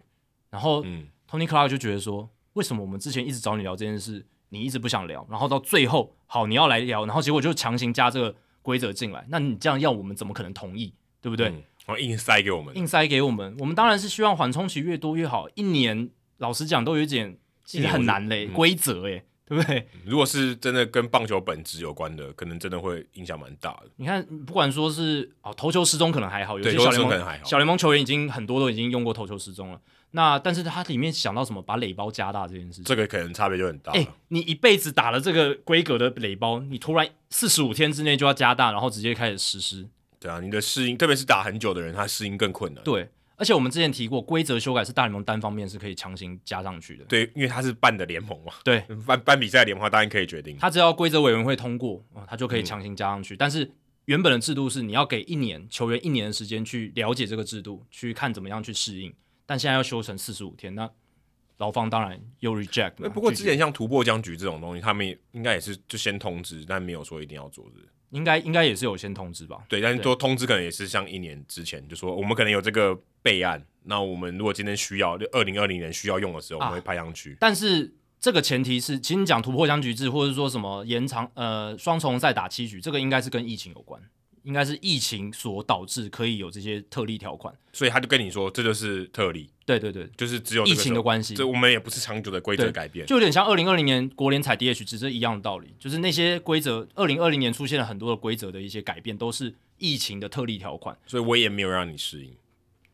然后，Tony Clark 就觉得说，为什么我们之前一直找你聊这件事，你一直不想聊，然后到最后，好，你要来聊，然后结果就强行加这个规则进来，那你这样要我们怎么可能同意，对不对？然后硬塞给我们，硬塞给我们，我们当然是希望缓冲期越多越好。一年，老实讲都有一点其实很难嘞，规则诶。对不对？如果是真的跟棒球本质有关的，可能真的会影响蛮大的。你看，不管说是哦投球时钟可能还好，有些小联盟小联盟球员已经很多都已经用过投球时钟了。那但是他里面想到什么，把垒包加大这件事，这个可能差别就很大。哎，你一辈子打了这个规格的垒包，你突然四十五天之内就要加大，然后直接开始实施。对啊，你的适应，特别是打很久的人，他适应更困难。对。而且我们之前提过，规则修改是大联盟单方面是可以强行加上去的。对，因为他是办的联盟嘛。对，办办比赛联盟，他当然可以决定。他只要规则委员会通过，哦，他就可以强行加上去。嗯。但是原本的制度是你要给一年球员一年的时间去了解这个制度，去看怎么样去适应。但现在要修成四十五天，那劳方当然又 reject。不过之前像突破僵局这种东西，他们应该也是就先通知，但没有说一定要做的。应该应该也是有先通知吧？对，但是说通知可能也是像一年之前就说我们可能有这个备案，那我们如果今天需要，就二零二零年需要用的时候，我们会派上去。啊，但是这个前提是，其实你讲突破僵局制，或者说什么延长呃双重再打七局，这个应该是跟疫情有关。应该是疫情所导致可以有这些特例条款，所以他就跟你说这就是特例。对对对，就是只有疫情的关系。这我们也不是长久的规则改变，就有点像二零二零年国联采 DH 只是一样的道理，就是那些规则，二零二零年出现了很多的规则的一些改变，都是疫情的特例条款。所以我也没有让你适应，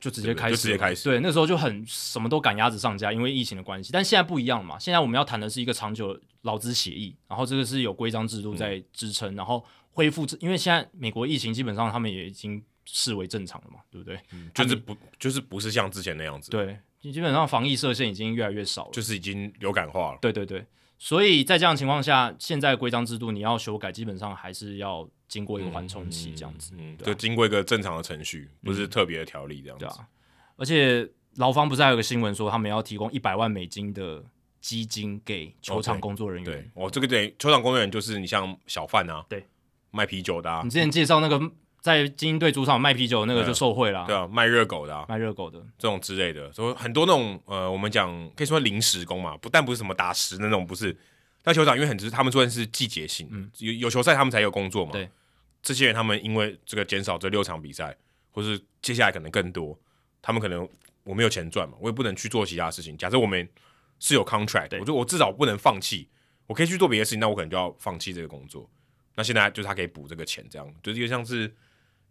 就直接开始，就直接开始。对，那时候就很什么都赶鸭子上架，因为疫情的关系。但现在不一样了嘛，现在我们要谈的是一个长久劳资协议，然后这个是有规章制度在支撑，嗯、然后。恢复，因为现在美国疫情基本上他们也已经视为正常了嘛，对不对？嗯、就是不就是不是像之前那样子。对，基本上防疫射线已经越来越少了，就是已经流感化了。对对对，所以在这样的情况下，现在规章制度你要修改，基本上还是要经过一个缓冲期这样子，嗯，嗯，就经过一个正常的程序，不是特别的条例这样子。嗯、对啊，而且劳方不是还有个新闻说，他们要提供一百万美金的基金给球场工作人员。对，哦，这个对，球场工作人员就是你像小贩啊，对。卖啤酒的、啊，你之前介绍那个在精英队主场卖啤酒的那个就受贿了、啊，对啊，卖热狗的、啊，卖热狗的。这种之类的，所以很多那种呃，我们讲可以说临时工嘛，不但不是什么打实的那种，不是。那球场因为很，他们算是季节性，嗯、有有球赛他们才有工作嘛。对，这些人他们因为这个减少这六场比赛，或是接下来可能更多，他们可能我没有钱赚嘛，我也不能去做其他事情。假设我们是有 contract，我觉得我至少不能放弃，我可以去做别的事情，那我可能就要放弃这个工作。那现在就是他可以补这个钱，这样就是一个像是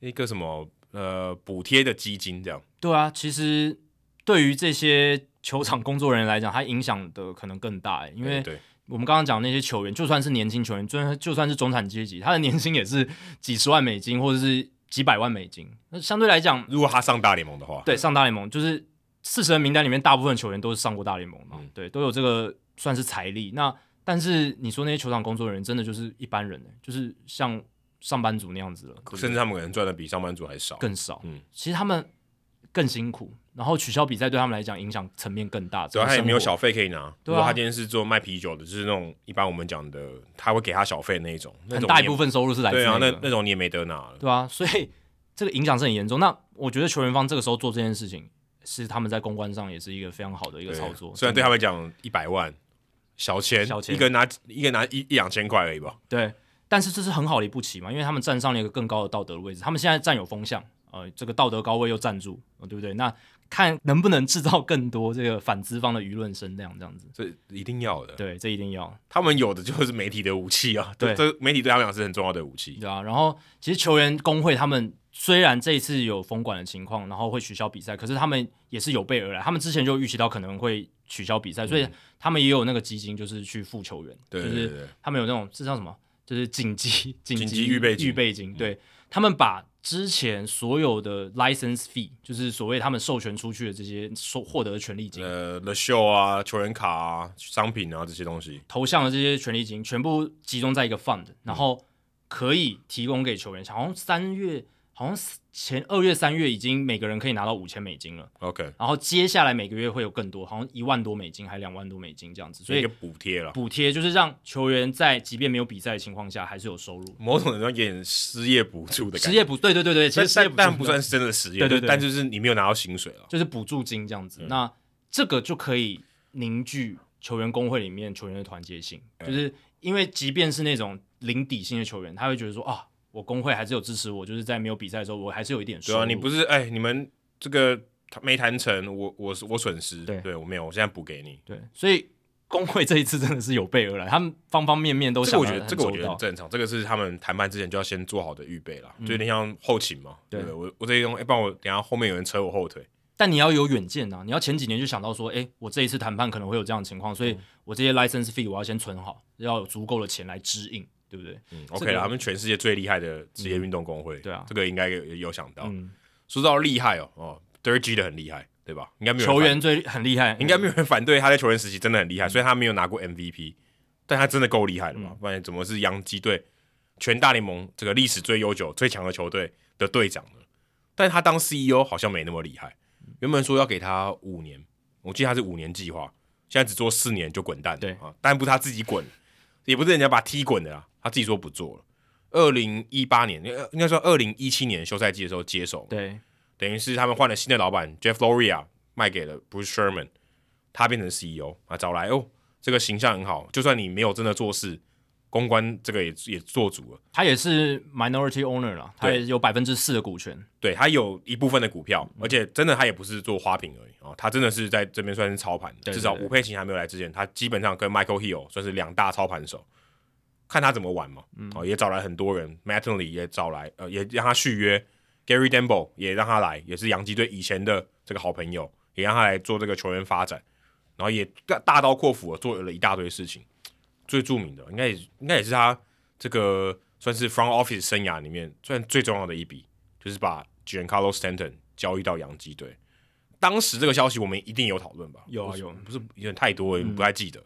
一个什么呃补贴的基金这样。对啊，其实对于这些球场工作人员来讲，他影响的可能更大，因为我们刚刚讲那些球员，就算是年轻球员，就算就算是中产阶级，他的年薪也是几十万美金或者是几百万美金。那相对来讲，如果他上大联盟的话，对，上大联盟就是四十人名单里面大部分球员都是上过大联盟嘛，嗯、对，都有这个算是财力。那但是你说那些球场工作人员真的就是一般人，就是像上班族那样子了，甚至他们可能赚的比上班族还少，更少。嗯，其实他们更辛苦，然后取消比赛对他们来讲影响层面更大。对，他也没有小费可以拿。如果他今天是做卖啤酒的，就是那种一般我们讲的，他会给他小费那一种，很大一部分收入是来自。对啊，那那种你也没得拿了。对啊，所以这个影响是很严重。那我觉得球员方这个时候做这件事情，是他们在公关上也是一个非常好的一个操作。虽然对他们讲一百万。小钱，小钱，一个人拿一个人拿一一两千块而已吧。对，但是这是很好的一步棋嘛，因为他们站上了一个更高的道德的位置，他们现在占有风向，呃，这个道德高位又站住，呃，对不对？那看能不能制造更多这个反资方的舆论声量，这样子，这一定要的。对，这一定要。他们有的就是媒体的武器啊，对，这媒体对他们讲是很重要的武器。对啊，然后其实球员工会他们。虽然这一次有封管的情况，然后会取消比赛，可是他们也是有备而来。他们之前就预期到可能会取消比赛，嗯、所以他们也有那个基金，就是去付球员。对，对，对，就是他们有那种这叫什么？就是紧急紧急预备预备金。对，他们把之前所有的 license fee，就是所谓他们授权出去的这些收获得的权利金，呃，the show 啊，球员卡啊，商品啊这些东西，投向的这些权利金全部集中在一个 fund，然后可以提供给球员，好像三月。好像前二月、三月已经每个人可以拿到五千美金了。OK，然后接下来每个月会有更多，好像一万多美金还两万多美金这样子，所以补贴了。补贴就是让球员在即便没有比赛的情况下还是有收入，某种程度上有点失业补助的感觉。失业补对对对对，其实但不算是真的失业，对对对，但就是你没有拿到薪水了，就是补助金这样子。嗯、那这个就可以凝聚球员工会里面球员的团结性，嗯、就是因为即便是那种零底薪的球员，他会觉得说啊。我工会还是有支持我，就是在没有比赛的时候，我还是有一点收入。对啊，你不是哎，你们这个没谈成，我我我损失，对，对我没有，我现在补给你。对，所以工会这一次真的是有备而来，他们方方面面都想。这个我觉得这个我觉得很正常，这个是他们谈判之前就要先做好的预备了，嗯、就有点像后勤嘛。对，对我我这一种，哎，帮我等下后面有人扯我后腿。但你要有远见呐，你要前几年就想到说，哎，我这一次谈判可能会有这样的情况，所以我这些 license fee 我要先存好，要有足够的钱来支应。对不对？嗯，OK 了，他们全世界最厉害的职业运动工会，对啊，这个应该有有想到。说到厉害哦，哦 Jeter 的很厉害，对吧？应该没有球员最很厉害，应该没有人反对他在球员时期真的很厉害，所以他没有拿过 MVP，但他真的够厉害了嘛？不然怎么是洋基队全大联盟这个历史最悠久、最强的球队的队长呢？但是他当 CEO 好像没那么厉害，原本说要给他五年，我记得他是五年计划，现在只做四年就滚蛋，对啊，但不是他自己滚，也不是人家把他踢滚的啊。他自己说不做了。二零一八年，应该说二零一七年休赛季的时候接手，对，等于是他们换了新的老板 Jeff Loria 卖给了 Bruce Sherman，他变成 CEO 啊，找来哦，这个形象很好，就算你没有真的做事，公关这个也也做足了。他也是 minority owner 啦，他也有百分之四的股权，对，他有一部分的股票，而且真的他也不是做花瓶而已啊，他真的是在这边算是操盘的，至少吴佩琴还没有来之前，他基本上跟 Michael Hill 算是两大操盘手。看他怎么玩嘛，嗯、哦，也找来很多人，Mattingly 也找来，呃，也让他续约，Gary Denbo 也让他来，也是洋基队以前的这个好朋友，也让他来做这个球员发展，然后也大大刀阔斧的做了一大堆事情。最著名的，应该也应该也是他这个算是 Front Office 生涯里面算最重要的一笔，就是把 Giancarlo Stanton 交易到洋基队。当时这个消息我们一定有讨论吧？有啊有，不是有点太多也，不太记得。嗯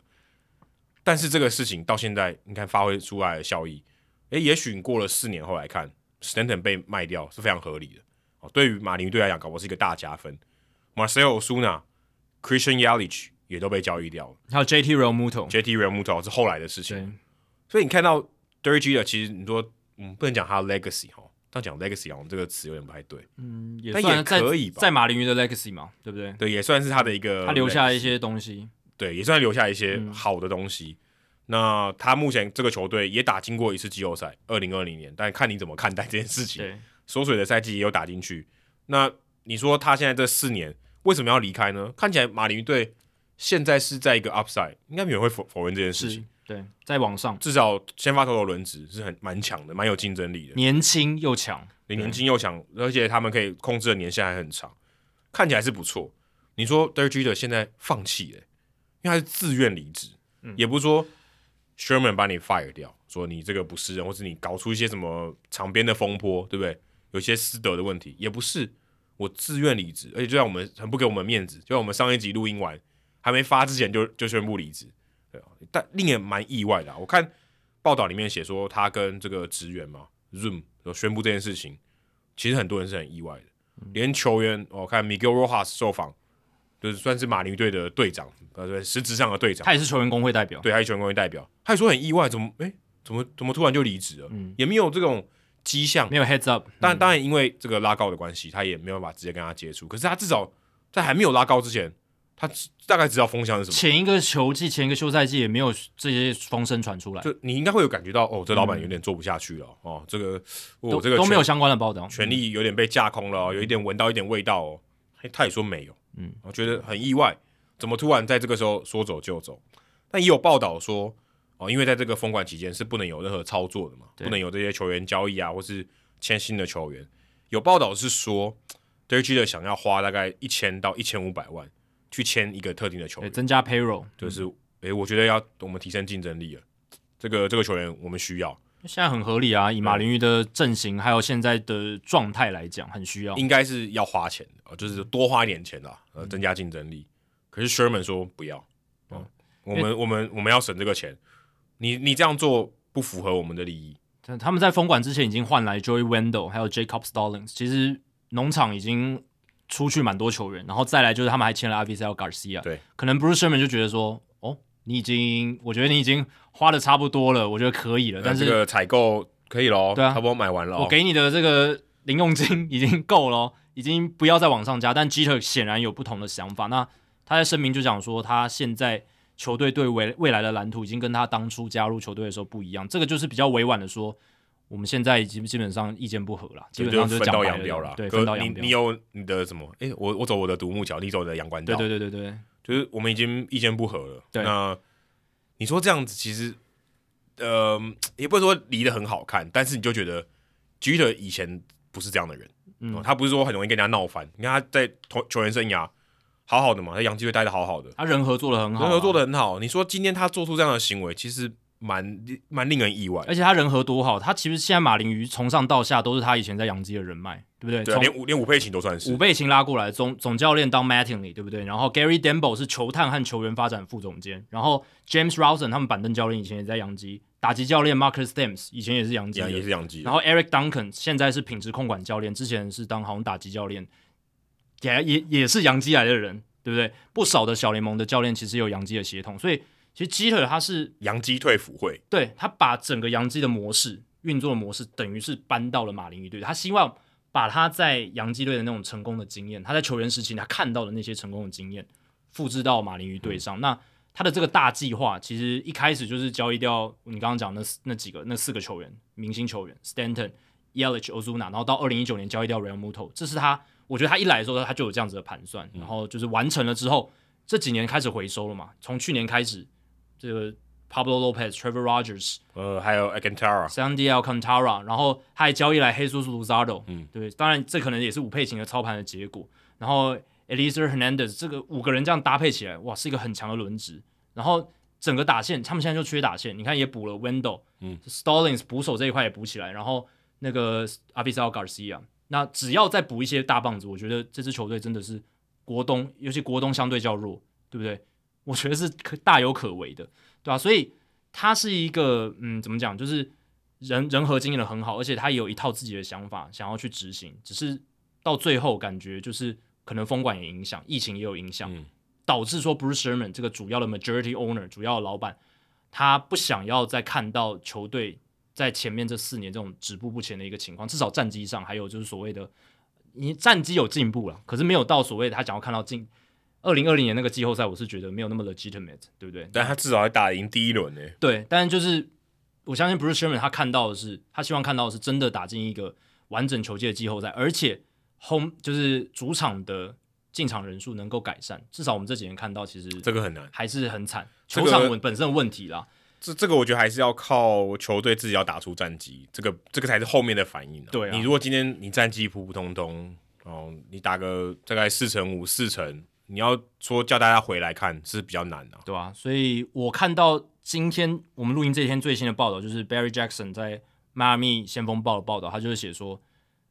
但是这个事情到现在，你看发挥出来的效益，诶，也许过了四年后来看，Stanton 被卖掉是非常合理的。哦，对于马林鱼队来讲，搞不是一个大加分。Marcell Ozuna、Christian Yelich 也都被交易掉了，还有 JT Realmuto、JT Realmuto 是后来的事情。所以你看到 Dirk Jeter 其实你说，嗯，不能讲他的 legacy 哈，但讲 legacy 啊，这个词有点不太对。嗯，也算可以吧，在马林鱼的 legacy 嘛，对不对？对，也算是他的一个，他留下一些东西。对，也算留下一些好的东西。嗯、那他目前这个球队也打进过一次季后赛，二零二零年。但看你怎么看待这件事情。缩水的赛季也有打进去。那你说他现在这四年为什么要离开呢？看起来马林鱼队现在是在一个 upside，应该没有人会否否认这件事情。对，在往上，至少先发投手轮值是很蛮强的，蛮有竞争力的。年轻又强，年轻又强，而且他们可以控制的年限还很长，看起来是不错。你说 Dirk Jeter 现在放弃了。因为他是自愿离职，嗯、也不是说 Sherman 把你 fire 掉，说你这个不是人，或是你搞出一些什么场边的风波，对不对？有些私德的问题，也不是我自愿离职，而且就像我们很不给我们面子，就像我们上一集录音完还没发之前就就宣布离职，对，但令人蛮意外的、啊。我看报道里面写说他跟这个职员嘛 Zoom 宣布这件事情，其实很多人是很意外的，嗯、连球员我看 Miguel Rojas 受访。就是算是马林队的队长，呃，对，实质上的队长，他也是球员工会代表，对，他是球员工会代表，他也说很意外，怎么，哎、欸，怎么，怎么突然就离职了？嗯，也没有这种迹象，没有 heads up。当然，当然，因为这个拉高的关系，他也没有办法直接跟他接触。可是他至少在还没有拉高之前，他大概知道风向是什么。前一个球季，前一个休赛季也没有这些风声传出来，就你应该会有感觉到，哦，这老板有点做不下去了，嗯、哦，这个我、哦、这个都没有相关的报道，权力有点被架空了，有一点闻到一点味道哦。他也说没有，嗯，我觉得很意外。怎么突然在这个时候说走就走？但也有报道说，哦，因为在这个封管期间是不能有任何操作的嘛，不能有这些球员交易啊，或是签新的球员。有报道是说，Dirk Jeter 想要花大概一千到一千五百万去签一个特定的球员，增加 payroll，就是，诶、嗯，我觉得要我们提升竞争力了。这个这个球员我们需要，现在很合理啊，以马林鱼的阵型还有现在的状态来讲，很需要。应该是要花钱的，就是多花一点钱啦，呃，增加竞争力。嗯、可是 Sherman 说不要，嗯，我们我们我们要省这个钱，你你这样做不符合我们的利益。他们在封馆之前已经换来 Joey Wendell 还有 Jacob Stallings，其实农场已经出去蛮多球员，然后再来就是他们还签了 Avisail Garcia，对，可能 Bruce Sherman 就觉得说，哦，你已经，我觉得你已经花的差不多了，我觉得可以了，但是这个采购可以咯，对啊，差不多买完了，我给你的这个零用金已经够了，已经不要再往上加，但 Jeter 显然有不同的想法，那他在声明就讲说，他现在。球队对未未来的蓝图已经跟他当初加入球队的时候不一样，这个就是比较委婉的说，我们现在已经基本上意见不合了，基本上就分道扬镳了。对，分道扬镳。你你有你的什么？哎、欸，我我走我的独木桥，你走你的阳关道。对对对对对，就是我们已经意见不合了。对，那你说这样子其实，呃，也不是说离得很好看，但是你就觉得 g e t e r 以前不是这样的人，嗯，他不是说很容易跟人家闹翻。你看他在球球员生涯。好好的嘛，在洋基队待的好好的，他人合作的很好，啊，人合作的很好。你说今天他做出这样的行为，其实蛮蛮令人意外。而且他人和多好，他其实现在马林鱼从上到下都是他以前在洋基的人脉，对不对？对，连五连五倍琴都算是五倍琴拉过来，总总教练当 Mattingly，对不对？然后 Gary Dembo 是球探和球员发展副总监，然后 James Rosen 他们板凳教练以前也在洋基，打击教练 Marcus Thames 以前也是洋基，也是洋基。然后 Eric Duncan 现在是品质控管教练，之前是当好像打击教练，也也也是洋基来的人。对不对？不少的小联盟的教练其实有洋基的血统，所以其实鸡腿他是洋基退辅会，对，他把整个洋基的模式运作的模式，等于是搬到了马林鱼队。他希望把他在洋基队的那种成功的经验，他在球员时期他看到的那些成功的经验，复制到马林鱼队上。嗯、那他的这个大计划，其实一开始就是交易掉你刚刚讲的那那几个那四个球员，明星球员 Stanton、Yelich、Ozuna，然后到二零一九年交易掉 Realmuto，这是他。我觉得他一来的时候，他就有这样子的盘算，然后就是完成了之后，这几年开始回收了嘛。从去年开始，这个 Pablo Lopez、Trevor Rogers，呃，还有 Alcantara、Sandy Alcantara，然后他还交易来黑叔叔 Luzardo，嗯，对，当然这可能也是五配型的操盘的结果。然后 Elieser Hernandez 这个五个人这样搭配起来，哇，是一个很强的轮值。然后整个打线，他们现在就缺打线，你看也补了 Wendle，嗯，Stallings 捕手这一块也补起来，然后那个 Avisail Garcia。那只要再补一些大棒子，我觉得这支球队真的是国东，尤其国东相对较弱，对不对？我觉得是可大有可为的，对吧、啊？所以他是一个，嗯，怎么讲？就是人人和经营的很好，而且他也有一套自己的想法，想要去执行。只是到最后感觉就是可能风管也影响，疫情也有影响，嗯、导致说 Bruce Sherman 这个主要的 majority owner 主要的老板，他不想要再看到球队。在前面这四年这种止步不前的一个情况，至少战绩上还有就是所谓的你战绩有进步了，可是没有到所谓的他想要看到进二零二零年那个季后赛，我是觉得没有那么 legitimate，对不对？但他至少还打赢第一轮呢。对，但是就是我相信 Bruce Sherman 他看到的是，他希望看到的是真的打进一个完整球季的季后赛，而且 home 就是主场的进场人数能够改善。至少我们这几年看到，其实这个很难，还是很惨，球场本身的问题啦。这这个我觉得还是要靠球队自己要打出战绩，这个这个才是后面的反应。对啊，你如果今天你战绩普普通通，哦，你打个大概四成五四成，你要说叫大家回来看是比较难的，对啊，所以我看到今天我们录音这天最新的报道，就是 Barry Jackson 在迈阿密先锋报的报道，他就是写说，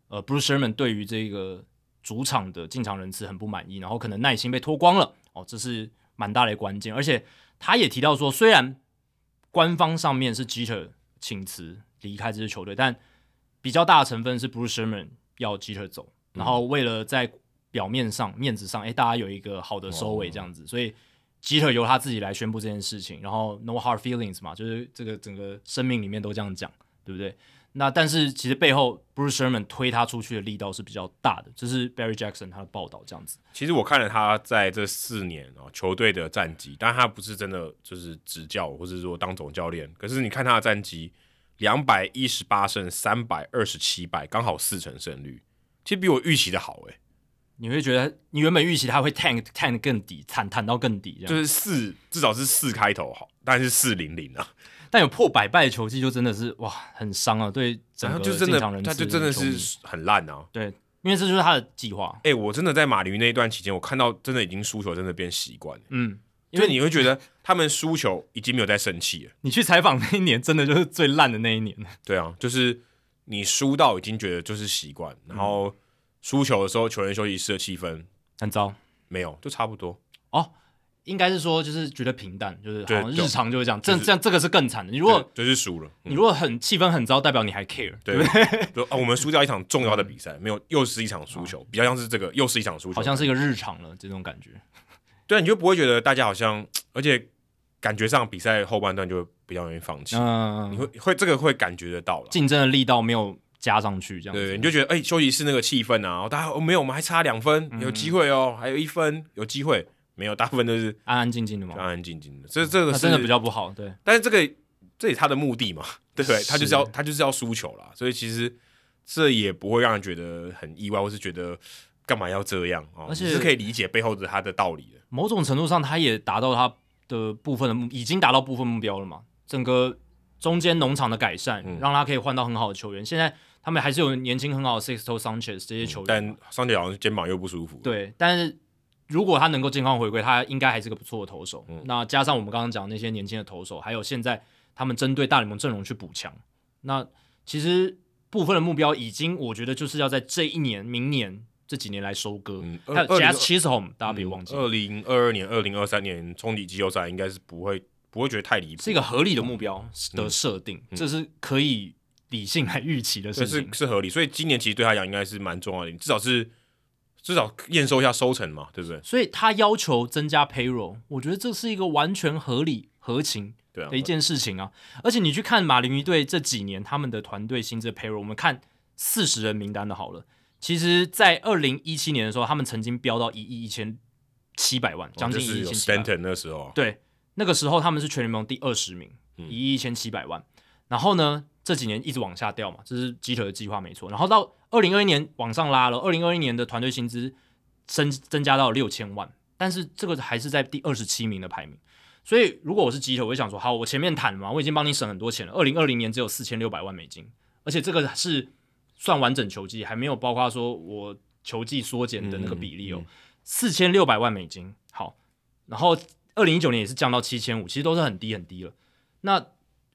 呃，Bruce Sherman 对于这个主场的进场人次很不满意，然后可能耐心被脱光了，哦，这是蛮大的关键，而且他也提到说，虽然官方上面是 Geter 请辞离开这支球队，但比较大的成分是 Bruce Sherman 要 Geter 走，然后为了在表面上面子上，哎，大家有一个好的收尾这样子，所以 Jeter 由他自己来宣布这件事情，然后 No hard feelings 嘛，就是这个整个生命里面都这样讲，对不对？那但是其实背后 Bruce Sherman 推他出去的力道是比较大的，这是 Barry Jackson 他的报道这样子。其实我看了他在这四年哦球队的战绩，但他不是真的就是执教或者说当总教练。可是你看他的战绩，两百一十八胜三百二十七败，刚好四成胜率，其实比我预期的好诶。你会觉得你原本预期他会 tank tank 更底，惨惨到更底，就是四至少是四开头好，但是四零零啊。但有破百败的球技，就真的是哇，很伤啊！对整个进场人他就真的是很烂啊！对，因为这就是他的计划。哎、欸，我真的在马林那一段期间，我看到真的已经输球，真的变习惯。嗯，因为你会觉得他们输球已经没有在生气了。<laughs> 你去采访那一年，真的就是最烂的那一年。对啊，就是你输到已经觉得就是习惯，然后输球的时候，球员休息室的气氛很糟，没有，就差不多哦。应该是说，就是觉得平淡，就是好像日常就是这样。这这样这个是更惨的。你如果就是输了，你如果很气氛很糟，代表你还 care，对不对？啊我们输掉一场重要的比赛，没有，又是一场输球，比较像是这个，又是一场输球，好像是一个日常了这种感觉。<laughs> 对，你就不会觉得大家好像，而且感觉上比赛后半段就比较容易放弃。嗯，你会会这个会感觉得到了，竞争的力道没有加上去，这样子。对，你就觉得哎，休息室那个气氛啊，大家没有，我们还差两分，有机会哦，还有一分，有机会。没有，大部分都是安安静静的嘛，安安静静的。这这个是真的比较不好，对。但是这个这也他的目的嘛，<laughs> 对不对？他就是要他就是要输球啦，所以其实这也不会让人觉得很意外，或是觉得干嘛要这样啊？而且是可以理解背后的他的道理的。某种程度上，他也达到他的部分的目，已经达到部分目标了嘛。整个中间农场的改善，让他可以换到很好的球员。现在他们还是有年轻很好的 Sixto Sanchez 这些球员，但 Sanchez 好像肩膀又不舒服。对，但是。如果他能够健康回归，他应该还是个不错的投手。嗯、那加上我们刚刚讲那些年轻的投手，还有现在他们针对大联盟阵容去补强，那其实部分的目标已经，我觉得就是要在这一年、明年这几年来收割。嗯、还有 Jazz Chisholm，大家别忘记，二零二二年、二零二三年冲击季后赛应该是不会不会觉得太离谱，是一个合理的目标的设定，嗯嗯、这是可以理性来预期的事情，是是合理。所以今年其实对他讲应该是蛮重要的，至少是。至少验收一下收成嘛，对不对？所以他要求增加 payroll，我觉得这是一个完全合理合情的一件事情啊。啊而且你去看马林鱼队这几年他们的团队薪资 payroll，我们看四十人名单的好了。其实，在二零一七年的时候，他们曾经飙到一亿一千七百万，将近一亿一千七百万。Stanton 那时候，对，那个时候他们是全联盟第二十名，一亿一千七百万。然后呢，这几年一直往下掉嘛，这是基特的计划没错。然后到二零二一年往上拉了，二零二一年的团队薪资增增加到六千万，但是这个还是在第二十七名的排名。所以如果我是基特，我会想说，好，我前面谈了嘛，我已经帮你省很多钱了。二零二零年只有四千六百万美金，而且这个是算完整球季，还没有包括说我球季缩减的那个比例哦。四千六百万美金，好，然后二零一九年也是降到七千五，其实都是很低很低了。那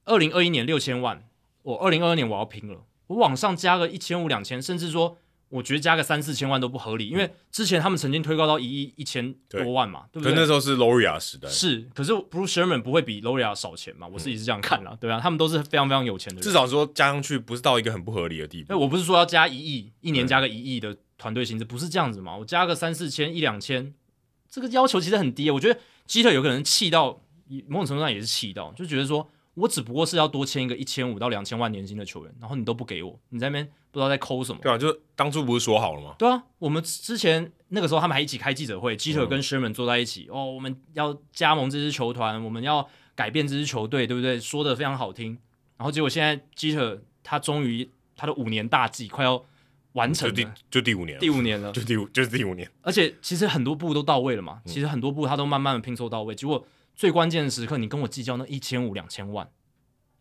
二零二一年六千万，我二零二二年我要拼了。我往上加个一千五两千，甚至说我觉得加个三四千万都不合理，因为之前他们曾经推高到一亿一千多万嘛，对，对不对？那时候是 Loria 时代，是，可是 Bruce Sherman 不会比 Loria 少钱嘛？我自己是这样看啦，嗯、<laughs> 对啊，他们都是非常非常有钱的人，至少说加上去不是到一个很不合理的地步。我不是说要加一亿，一年加个一亿的团队薪资，不是这样子嘛？我加个三四千一两千，这个要求其实很低。我觉得基特有可能气到，某种程度上也是气到，就觉得说。我只不过是要多签一个一千五到两千万年薪的球员，然后你都不给我，你在那边不知道在抠什么？对啊，就当初不是说好了吗？对啊，我们之前那个时候他们还一起开记者会，基特跟 Sherman 坐在一起，嗯、哦，我们要加盟这支球团，我们要改变这支球队，对不对？说的非常好听。然后结果现在基特他终于他的五年大计快要完成了，就第就第五年，第五年了，就第五就是第五年。而且其实很多步都到位了嘛，其实很多步他都慢慢的拼凑到位，结果最关键的时刻你跟我计较那一千五两千万。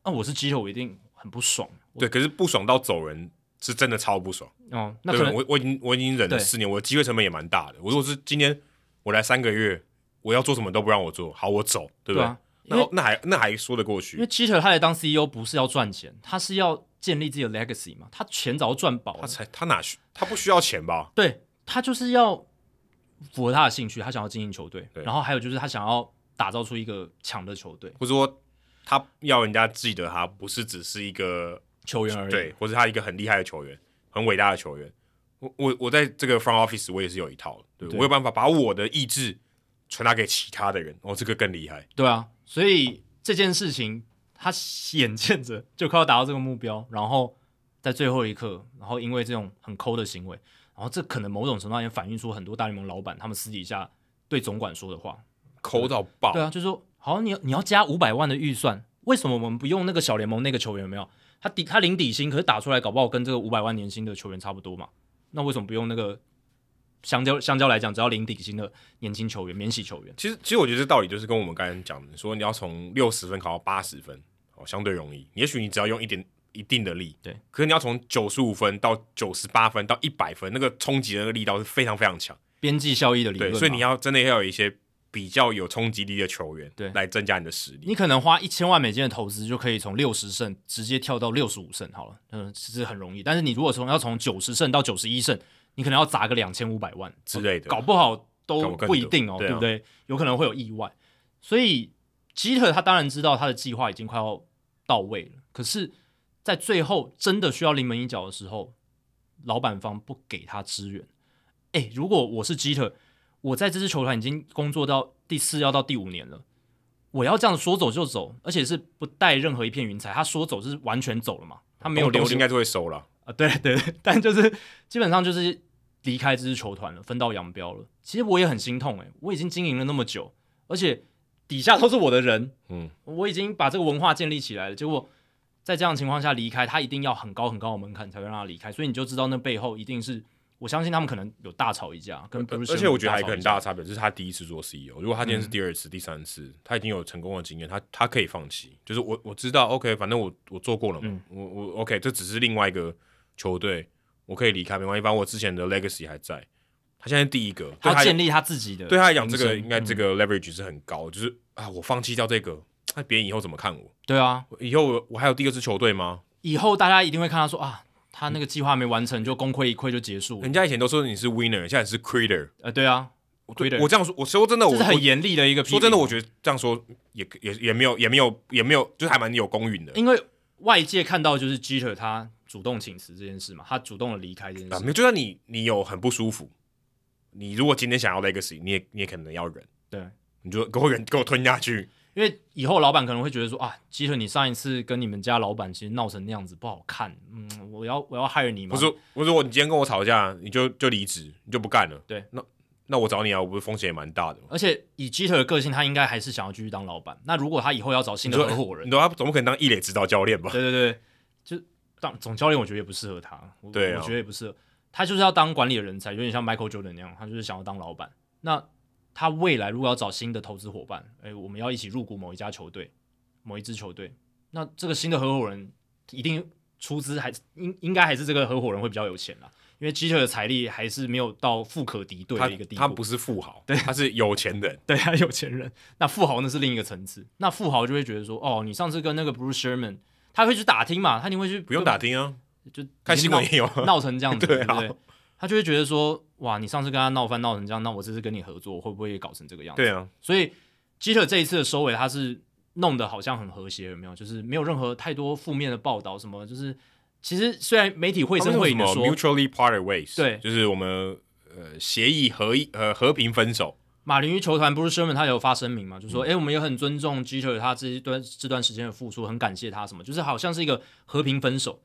那、啊、我是基特，我一定很不爽。对，可是不爽到走人，是真的超不爽。哦，那可能我我已经我已经忍了四年，我的机会成本也蛮大的。我如果是今天我来三个月，我要做什么都不让我做，好，我走，对不对？对啊、那那还那还说得过去。因为基特他来当 CEO 不是要赚钱，他是要建立自己的 legacy 嘛。他钱早就赚饱了，他才他哪需他不需要钱吧？对，他就是要符合他的兴趣，他想要经营球队，对然后还有就是他想要打造出一个强的球队，或者说。他要人家记得他不是只是一个球员而已，对，或是他一个很厉害的球员，很伟大的球员。我我我在这个 front office 我也是有一套，对，对我有办法把我的意志传达给其他的人，哦，这个更厉害。对啊，所以这件事情他眼见着就快要达到这个目标，然后在最后一刻，然后因为这种很抠的行为，然后这可能某种程度上也反映出很多大联盟老板他们私底下对总管说的话，抠到爆。对啊，就是说。好，你你要加五百万的预算，为什么我们不用那个小联盟那个球员？有没有，他底他零底薪，可是打出来搞不好跟这个五百万年薪的球员差不多嘛？那为什么不用那个相较相较来讲，只要零底薪的年轻球员，免洗球员？其实其实我觉得这道理就是跟我们刚才讲的，说你要从六十分考到八十分，哦，相对容易。也许你只要用一点一定的力，对。可是你要从九十五分到九十八分到一百分，那个冲击的那个力道是非常非常强，边际效益的力，对。所以你要真的要有一些。比较有冲击力的球员，对，来增加你的实力。你可能花一千万美金的投资，就可以从六十胜直接跳到六十五胜，好了，嗯，其实很容易。但是你如果从要从九十胜到九十一胜，你可能要砸个两千五百万之类的，搞不好都不一定哦，对，啊、对不对？有可能会有意外。所以基特他当然知道他的计划已经快要到位了，可是，在最后真的需要临门一脚的时候，老板方不给他支援。哎，如果我是基特，我在这支球团已经工作到第四要到第五年了，我要这样说走就走，而且是不带任何一片云彩。他说走是完全走了嘛？他没有留，应该就会收了啊。对对对，但就是基本上就是离开这支球团了，分道扬镳了。其实我也很心痛，诶，我已经经营了那么久，而且底下都是我的人，<laughs> 嗯，我已经把这个文化建立起来了，结果在这样的情况下离开，他一定要很高很高的门槛才会让他离开，所以你就知道那背后一定是。我相信他们可能有大吵一架，跟。而且我觉得还有一个很大的差别，就是他第一次做 CEO。如果他今天是第二次、嗯、第三次，他已经有成功的经验，他他可以放弃。就是我我知道，OK，反正我我做过了嘛，嗯、我我 OK，这只是另外一个球队，我可以离开没关系，反正我之前的 legacy 还在。他现在第一个，他建立他自己的，对他来讲，这个应该这个 leverage 是很高，嗯、就是啊，我放弃掉这个，那别人以后怎么看我？对啊，以后我还有第二支球队吗？以后大家一定会看他说啊。他那个计划没完成，就功亏一篑就结束。人家以前都说你是 winner，现在是 critter。呃，对啊，我我这样说，我说真的，我是很严厉的一个。说真的，我觉得这样说也也也没有也没有也没有，就是还蛮有公允的。因为外界看到就是 Jeter 他主动请辞这件事嘛，他主动的离开这件事。没有，就算你你有很不舒服，你如果今天想要 legacy，你也你也可能要忍。对，你就给我忍，给我吞下去。因为以后老板可能会觉得说啊，基特，你上一次跟你们家老板其实闹成那样子不好看，嗯，我要我要 hire 你吗？不是，我，你今天跟我吵架，你就就离职，你就不干了。对，那那我找你啊，我不是风险也蛮大的。而且以基特的个性，他应该还是想要继续当老板。那如果他以后要找新的合伙人，你说他总不可能当一垒指导教练吧？对对对，就当总教练，我觉得也不适合他。对、啊，我觉得也不适合。他就是要当管理的人才，有点像 Michael Jordan 那样，他就是想要当老板。那。他未来如果要找新的投资伙伴，诶，我们要一起入股某一家球队、某一支球队，那这个新的合伙人一定出资还应应该还是这个合伙人会比较有钱啦，因为基特的财力还是没有到富可敌对的一个地步。他，他不是富豪，对，他是有钱人，<laughs> 对，他有钱人。那富豪那是另一个层次，那富豪就会觉得说，哦，你上次跟那个 Bruce Sherman，他会去打听嘛，他你会去不用打听啊，就看新闻也有闹成这样子，<laughs> 对，对不对？他就会觉得说，哇，你上次跟他闹翻闹成这样，那我这次跟你合作会不会也搞成这个样子？对啊，所以基特这一次的收尾，他是弄得好像很和谐，有没有？就是没有任何太多负面的报道，什么就是其实虽然媒体会声会影的说 mutually parted ways，对，就是我们呃协议和呃和平分手。马林鱼球团不是 Sherman 他有发声明嘛？就说哎、嗯欸，我们也很尊重基特他这一段这段时间的付出，很感谢他什么，就是好像是一个和平分手。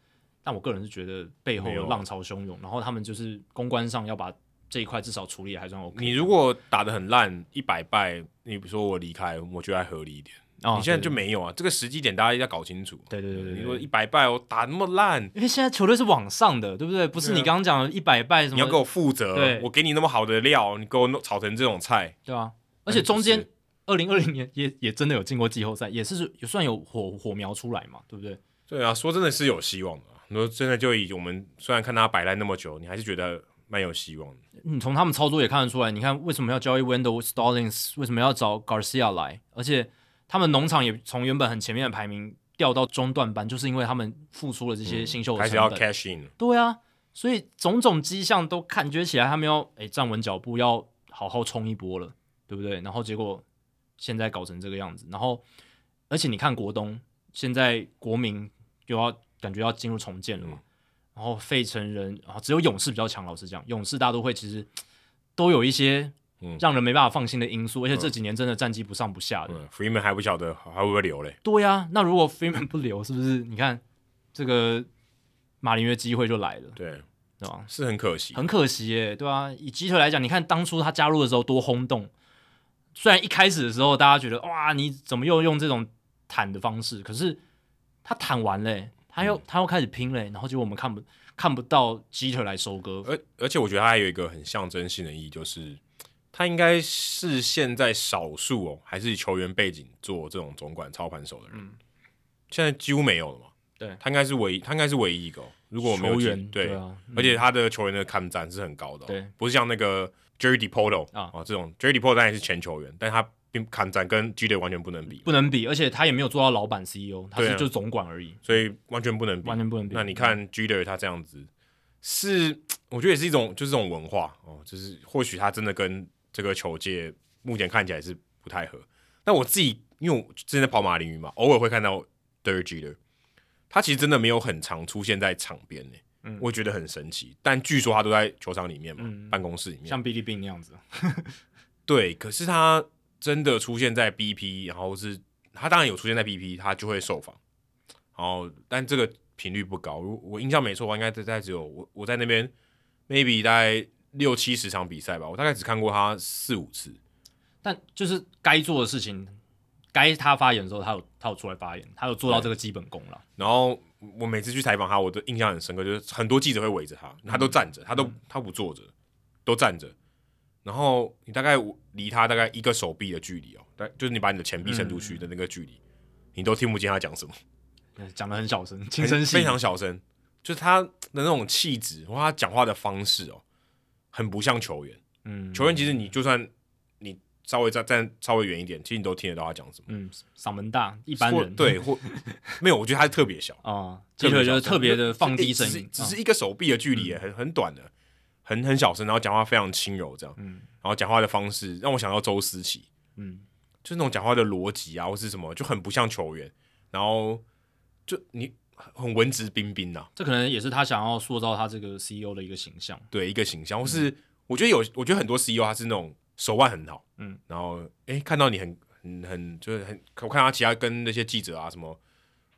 但我个人是觉得背后有浪潮汹涌，然后他们就是公关上要把这一块至少处理还算 OK。你如果打的很烂，一百败，你比如说我离开，我觉得还合理一点。哦，你现在就没有啊？这个时机点大家要搞清楚。对对对对，你说一百败，我打那么烂，因为现在球队是往上的，对不对？不是你刚刚讲的一百败什么？你要给我负责，我给你那么好的料，你给我弄炒成这种菜，对啊。而且中间二零二零年也也真的有进过季后赛，也是也算有火火苗出来嘛，对不对？对啊，说真的是有希望的。你说真的，就以我们虽然看他摆烂那么久，你还是觉得蛮有希望的。你从他们操作也看得出来，你看为什么要交易 Wendell Stallings，为什么要找 Garcia 来？而且他们农场也从原本很前面的排名掉到中段班，就是因为他们付出了这些新秀的。开始要 cash in。对啊，所以种种迹象都感觉起来，他们要诶站稳脚步，要好好冲一波了，对不对？然后结果现在搞成这个样子，然后而且你看国东现在国民又要。感觉要进入重建了嘛，嗯、然后费城人，然后只有勇士比较强。老实讲，勇士大都会其实都有一些让人没办法放心的因素，嗯、而且这几年真的战绩不上不下的。嗯、Freeman 还不晓得还会不会留嘞？对呀、啊，那如果 Freeman 不留，是不是？你看这个马林鱼机会就来了，对，对吧？是很可惜，很可惜耶，对啊，以基特来讲，你看当初他加入的时候多轰动，虽然一开始的时候大家觉得哇，你怎么又用这种坦的方式？可是他坦完嘞。他又他又开始拼了，然后结果我们看不看不到基特来收割，而而且我觉得他还有一个很象征性的意义，就是他应该是现在少数哦，还是球员背景做这种总管操盘手的人，嗯、现在几乎没有了嘛。对，他应该是唯一，他应该是唯一一个、哦。如果我没有球员，对，而且他的球员的看战是很高的、哦，对，不是像那个 Jerry Dipoto 啊，哦，这种 Jerry Dipoto 当然是前球员，但他并坎赞跟 Jeter 完全不能比，不能比，而且他也没有做到老板 CEO，他是就总管而已，所以完全不能比，完全不能比。那你看 Jeter 他这样子，是我觉得也是一种就是这种文化哦，就是或许他真的跟这个球界目前看起来是不太合。但我自己因为我之前在跑马林鱼嘛，偶尔会看到 Derek Jeter，他其实真的没有很常出现在场边呢。嗯，我觉得很神奇，但据说他都在球场里面嘛，嗯、办公室里面，像 Billy Beane 那样子。<laughs> 对，可是他真的出现在 BP，然后是他当然有出现在 BP，他就会受访。然后，但这个频率不高。如我印象没错的话，应该大概只有我我在那边 maybe 大概六七十场比赛吧，我大概只看过他四五次。但就是该做的事情，该他发言的时候，他有他有出来发言，他有做到这个基本功了。然后。我每次去采访他，我的印象很深刻，就是很多记者会围着他，他都站着，他都、嗯、他不坐着，都站着。然后你大概离他大概一个手臂的距离哦，但就是你把你的前臂伸出去的那个距离，嗯、你都听不见他讲什么，讲的很小声，轻声细，非常小声。就是他的那种气质或他讲话的方式哦，很不像球员。嗯，球员其实你就算你。稍微站站稍微远一点，其实你都听得到他讲什么。嗯，嗓门大，一般人对 <laughs> 或没有，我觉得他是特别小啊，这个就是特别的放低声音，只是一个手臂的距离，很很短的，很很小声，然后讲话非常轻柔，这样，嗯，然后讲话的方式让我想到周思齐，嗯，就是那种讲话的逻辑啊，或是什么，就很不像球员，然后就你很文质彬彬呐，这可能也是他想要塑造他这个 CEO 的一个形象，对，一个形象，或是我觉得有，我觉得很多 CEO 他是那种。手腕很好，嗯，然后哎、欸，看到你很很很就是很，我看他其他跟那些记者啊什么，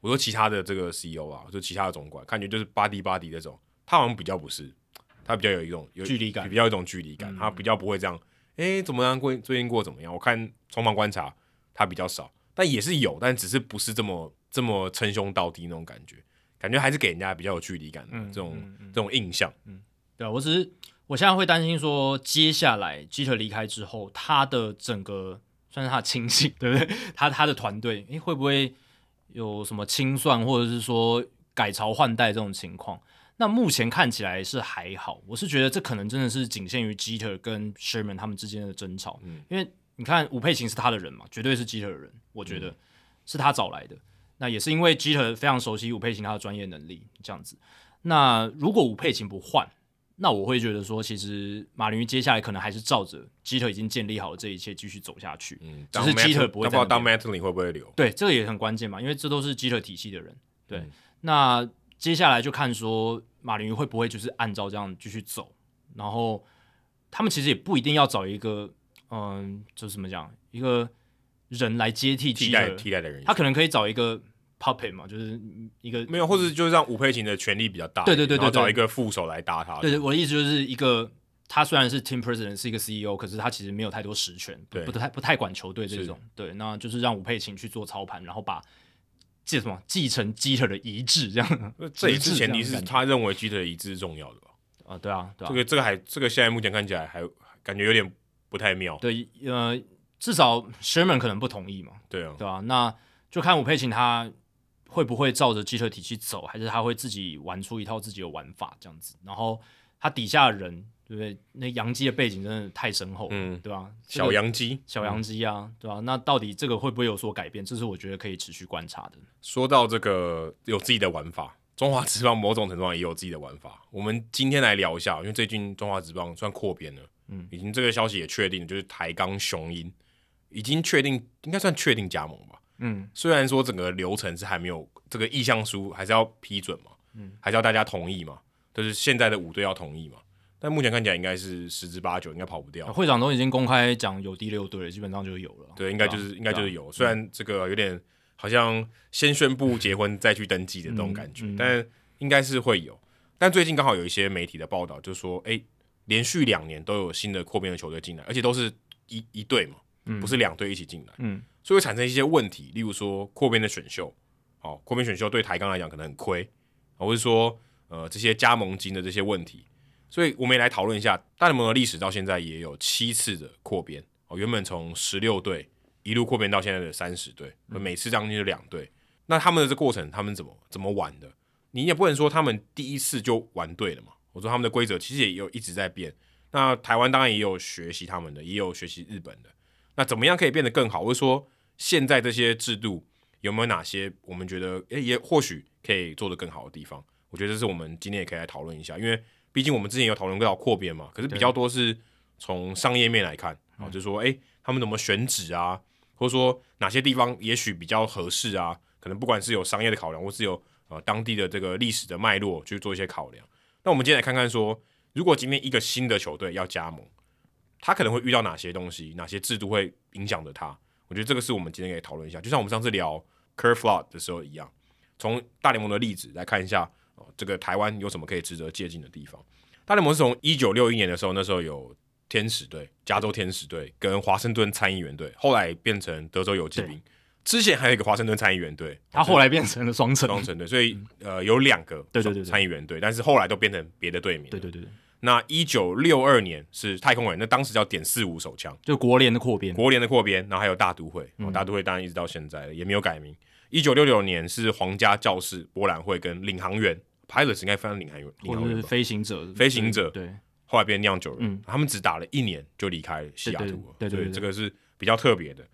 我说其他的这个 CEO 啊，就其他的总管，感觉就是 body body 那种，他好像比较不是，他比较有一种有距离感，比较有一种距离感，嗯、他比较不会这样，哎、欸，怎么样过最近过怎么样？我看从旁观察他比较少，但也是有，但只是不是这么这么称兄道弟那种感觉，感觉还是给人家比较有距离感的、嗯、这种、这种印象，嗯，对啊，我只是。我现在会担心说，接下来基特离开之后，他的整个算是他的亲信，对不对？他他的团队，诶，会不会有什么清算，或者是说改朝换代这种情况？那目前看起来是还好，我是觉得这可能真的是仅限于基特跟 Sherman 他们之间的争吵。嗯，因为你看吴佩琴是他的人嘛，绝对是基特的人，我觉得是他找来的。那也是因为基特非常熟悉吴佩琴他的专业能力这样子。那如果吴佩琴不换，那我会觉得说，其实马林鱼接下来可能还是照着基特已经建立好的这一切继续走下去。嗯，只是基特不会在。不知道当 Mattingly 会不会留？对，这个也很关键嘛，因为这都是基特体系的人。对，嗯、那接下来就看说马林鱼会不会就是按照这样继续走，然后他们其实也不一定要找一个，嗯，就是怎么讲，一个人来接替替代替代的人，他可能可以找一个。Puppet 嘛，就是一个没有，或者就是让吴佩琴的权力比较大，对对对对，找一个副手来搭他。对对，我的意思就是一个，他虽然是 Team President，是一个 CEO，可是他其实没有太多实权，对，不太不太管球队这种。对，那就是让吴佩琴去做操盘，然后把继什么继承基特的遗志这样。这一次前提是他认为基特的遗志是重要的吧？啊，对啊，对啊。这个这个还这个现在目前看起来还感觉有点不太妙。对，呃，至少 Sherman 可能不同意嘛。对啊，对啊，那就看吴佩琴他。会不会照着基特体系走，还是他会自己玩出一套自己的玩法这样子？然后他底下的人，对不对？那洋基的背景真的太深厚，嗯，对吧？小洋基，小洋基啊，嗯、对吧？那到底这个会不会有所改变？这是我觉得可以持续观察的。说到这个有自己的玩法，中华职棒某种程度上也有自己的玩法。我们今天来聊一下，因为最近中华职棒算扩编了，嗯，已经这个消息也确定，就是台钢雄鹰已经确定，应该算确定加盟吧。嗯，虽然说整个流程是还没有这个意向书，还是要批准嘛，嗯，还是要大家同意嘛，就是现在的五队要同意嘛，但目前看起来应该是十之八九，应该跑不掉。会长都已经公开讲有第六队了，基本上就有了。对，应该就是应该就是有，虽然这个有点好像先宣布结婚再去登记的这种感觉，但应该是会有。但最近刚好有一些媒体的报道，就说，哎，连续两年都有新的扩编的球队进来，而且都是一一队嘛，不是两队一起进来，嗯。所以会产生一些问题，例如说扩编的选秀，哦，扩编选秀对台钢来讲可能很亏，或者说呃这些加盟金的这些问题，所以我们也来讨论一下大联盟的历史到现在也有七次的扩编，哦，原本从十六队一路扩编到现在的三十队，每次将近就两队，那他们的这过程他们怎么怎么玩的？你也不能说他们第一次就玩对了嘛，我说他们的规则其实也有一直在变，那台湾当然也有学习他们的，也有学习日本的。那怎么样可以变得更好？或者说现在这些制度有没有哪些我们觉得诶也或许可以做得更好的地方？我觉得这是我们今天也可以来讨论一下，因为毕竟我们之前有讨论过要扩编嘛，可是比较多是从商业面来看啊，就是说诶他们怎么选址啊，或者说哪些地方也许比较合适啊？可能不管是有商业的考量，或是有呃当地的这个历史的脉络去做一些考量。那我们今天来看看说。如果今天一个新的球队要加盟，他可能会遇到哪些东西，哪些制度会影响着他？我觉得这个是我们今天可以讨论一下。就像我们上次聊 Curve Flood 的时候一样，从大联盟的例子来看一下，哦，这个台湾有什么可以值得借鉴的地方？大联盟是从一九六一年的时候，那时候有天使队、加州天使队跟华盛顿参议员队，后来变成德州游骑兵，之前还有一个华盛顿参议员队，他后来变成了双城，双城队，所以呃有两个对对对参议员队，但是后来都变成别的队名，对对对。那一九六二年是太空人，那当时叫点四五手枪，就国联的扩编，国联的扩编，然后还有大都会，嗯、大都会当然一直到现在也没有改名。一九六六年是皇家教士、博览会跟领航员 Pilots 应该翻领航员，或者是飞行者，飞行者。对，后来变酿酒人，嗯，他们只打了一年就离开西雅图了，对对，这个是比较特别的。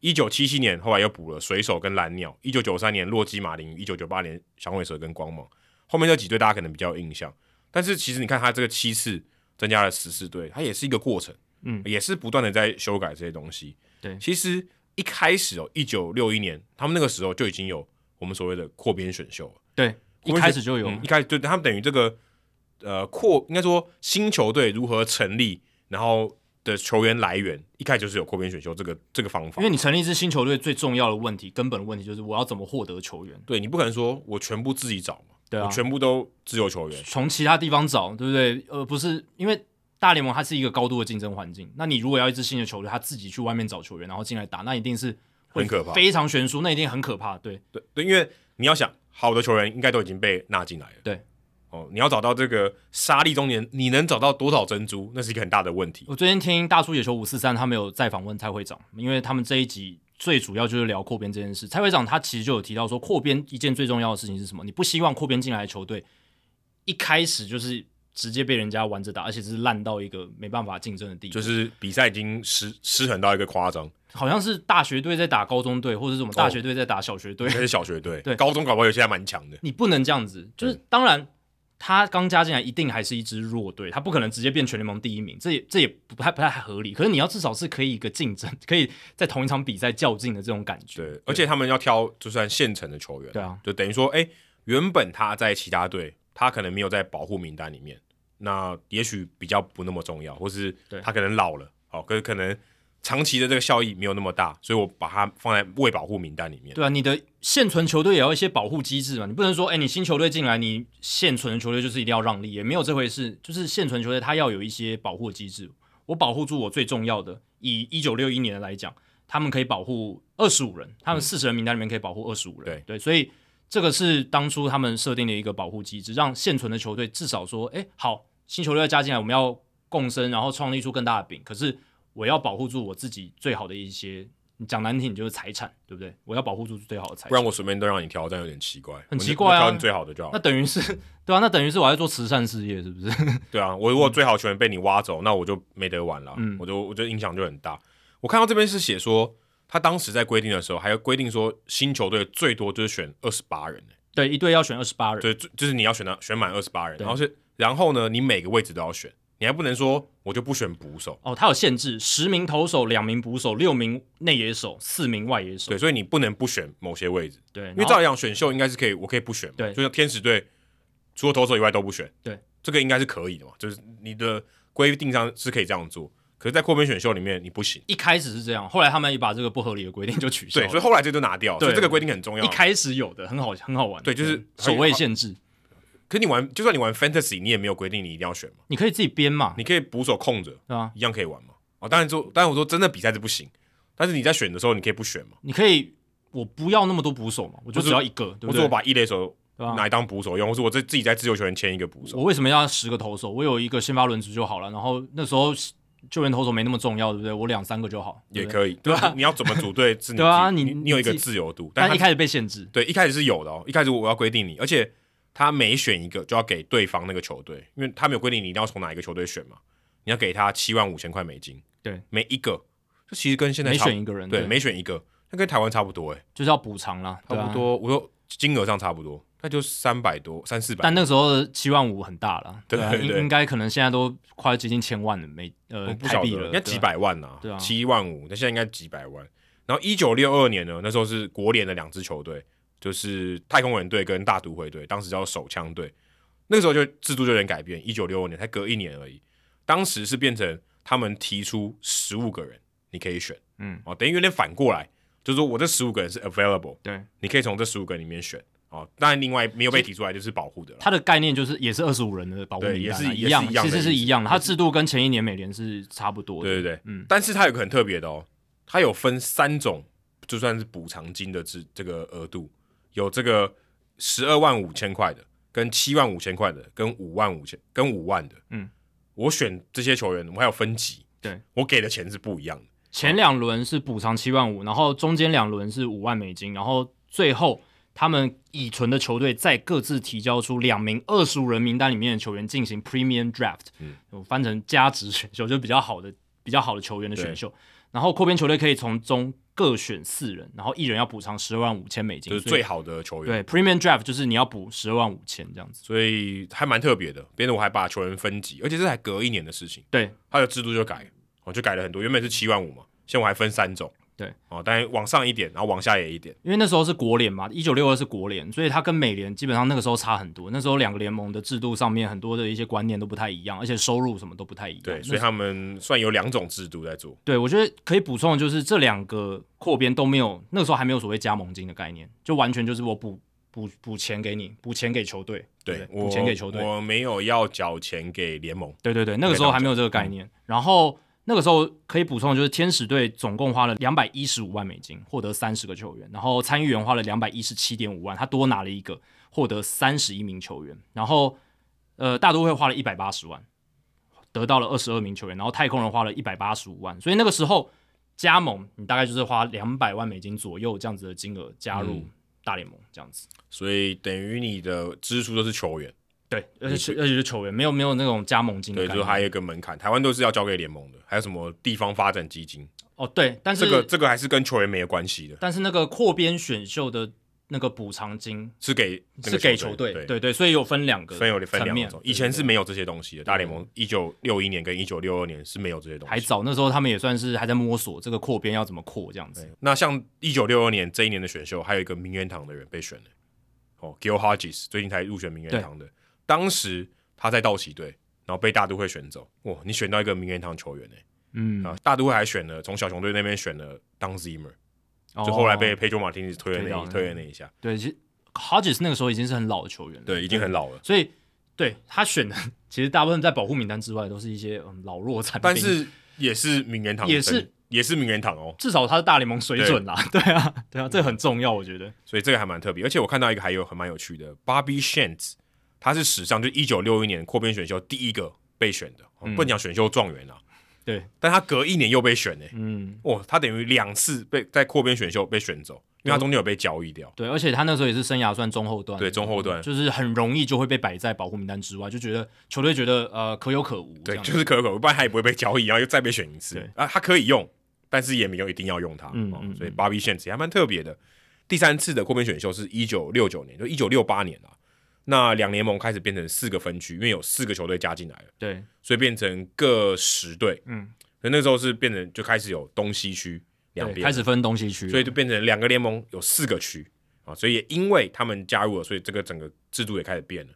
一九七七年后来又补了水手跟蓝鸟，一九九三年洛基马林，一九九八年响尾蛇跟光芒，后面这几队大家可能比较有印象，但是其实你看他这个七次。增加了十四队，它也是一个过程，嗯，也是不断的在修改这些东西。对，其实一开始哦，一九六一年，他们那个时候就已经有我们所谓的扩编选秀了。对，一开始就有，嗯、一开始就他们等于这个呃扩，应该说新球队如何成立，然后的球员来源，一开始就是有扩编选秀这个这个方法。因为你成立一支新球队最重要的问题，根本的问题就是我要怎么获得球员。对，你不可能说我全部自己找嘛。对啊，全部都自由球员，从其他地方找，对不对？呃，不是，因为大联盟它是一个高度的竞争环境。那你如果要一支新的球队，他自己去外面找球员，然后进来打，那一定是很可怕，非常悬殊，那一定很可怕。对对对，因为你要想，好的球员应该都已经被纳进来了。对哦，你要找到这个沙粒中年，你能找到多少珍珠，那是一个很大的问题。我最近听大叔野球五四三，他们有在访问蔡会长，因为他们这一集。最主要就是聊扩编这件事。蔡会长他其实就有提到说，扩编一件最重要的事情是什么？你不希望扩编进来的球队一开始就是直接被人家玩着打，而且是烂到一个没办法竞争的地步。就是比赛已经失失衡到一个夸张，好像是大学队在打高中队，或者是什么大学队在打小学队，那、哦、是小学队？<laughs> 对，高中搞不好有些还蛮强的。你不能这样子，就是当然。他刚加进来，一定还是一支弱队，他不可能直接变全联盟第一名，这也这也不太不太合理。可是你要至少是可以一个竞争，<laughs> 可以在同一场比赛较劲的这种感觉。对，而且他们要挑就算现成的球员，对啊，就等于说，哎、欸，原本他在其他队，他可能没有在保护名单里面，那也许比较不那么重要，或是他可能老了，好，可是可能。长期的这个效益没有那么大，所以我把它放在未保护名单里面。对啊，你的现存球队也要一些保护机制嘛，你不能说，哎，你新球队进来，你现存的球队就是一定要让利，也没有这回事。就是现存球队它要有一些保护机制，我保护住我最重要的。以一九六一年来讲，他们可以保护二十五人，他们四十人名单里面可以保护二十五人。对对，所以这个是当初他们设定的一个保护机制，让现存的球队至少说，哎，好，新球队要加进来，我们要共生，然后创立出更大的饼。可是。我要保护住我自己最好的一些，你讲难听，你就是财产，对不对？我要保护住最好的财产，不然我随便都让你挑，但有点奇怪，很奇怪啊！挑你最好的就好。那等于是，对啊，那等于是我在做慈善事业，是不是？<laughs> 对啊，我如果最好球员被你挖走，嗯，那我就没得玩了，嗯，我就我就影响就很大。我看到这边是写说，他当时在规定的时候，还要规定说，新球队最多就是选二十八人，对，一队要选二十八人，对，就是你要选到选满二十八人，然后是，然后呢，你每个位置都要选。你还不能说我就不选捕手哦，他有限制，十名投手，两名捕手，六名内野手，四名外野手。对，所以你不能不选某些位置。对，因为照理讲选秀应该是可以，我可以不选嘛。对，就像天使队除了投手以外都不选。对，这个应该是可以的嘛，就是你的规定上是可以这样做。可是，在扩编选秀里面你不行。一开始是这样，后来他们也把这个不合理的规定就取消。对，所以后来这就拿掉。所以这个规定很重要。一开始有的很好，很好玩。对，就是守卫限制。可你玩，就算你玩 Fantasy，你也没有规定你一定要选嘛。你可以自己编嘛，你可以捕手空着，对啊，一样可以玩嘛。哦，当然说，当然我说真的比赛是不行，但是你在选的时候，你可以不选嘛。你可以，我不要那么多捕手嘛，我就只要一个，对不对？或者我把一垒手拿来当捕手用，或者我自自己在自由球员签一个捕手。我为什么要十个投手？我有一个先发轮值就好了。然后那时候救援投手没那么重要，对不对？我两三个就好，也可以，<laughs> 对吧？你要怎么组队？对啊，你你有一个自由度，但一开始被限制。对，一开始是有的哦。一开始我要规定你，而且。他每选一个就要给对方那个球队，因为他没有规定你一定要从哪一个球队选嘛。你要给他七万五千块美金。对，每一个，这其实跟现在每选一个人，对，每选一个，那跟台湾差不多，哎，就是要补偿啦，差不多，我说金额上差不多。那就三百多，三四百。但那个时候七万五很大了，对，对，对，应该可能现在都快接近千万了，美呃不台币了，应该几百万呐、啊。对啊，七万五，那现在应该几百万。然后一九六二年呢，那时候是国联的两支球队，就是太空人队跟大都会队，当时叫手枪队。那个时候就制度就有点改变，一九六二年才隔一年而已。当时是变成他们提出十五个人你可以选，嗯，哦，等于有点反过来，就是说我这十五个人是 available，对，你可以从这十五个人里面选。哦，当然，另外没有被提出来就是保护的。它的概念就是也是二十五人的保护也是一样，一样其实是一样的。它制度跟前一年美联是差不多的。对对对，嗯。但是它有个很特别的哦，它有分三种，就算是补偿金的这这个额度，有这个十二万五千块的，跟七万五千块的，跟五万五千跟五万的。嗯，我选这些球员，我还有分级，对我给的钱是不一样的。前两轮是补偿七万五，然后中间两轮是五万美金，然后最后。他们已存的球队再各自提交出两名二十五人名单里面的球员进行 Premium Draft，嗯，翻成加值选秀，就是比较好的、比较好的球员的选秀。然后扩编球队可以从中各选四人，然后一人要补偿十二万五千美金，就是最好的球员。对，Premium Draft 就是你要补十二万五千这样子，所以还蛮特别的。别的我还把球员分级，而且这才隔一年的事情。对，他的制度就改，我就改了很多。原本是七万五嘛，现在我还分三种。对哦，当然往上一点，然后往下也一点，因为那时候是国联嘛，一九六二是国联，所以它跟美联基本上那个时候差很多。那时候两个联盟的制度上面很多的一些观念都不太一样，而且收入什么都不太一样。对，所以他们算有两种制度在做。对，我觉得可以补充的就是这两个扩编都没有，那个时候还没有所谓加盟金的概念，就完全就是我补补补钱给你，补钱给球队，对，补钱给球队，我没有要缴钱给联盟。对对对，那个时候还没有这个概念，嗯、然后。那个时候可以补充的就是，天使队总共花了两百一十五万美金获得三十个球员，然后参议员花了两百一十七点五万，他多拿了一个，获得三十一名球员。然后，呃，大都会花了一百八十万，得到了二十二名球员。然后太空人花了一百八十五万，所以那个时候加盟，你大概就是花两百万美金左右这样子的金额加入大联盟这样子。所以等于你的支出都是球员。对，而且是而且是球员，没有没有那种加盟金的。对，就还有一个门槛，台湾都是要交给联盟的。还有什么地方发展基金？哦，对，但是这个这个还是跟球员没有关系的。但是那个扩编选秀的那个补偿金是给是给球队，对对对，所以有分两个分有分两种。以前是没有这些东西的，大联盟一九六一年跟一九六二年是没有这些东西。还早，那时候他们也算是还在摸索这个扩编要怎么扩这样子。那像一九六二年这一年的选秀，还有一个名人堂的人被选了，哦，Gil Hodges 最近才入选名人堂的。当时他在道奇队，然后被大都会选走。哇，你选到一个名人堂球员呢？嗯啊，大都会还选了从小熊队那边选了 Don Zimmer，就后来被 Pedro Martinez 推了那推了那一下。对，其实 Hodges 那个时候已经是很老的球员了，对，已经很老了。所以对他选的，<laughs> 其实大部分在保护名单之外都是一些嗯老弱残兵，但是也是名人堂，也是也是名人堂哦。至少他是大联盟水准啦。<laughs> 对啊，对啊，这个很重要，我觉得。所以这个还蛮特别，而且我看到一个还有很蛮有趣的 Bobby Shantz 他是史上就一九六一年扩编选秀第一个被选的，嗯、不能讲选秀状元啊。对，但他隔一年又被选呢。嗯，哇，他等于两次被在扩编选秀被选走，因为他中间有被交易掉。对，而且他那时候也是生涯算中后段。对，中后段就是很容易就会被摆在保护名单之外，就觉得球队觉得呃可有可无。对，就是可有可无，不然他也不会被交易，然后又再被选一次。对啊，他可以用，但是也没有一定要用他。嗯，嗯，所以 Bobby Shantz 还蛮特别的。第三次的扩编选秀是一九六九年，就一九六八年了。那两联盟开始变成四个分区，因为有四个球队加进来了，对，所以变成各十队，嗯，所以那时候是变成就开始有东西区两边，开始分东西区，所以就变成两个联盟有四个区啊，所以也因为他们加入了，所以这个整个制度也开始变了，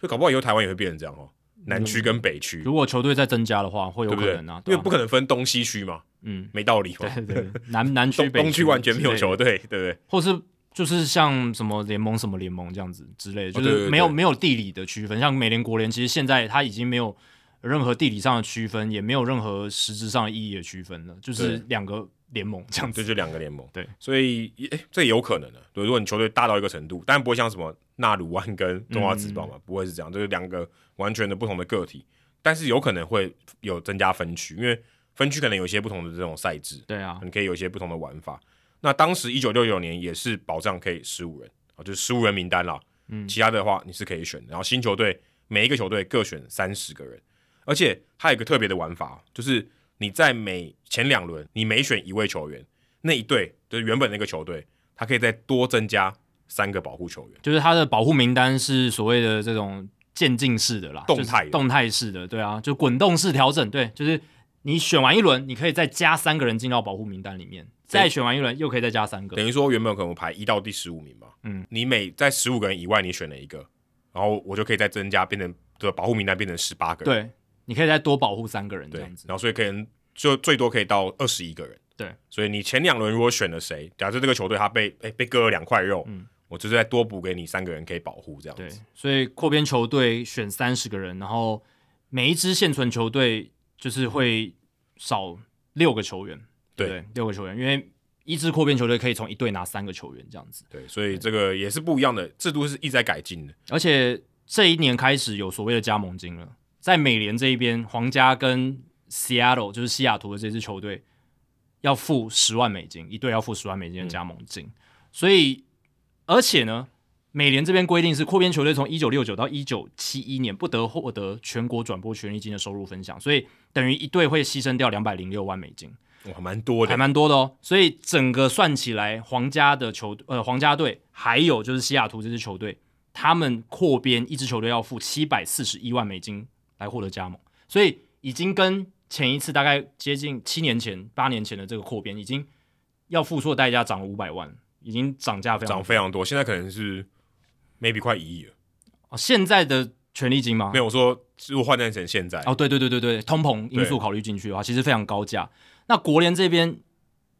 所以搞不好以后台湾也会变成这样哦，南区跟北区，如果球队再增加的话，会有可能啊，因为不可能分东西区嘛，嗯，没道理嘛，对对，南南区东区完全没有球队，对不对？或是。就是像什么联盟什么联盟这样子之类的，就是没有没有地理的区分。像美联国联，其实现在它已经没有任何地理上的区分，也没有任何实质上的意义的区分了，就是两个联盟这样子。这就两个联盟，对，所以诶，这也有可能的。对，如果你球队大到一个程度，当然不会像什么纳鲁湾跟中华职棒嘛，不会是这样，就是两个完全的不同的个体。但是有可能会有增加分区，因为分区可能有一些不同的这种赛制，对啊，你可以有一些不同的玩法。那当时一九六九年也是保障可以十五人啊，就是十五人名单啦。嗯，其他的话你是可以选的。然后新球队每一个球队各选三十个人。而且它有一个特别的玩法，就是你在每前两轮，你每选一位球员，那一队就是原本那个球队，它可以再多增加三个保护球员，就是它的保护名单是所谓的这种渐进式的啦，动态动态式的，对啊，就滚动式调整，对，就是你选完一轮，你可以再加三个人进到保护名单里面，再选完一轮又可以再加三个，等于说原本可能排一到第十五名嘛，嗯，你每在十五个人以外你选了一个，然后我就可以再增加变成的保护名单变成十八个人，对。你可以再多保护三个人这样子，然后所以可能就最多可以到二十一个人。对，所以你前两轮如果选了谁，假设这个球队他被诶、欸、被割了两块肉，嗯，我就是再多补给你三个人可以保护这样子。对，所以扩编球队选三十个人，然后每一支现存球队就是会少六个球员，对，对，六个球员，因为一支扩编球队可以从一队拿三个球员这样子。对，所以这个也是不一样的制度，是一直在改进的。而且这一年开始有所谓的加盟金了。在美联这一边，皇家跟 Seattle 就是西雅图的这支球队要付十万美金，一队要付十万美金的加盟金。嗯、所以，而且呢，美联这边规定是扩编球队从一九六九到一九七一年不得获得全国转播权利金的收入分享，所以等于一队会牺牲掉两百零六万美金，哇，蛮多的，还蛮多的哦。所以整个算起来，皇家的球呃皇家队还有就是西雅图这支球队，他们扩编一支球队要付七百四十一万美金。来获得加盟，所以已经跟前一次大概接近七年前、八年前的这个扩编，已经要付出的代价涨了五百万，已经涨价非常涨非常多。现在可能是 maybe 快一亿了。哦，现在的权利金吗？没有，我说如果换算成现在。哦，对对对对对，通膨因素考虑进去的话，其实非常高价。那国联这边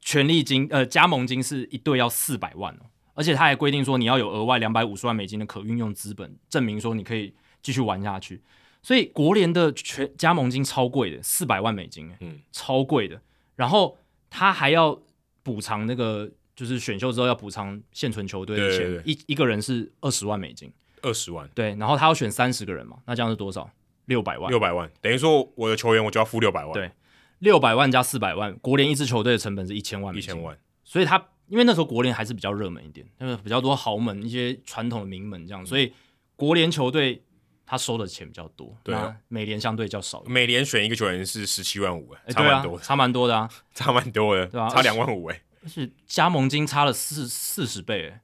权利金呃加盟金是一队要四百万哦，而且他还规定说你要有额外两百五十万美金的可运用资本，证明说你可以继续玩下去。所以国联的全加盟金超贵的，四百万美金，嗯，超贵的。然后他还要补偿那个，就是选秀之后要补偿现存球队的钱，对对对，一一个人是二十万美金，二十万，对。然后他要选三十个人嘛，那这样是多少？六百万，六百万，等于说我的球员我就要付六百万，对，六百万加四百万，国联一支球队的成本是一千万，一千万。所以他因为那时候国联还是比较热门一点，那个比较多豪门，一些传统的名门这样，所以国联球队。他收的钱比较多，对啊，美联相对较少。美联选一个球员是十七万五，哎，差蛮多，差蛮多的啊，<laughs> 差蛮多的，对吧？差两万五，哎，是加盟金差了四四十倍，哎，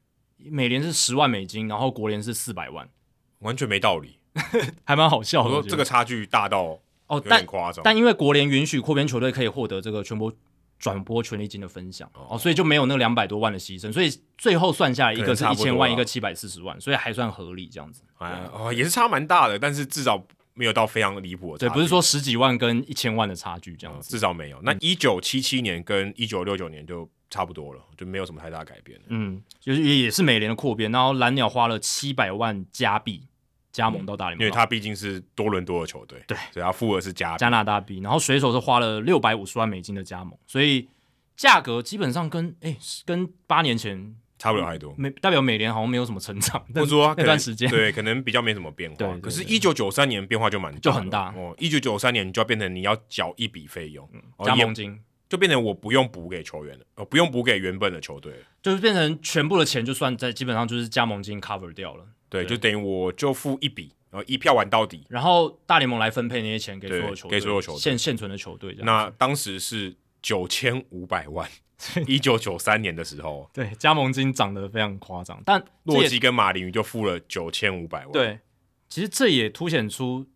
美联是十万美金，然后国联是四百万，完全没道理，<laughs> 还蛮好笑的。我说这个差距大到哦，有点夸张。但因为国联允许扩编球队可以获得这个全国。转播权利金的分享哦，所以就没有那两百多万的牺牲，所以最后算下来一个是一千万，一个七百四十万，所以还算合理这样子。哎，哦，也是差蛮大的，但是至少没有到非常离谱的。对，不是说十几万跟一千万的差距这样子，至少没有。那一九七七年跟一九六九年就差不多了，就没有什么太大改变。嗯，就是也也是美联的扩编，然后蓝鸟花了七百万加币。加盟到大联盟，因为他毕竟是多伦多的球队，对，所以他付的是加加拿大币。然后水手是花了六百五十万美金的加盟，所以价格基本上跟哎、欸、跟八年前差不了太多。美代表美联好像没有什么成长，或者说那段时间对，可能比较没什么变化。可是，一九九三年变化就蛮，就很大哦。一九九三年你就要变成你要缴一笔费用，嗯，加盟金就变成我不用补给球员了，呃，不用补给原本的球队，就是变成全部的钱就算在基本上就是加盟金 cover 掉了。对，对就等于我就付一笔。然后一票玩到底，然后大联盟来分配那些钱给所有球队，给所有球队现现存的球队。那当时是九千五百万，一九九三年的时候，<laughs> 对，加盟金涨得非常夸张。但洛基跟马林鱼就付了九千五百万。对，其实这也凸显出。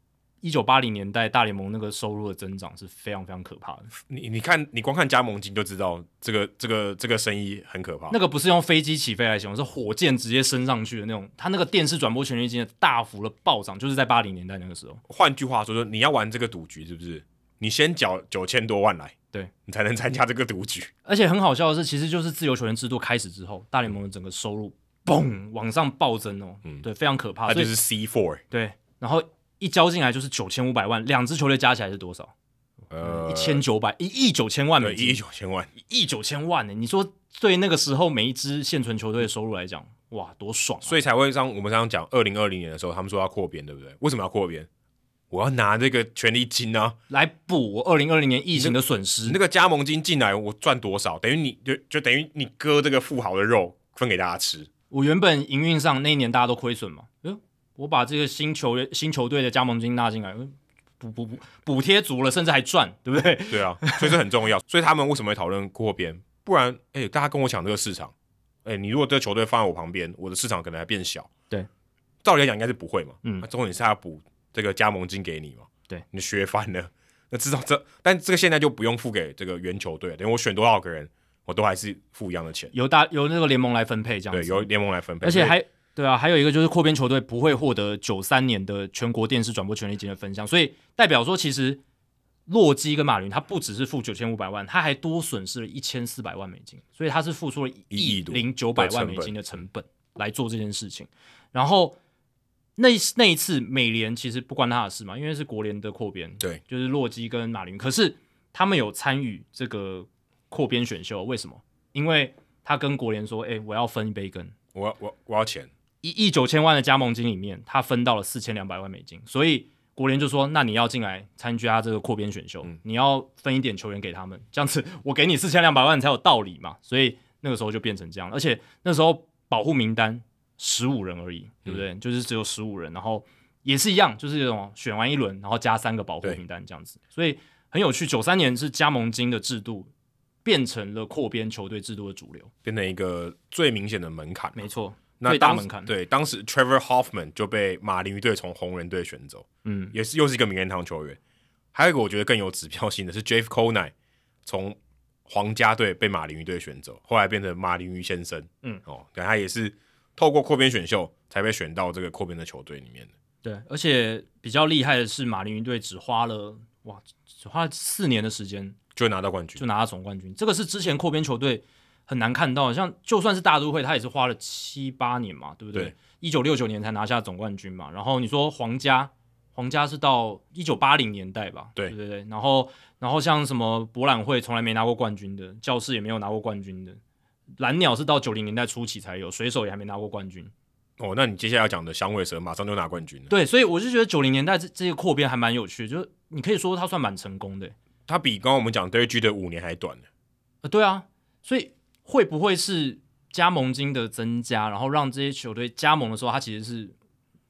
一九八零年代大联盟那个收入的增长是非常非常可怕的。你你看，你光看加盟金就知道，这个这个这个生意很可怕。那个不是用飞机起飞来形容，是火箭直接升上去的那种。他那个电视转播权利金的大幅的暴涨，就是在八零年代那个时候。换句话说，说你要玩这个赌局，是不是？你先缴九千多万来，对你才能参加这个赌局。而且很好笑的是，其实就是自由球员制度开始之后，大联盟的整个收入嘣往上暴增哦。嗯，对，非常可怕。它就是 C four。对，然后。一交进来就是九千五百万，两支球队加起来是多少？呃，一千九百一亿九千万美金，一亿九千万，一亿九千万呢？你说对那个时候每一支现存球队的收入来讲，哇，多爽啊！所以才会让我们刚刚讲，二零二零年的时候，他们说要扩编，对不对？为什么要扩编？我要拿这个权利金啊，来补我二零二零年疫情的损失。那个加盟金进来，我赚多少？等于你就就等于你割这个富豪的肉分给大家吃。我原本营运上那一年大家都亏损嘛，我把这个新球员新球队的加盟金纳进来，补补补补贴足了，甚至还赚，对不对？对啊，所以这很重要。<laughs> 所以他们为什么会讨论扩编？不然，哎、欸，大家跟我抢这个市场，哎、欸，你如果这个球队放在我旁边，我的市场可能还变小。对，照理来讲应该是不会嘛。嗯，那重点是他要补这个加盟金给你嘛。对，你学翻了，那至少这，但这个现在就不用付给这个原球队，等于我选多少个人，我都还是付一样的钱，由大由那个联盟来分配这样子。对，由联盟来分配，而且还对啊，还有一个就是扩编球队不会获得九三年的全国电视转播权利金的分项，所以代表说其实。洛基跟马林，他不只是付九千五百万，他还多损失了一千四百万美金，所以他是付出了一亿零九百万美金的成本来做这件事情。然后那那一次，美联其实不关他的事嘛，因为是国联的扩编，对，就是洛基跟马林，可是他们有参与这个扩编选秀，为什么？因为他跟国联说：“哎、欸，我要分一杯羹，我要我我要钱，一亿九千万的加盟金里面，他分到了四千两百万美金，所以。”国联就说：“那你要进来参加这个扩编选秀，嗯，你要分一点球员给他们，这样子我给你四千两百万才有道理嘛。所以那个时候就变成这样，而且那时候保护名单十五人而已，对不对？嗯，就是只有十五人，然后也是一样，就是这种选完一轮，然后加三个保护名单这样子。所以很有趣。九三年是加盟金的制度变成了扩编球队制度的主流，变成一个最明显的门槛。没错。”那大门槛对当时 Trevor Hoffman 就被马林鱼队从红人队选走，嗯，也是又是一个名人堂球员。还有一个我觉得更有指标性的是 Jeff Conine 从皇家队被马林鱼队选走，后来变成马林鱼先生，嗯，哦，对，他也是透过扩编选秀才被选到这个扩编的球队里面的。对，而且比较厉害的是马林鱼队只花了哇，只花了四年的时间就拿到冠军，就拿到总冠军。这个是之前扩编球队。很难看到，像就算是大都会，他也是花了七八年嘛，对不对？一九六九年才拿下总冠军嘛。然后你说皇家，皇家是到一九八零年代吧？对，对对对。然后，然后像什么博览会从来没拿过冠军的，教室也没有拿过冠军的，蓝鸟是到九零年代初期才有，水手也还没拿过冠军。哦，那你接下来要讲的响尾蛇马上就拿冠军了。对，所以我就觉得九零年代这这个扩编还蛮有趣的，就是你可以说它算蛮成功的。它比刚刚我们讲 Derek 的五年还短呢。呃，对啊，所以。会不会是加盟金的增加，然后让这些球队加盟的时候，他其实是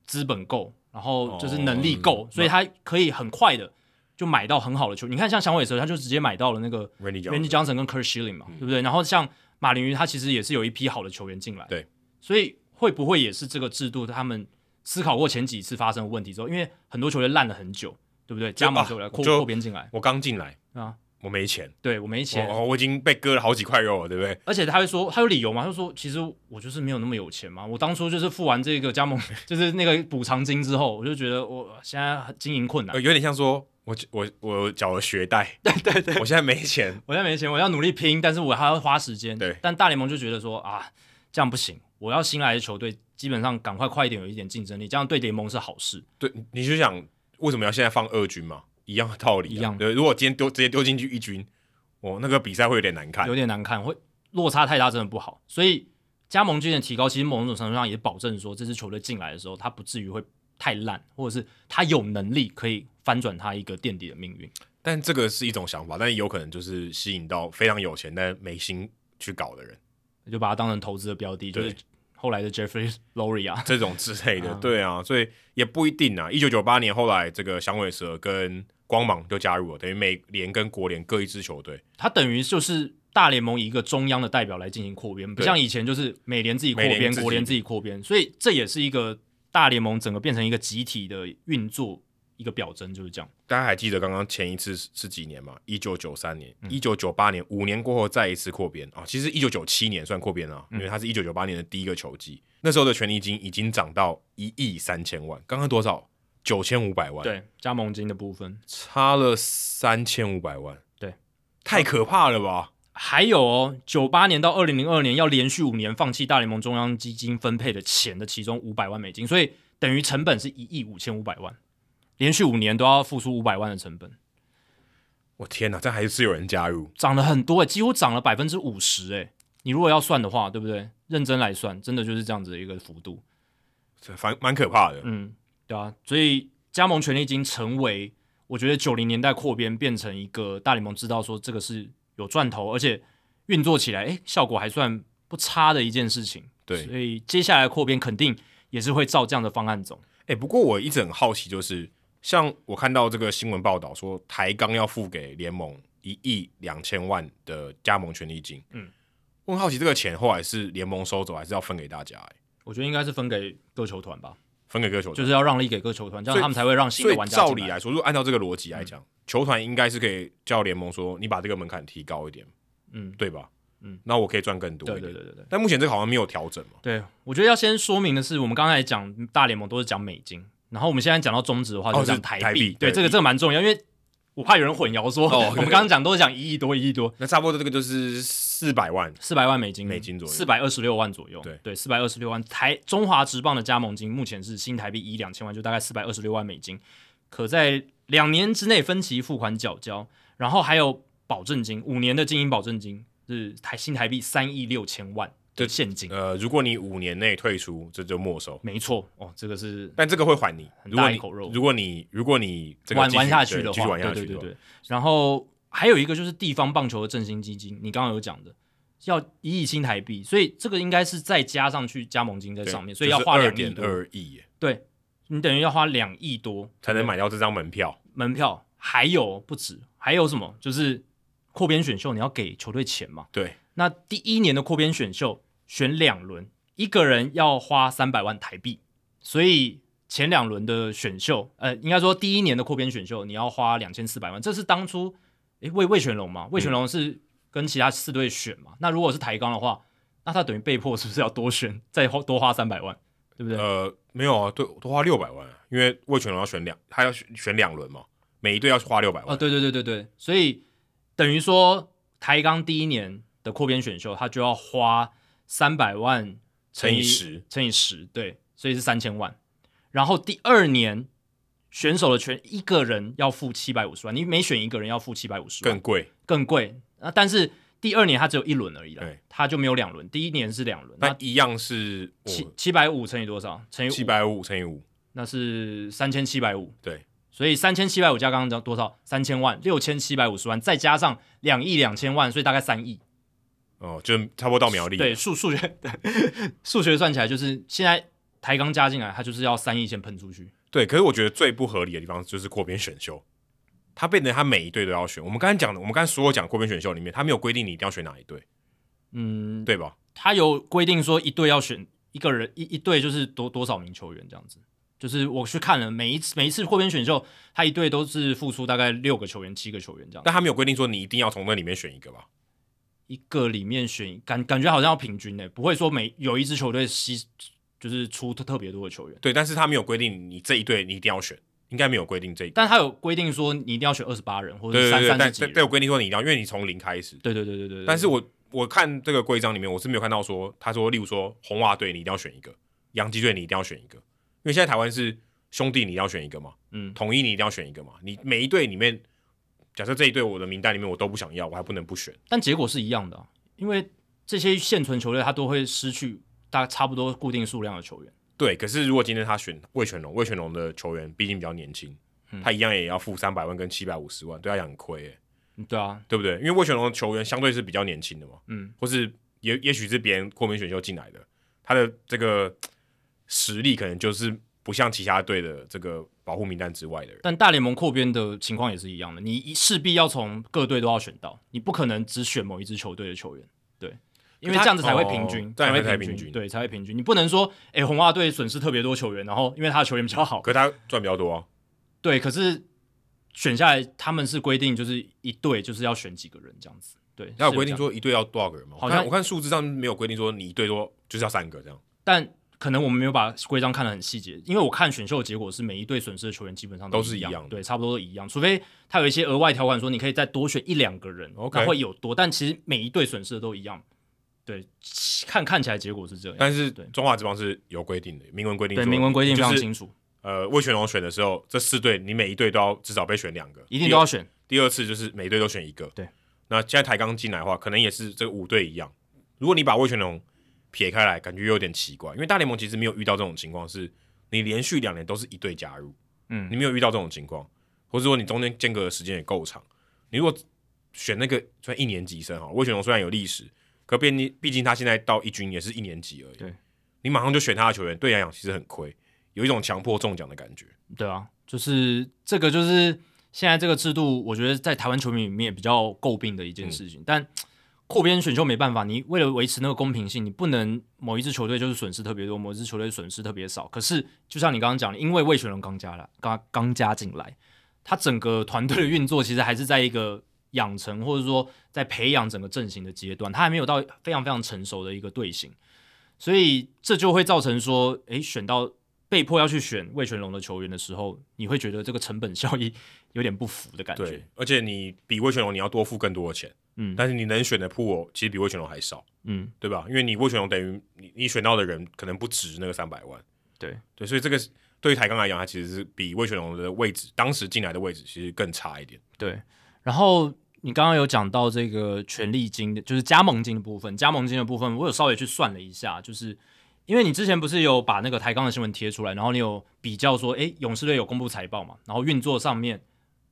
资本够，然后就是能力够，哦、所以他可以很快的就买到很好的球员。你看，像响尾蛇，他就直接买到了那个 Randy Johnson 跟 Curt Schilling 嘛，嗯、对不对？然后像马林鱼，他其实也是有一批好的球员进来。对，所以会不会也是这个制度？他们思考过前几次发生的问题之后，因为很多球员烂了很久，对不对？加盟就来扩扩编进来，我刚进来啊。我没钱，对我没钱，我，我已经被割了好几块肉了，对不对？而且他会说，他有理由吗？他就说，其实我就是没有那么有钱嘛。我当初就是付完这个加盟，<laughs> 就是那个补偿金之后，我就觉得我现在经营困难，有点像说我我我缴了学贷，<laughs> 对对对，我现在没钱，我现在没钱，我要努力拼，但是我还要花时间。对，但大联盟就觉得说啊，这样不行，我要新来的球队基本上赶快快一点有一点竞争力，这样对联盟是好事。对，你就想为什么要现在放二军嘛？一样的道理，一样。对，如果今天丢直接丢进去一军。哦，那个比赛会有点难看，有点难看，会落差太大，真的不好。所以加盟军的提高，其实某种程度上也保证说，这支球队进来的时候，他不至于会太烂，或者是他有能力可以翻转他一个垫底的命运。但这个是一种想法，但有可能就是吸引到非常有钱但没心去搞的人，就把它当成投资的标的，就是后来的 Jeffrey <laughs> Loria 啊，这种之类的。对啊，所以也不一定啊。一九九八年后来，这个响尾蛇跟光芒就加入了，等于美联跟国联各一支球队，它等于就是大联盟一个中央的代表来进行扩编，不像以前就是美联自己扩编，国联自己扩编，所以这也是一个大联盟整个变成一个集体的运作一个表征，就是这样。大家还记得刚刚前一次是几年吗？一九九三年、一九九八年，五年过后再一次扩编啊。其实一九九七年算扩编了，因为它是一九九八年的第一个球季，那时候的权利金已经涨到一亿三千万，刚刚多少？九千五百万，对，加盟金的部分差了三千五百万，对，太可怕了吧？还有哦，九八年到二零零二年要连续五年放弃大联盟中央基金分配的钱的其中五百万美金，所以等于成本是一亿五千五百万，连续五年都要付出五百万的成本。我天哪，这还是有人加入，涨了很多诶，几乎涨了百分之五十诶。你如果要算的话，对不对？认真来算，真的就是这样子的一个幅度，这蛮蛮可怕的，嗯。对啊，所以加盟权利金成为我觉得九零年代扩编变成一个大联盟知道说这个是有赚头，而且运作起来诶效果还算不差的一件事情。对，所以接下来扩编肯定也是会照这样的方案走。诶，不过我一直很好奇，就是像我看到这个新闻报道说，台钢要付给联盟一亿两千万的加盟权利金。嗯，我很好奇这个钱后来是联盟收走，还是要分给大家？哎，我觉得应该是分给各球团吧，分给各球团，就是要让利给各球团，这样他们才会让新的玩家。照理来说，如果按照这个逻辑来讲，嗯、球团应该是可以叫联盟说，你把这个门槛提高一点，嗯，对吧？嗯，那我可以赚更多。对对对对对。但目前这个好像没有调整嘛。对，我觉得要先说明的是，我们刚才讲大联盟都是讲美金，然后我们现在讲到中值的话，就是讲台币。哦、台币对，对这个这个蛮重要，因为我怕有人混淆说，哦、<laughs> 我们刚刚讲都是讲一亿多一亿多，那差不多这个就是四百万，四百万美金，美金左右，四百二十六万左右。对对，四百二十六万台中华职棒的加盟金目前是新台币一亿两千万，就大概四百二十六万美金，可在两年之内分期付款缴交，然后还有保证金，五年的经营保证金。是台新台币三亿六千万的现金。呃，如果你五年内退出，这就没收。没错，哦，这个是，但这个会还你很大一口肉。如果你如果你玩玩下去的话，对对对对。然后还有一个就是地方棒球的振兴基金，你刚刚有讲的，要一亿新台币，所以这个应该是再加上去加盟金在上面，所以要花两点二亿。对，你等于要花两亿多才能买到这张门票。门票还有不止，还有什么？就是。扩编选秀你要给球队钱嘛？对。那第一年的扩编选秀选两轮，一个人要花三百万台币，所以前两轮的选秀，呃，应该说第一年的扩编选秀你要花两千四百万，这是当初诶魏魏全龙嘛？魏全龙是跟其他四队选嘛？嗯、那如果是台钢的话，那他等于被迫是不是要多选，再花多花三百万，对不对？呃，没有啊，对，多花六百万，因为魏全龙要选两，他要选选两轮嘛，每一队要花六百万。哦，对对对对对，所以。等于说，台钢第一年的扩编选秀，他就要花三百万乘以十，乘以十，对，所以是三千万。然后第二年选手的权，一个人要付七百五十万，你每选一个人要付七百五十万，更贵，更贵。啊，但是第二年他只有一轮而已了，对，他就没有两轮。第一年是两轮，那一样是七七百五乘以多少？乘以七百五乘以五，那是三千七百五，对。所以三千七百五加刚刚多少？三千万，六千七百五十万，再加上两亿两千万，所以大概三亿。哦，就差不多到苗栗。对，数数学，<laughs> 数学算起来就是现在台钢加进来，它就是要三亿先喷出去。对，可是我觉得最不合理的地方就是扩编选秀，它变成它每一队都要选。我们刚才讲的，我们刚才所有讲扩编选秀里面，它没有规定你一定要选哪一队，嗯，对吧？它有规定说一队要选一个人，一一队就是多多少名球员这样子。就是我去看了每一次每一次扩编选秀，他一队都是付出大概六个球员、七个球员这样。但他没有规定说你一定要从那里面选一个吧？一个里面选感感觉好像要平均诶，不会说每有一支球队吸就是出特特别多的球员。对，但是他没有规定你这一队你一定要选，应该没有规定这一。但他有规定说你一定要选二十八人或者是三三十几人。但有规定说你一定要，因为你从零开始。对对对对对，对。但是我我看这个规章里面，我是没有看到说他说，例如说红袜队你一定要选一个，洋基队你一定要选一个，因为现在台湾是。兄弟，你要选一个嘛？嗯，统一你一定要选一个嘛？你每一队里面，假设这一队我的名单里面我都不想要，我还不能不选。但结果是一样的，因为这些现存球队他都会失去大概差不多固定数量的球员。对，可是如果今天他选魏全龙，魏全龙的球员毕竟比较年轻，嗯、他一样也要付三百万跟七百五十万，对他讲很亏哎。对啊，对不对？因为魏全龙的球员相对是比较年轻的嘛，嗯，或是也也许是别人扩编选秀进来的，他的这个实力可能就是。不像其他队的这个保护名单之外的人，但大联盟扩编的情况也是一样的，你势必要从各队都要选到，你不可能只选某一支球队的球员，对，因为这样子才会平均，哦、才会平均，平均对，才会平均。你不能说，哎、欸，红袜队损失特别多球员，然后因为他的球员比较好，可他赚比较多啊，对，可是选下来他们是规定就是一队就是要选几个人这样子，对，他有规定说一队要多少个人吗？好像我看数字上没有规定说你一队多就是要三个这样，但。可能我们没有把规章看得很细节，因为我看选秀的结果是每一队损失的球员基本上都，都是一样，对，差不多都一样，除非他有一些额外条款说你可以再多选一两个人，OK，那会有多，但其实每一队损失的都一样，对，看看起来结果是这样，但是中华之邦是有规定的，明文规定，对，明文规定非常清楚。呃，魏全龙选的时候，这四队你每一队都要至少被选两个，一定都要选。第二次就是每队都选一个，对。那现在台钢进来的话，可能也是这五队一样，如果你把魏全龙。撇开来，感觉有点奇怪，因为大联盟其实没有遇到这种情况，是你连续两年都是一队加入，嗯，你没有遇到这种情况，或者说你中间间隔的时间也够长。你如果选那个算一年级生哈，魏全龙虽然有历史，可毕毕竟他现在到一军也是一年级而已，对，你马上就选他的球员，对来讲其实很亏，有一种强迫中奖的感觉。对啊，就是这个，就是现在这个制度，我觉得在台湾球迷里面比较诟病的一件事情。嗯、但扩编选秀没办法，你为了维持那个公平性，你不能某一支球队就是损失特别多，某一支球队损失特别少。可是就像你刚刚讲的，因为魏全龙刚加了，刚刚加进来，他整个团队的运作其实还是在一个养成或者说在培养整个阵型的阶段，他还没有到非常非常成熟的一个队形，所以这就会造成说，诶，选到。被迫要去选魏全龙的球员的时候，你会觉得这个成本效益有点不符的感觉。对，而且你比魏全龙你要多付更多的钱，嗯，但是你能选的 pool 其实比魏全龙还少，嗯，对吧？因为你魏全龙等于你你选到的人可能不值那个三百万，对对，所以这个对于台钢来讲，它其实是比魏全龙的位置当时进来的位置其实更差一点。对，然后你刚刚有讲到这个权利金的，就是加盟金的部分，加盟金的部分，我有稍微去算了一下，就是。因为你之前不是有把那个台钢的新闻贴出来，然后你有比较说，诶，勇士队有公布财报嘛？然后运作上面，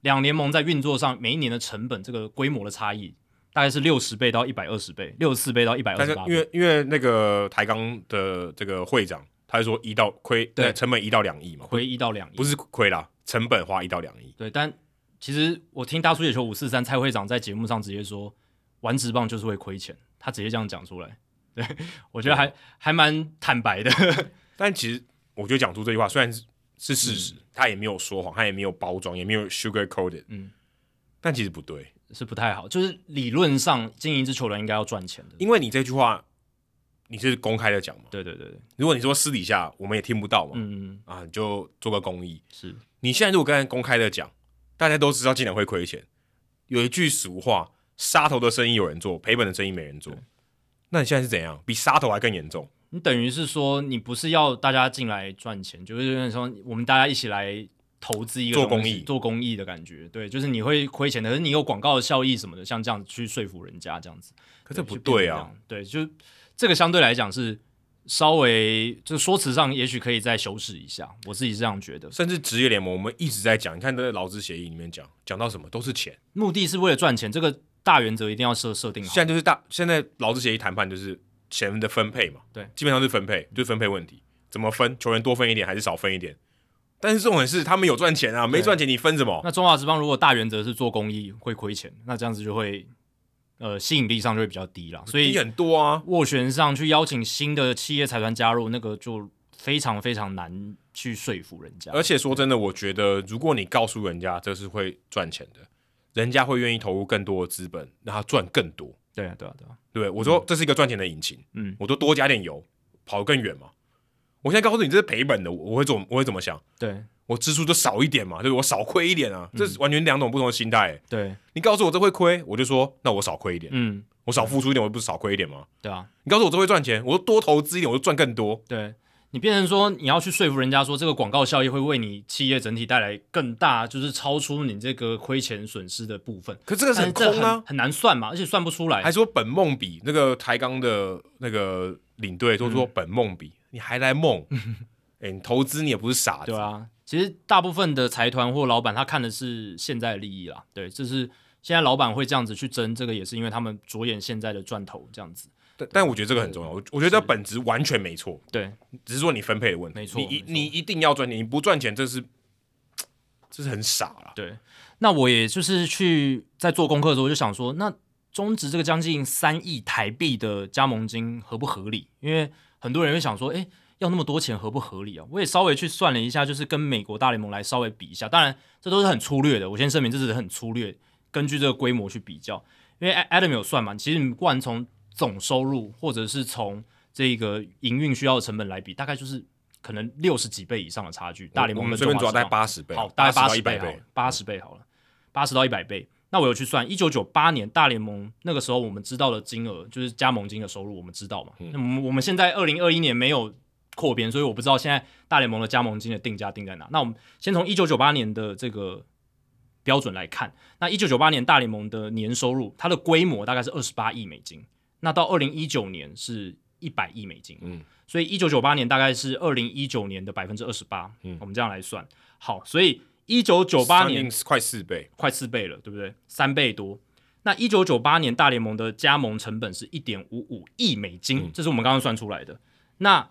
两联盟在运作上每一年的成本这个规模的差异，大概是六十倍到一百二十倍，六十四倍到一百二十八倍。因为因为那个台钢的这个会长，他是说一到亏，对，成本一到两亿嘛，亏一到两亿，不是亏啦，成本花一到两亿。对，但其实我听大叔野球五四三蔡会长在节目上直接说，玩职棒就是会亏钱，他直接这样讲出来。对，我觉得还还蛮坦白的，<laughs> 但其实我觉得讲出这句话虽然是是事实，嗯、他也没有说谎，他也没有包装，也没有 sugar coated，嗯，但其实不对，是不太好。就是理论上经营一支球队应该要赚钱的，因为你这句话你是公开的讲嘛，对对对对。如果你说私底下我们也听不到嘛，嗯嗯啊，你就做个公益。是你现在如果刚才公开的讲，大家都知道进来会亏钱。有一句俗话，杀头的生意有人做，赔本的生意没人做。那你现在是怎样？比杀头还更严重？你等于是说，你不是要大家进来赚钱，就是说我们大家一起来投资一个做公益、做公益的感觉。对，就是你会亏钱的，可是你有广告的效益什么的，像这样子去说服人家这样子。可这不对啊！对，就这个相对来讲是稍微就是说辞上，也许可以再修饰一下。我自己是这样觉得。甚至职业联盟，我们一直在讲，你看这个劳资协议里面讲，讲到什么都是钱，目的是为了赚钱。这个。大原则一定要设设定好。现在就是大，现在劳资协议谈判就是钱的分配嘛，对，基本上是分配，就是分配问题，怎么分，球员多分一点还是少分一点？但是重点是他们有赚钱啊，没赚钱你分什么？那中华职棒如果大原则是做公益会亏钱，那这样子就会呃吸引力上就会比较低了，所以低很多啊。斡旋上去邀请新的企业财团加入，那个就非常非常难去说服人家。而且说真的，我觉得如果你告诉人家这是会赚钱的。人家会愿意投入更多的资本，让他赚更多。对啊，对啊，对啊，对，我说这是一个赚钱的引擎。嗯，我就多加点油，跑得更远嘛。我现在告诉你这是赔本的，我会怎我会怎么想？对，我支出就少一点嘛，就是我少亏一点啊。嗯、这是完全两种不同的心态。对，你告诉我这会亏，我就说那我少亏一点。嗯，我少付出一点，我不是少亏一点吗？对啊，你告诉我这会赚钱，我就多投资一点，我就赚更多。对。你变成说你要去说服人家说这个广告效益会为你企业整体带来更大，就是超出你这个亏钱损失的部分。可这个是很空啊，很，很难算嘛，而且算不出来。还说本梦比那个台钢的那个领队都说本梦比，嗯、你还来梦？哎、欸，你投资你也不是傻子。对啊，其实大部分的财团或老板他看的是现在的利益啦。对，就是现在老板会这样子去争，这个也是因为他们着眼现在的赚头这样子。但我觉得这个很重要，我我觉得本质完全没错，对，只是说你分配的问题，没错，你一你一定要赚钱，你不赚钱这是 <tsk> 这是很傻了，对。那我也就是去在做功课的时候，我就想说，那中值这个将近三亿台币的加盟金合不合理？因为很多人会想说，诶，要那么多钱合不合理啊？我也稍微去算了一下，就是跟美国大联盟来稍微比一下，当然这都是很粗略的，我先声明这是很粗略，根据这个规模去比较，因为 Adam 有算嘛，其实你不管从总收入，或者是从这个营运需要的成本来比，大概就是可能六十几倍以上的差距。大联盟的这边主要在八十倍，好，大概八十倍，八十倍好了，八十到一百倍。那我有去算，一九九八年大联盟那个时候我们知道的金额，就是加盟金的收入，我们知道嘛？那我们我们现在二零二一年没有扩编，所以我不知道现在大联盟的加盟金的定价定在哪。那我们先从一九九八年的这个标准来看，那一九九八年大联盟的年收入，它的规模大概是二十八亿美金。那到二零一九年是一百亿美金，嗯，所以一九九八年大概是二零一九年的百分之二十八，嗯，我们这样来算，好，所以一九九八年。快四倍，快四倍了，对不对？三倍多。那一九九八年大联盟的加盟成本是一点五五亿美金，嗯，这是我们刚刚算出来的。那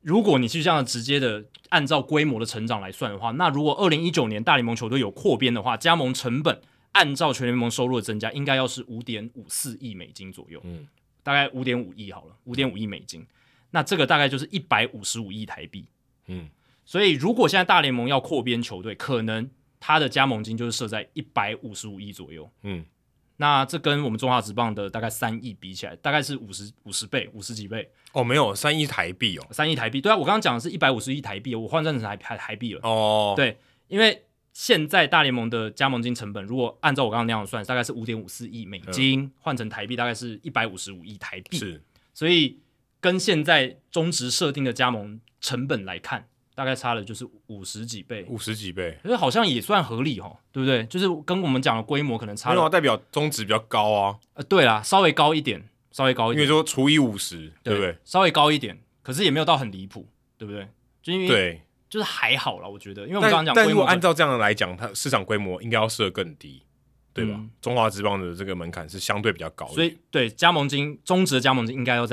如果你是这样直接的按照规模的成长来算的话，那如果二零一九年大联盟球队有扩编的话，加盟成本按照全联盟收入的增加，应该要是五点五四亿美金左右，嗯，大概五点五亿好了，五点五亿美金，那这个大概就是一百五十五亿台币，嗯，所以如果现在大联盟要扩编球队，可能他的加盟金就是设在一百五十五亿左右，嗯。那这跟我们中华职棒的大概三亿比起来，大概是五十五十倍，五十几倍哦。没有三亿台币哦，三亿台币。对啊，我刚刚讲的是一百五十亿台币，我换算成台台台币了哦。对，因为现在大联盟的加盟金成本，如果按照我刚刚那样算，大概是五点五四亿美金，嗯、换成台币大概是一百五十五亿台币。是，所以跟现在中职设定的加盟成本来看。大概差了就是五十几倍，五十几倍，可是好像也算合理哦，对不对？就是跟我们讲的规模可能差了，没有代表中值比较高啊。呃，对啦，稍微高一点，稍微高一点，因为说除以五十，对不对？稍微高一点，可是也没有到很离谱，对不对？就因为对，就是还好啦，我觉得，因为我们刚刚讲，但如果按照这样的来讲，它市场规模应该要设更低，对吧？嗯、中华职棒的这个门槛是相对比较高的，所以对加盟金，中值的加盟金应该要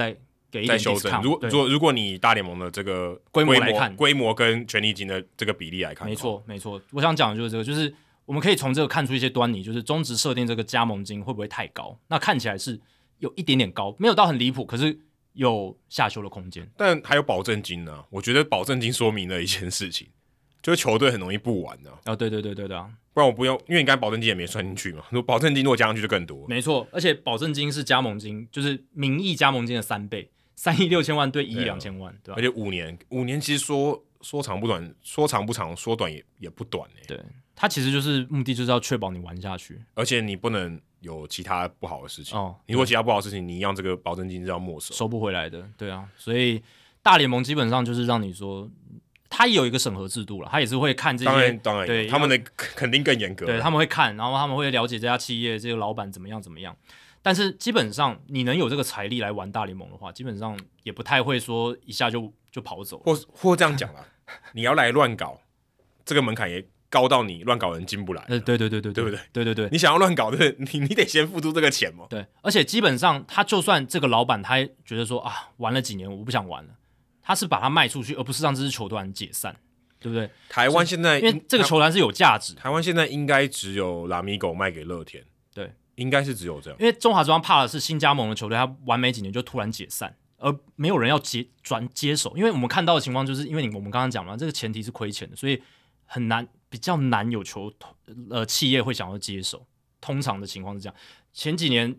在。再修正。如果如果如果你大联盟的这个规模来看，规模跟权利金的这个比例来看，没错没错。我想讲的就是这个，就是我们可以从这个看出一些端倪，就是中职设定这个加盟金会不会太高？那看起来是有一点点高，没有到很离谱，可是有下修的空间。但还有保证金呢、啊？我觉得保证金说明了一件事情，就是球队很容易不玩的啊、哦。对对对对对啊！不然我不用，因为你刚才保证金也没算进去嘛。如果保证金如果加上去就更多。没错，而且保证金是加盟金，就是名义加盟金的三倍。三亿六千万对一亿两千万，对吧？而且五年，五年其实说说长不短，说长不长，说短也也不短哎。对，它其实就是目的就是要确保你玩下去，而且你不能有其他不好的事情哦。你如果其他不好的事情，你一样这个保证金是要没收，收不回来的。对啊，所以大联盟基本上就是让你说，他也有一个审核制度了，他也是会看这些，当然当然，对，他们的 <laughs> 肯定更严格，对，他们会看，然后他们会了解这家企业这个老板怎么样怎么样。但是基本上，你能有这个财力来玩大联盟的话，基本上也不太会说一下就就跑走，或或这样讲啦，<laughs> 你要来乱搞，这个门槛也高到你乱搞人进不来。呃，对对对对，对不对？对对对，你想要乱搞，对，你 <laughs> 你得先付出这个钱嘛。对，而且基本上他就算这个老板他觉得说啊，玩了几年我不想玩了，他是把它卖出去，而不是让这支球队解散，对不对？台湾现在因为这个球团是有价值，台湾现在应该只有拉米狗卖给乐天。应该是只有这样，因为中华职棒怕的是新加盟的球队，他玩没几年就突然解散，而没有人要接转接手。因为我们看到的情况就是，因为你我们刚刚讲了，这个前提是亏钱的，所以很难，比较难有球呃企业会想要接手。通常的情况是这样，前几年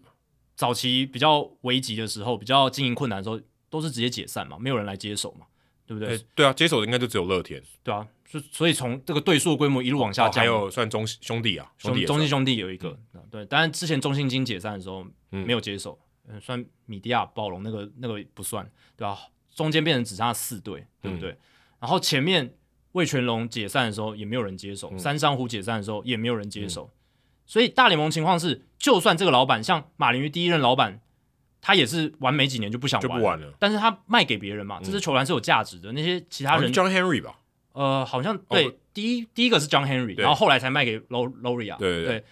早期比较危急的时候，比较经营困难的时候，都是直接解散嘛，没有人来接手嘛，对不对？欸、对啊，接手的应该就只有乐天，对啊。所以从这个对数规模一路往下降，还有算中兄弟啊，兄弟中信兄弟有一个，嗯、对，当然之前中信金解散的时候没有接手，嗯、算米迪亚暴龙那个那个不算，对吧？中间变成只剩下四队，对不对？嗯、然后前面魏全龙解散的时候也没有人接手，嗯、三山虎解散的时候也没有人接手，嗯、所以大联盟情况是，就算这个老板像马林鱼第一任老板，他也是玩没几年就不想玩，就不玩了，但是他卖给别人嘛，这支球员是有价值的，那些其他人 John Henry 吧。呃，好像对，哦、第一第一个是 John Henry，然后后来才卖给 Loria，对对，对。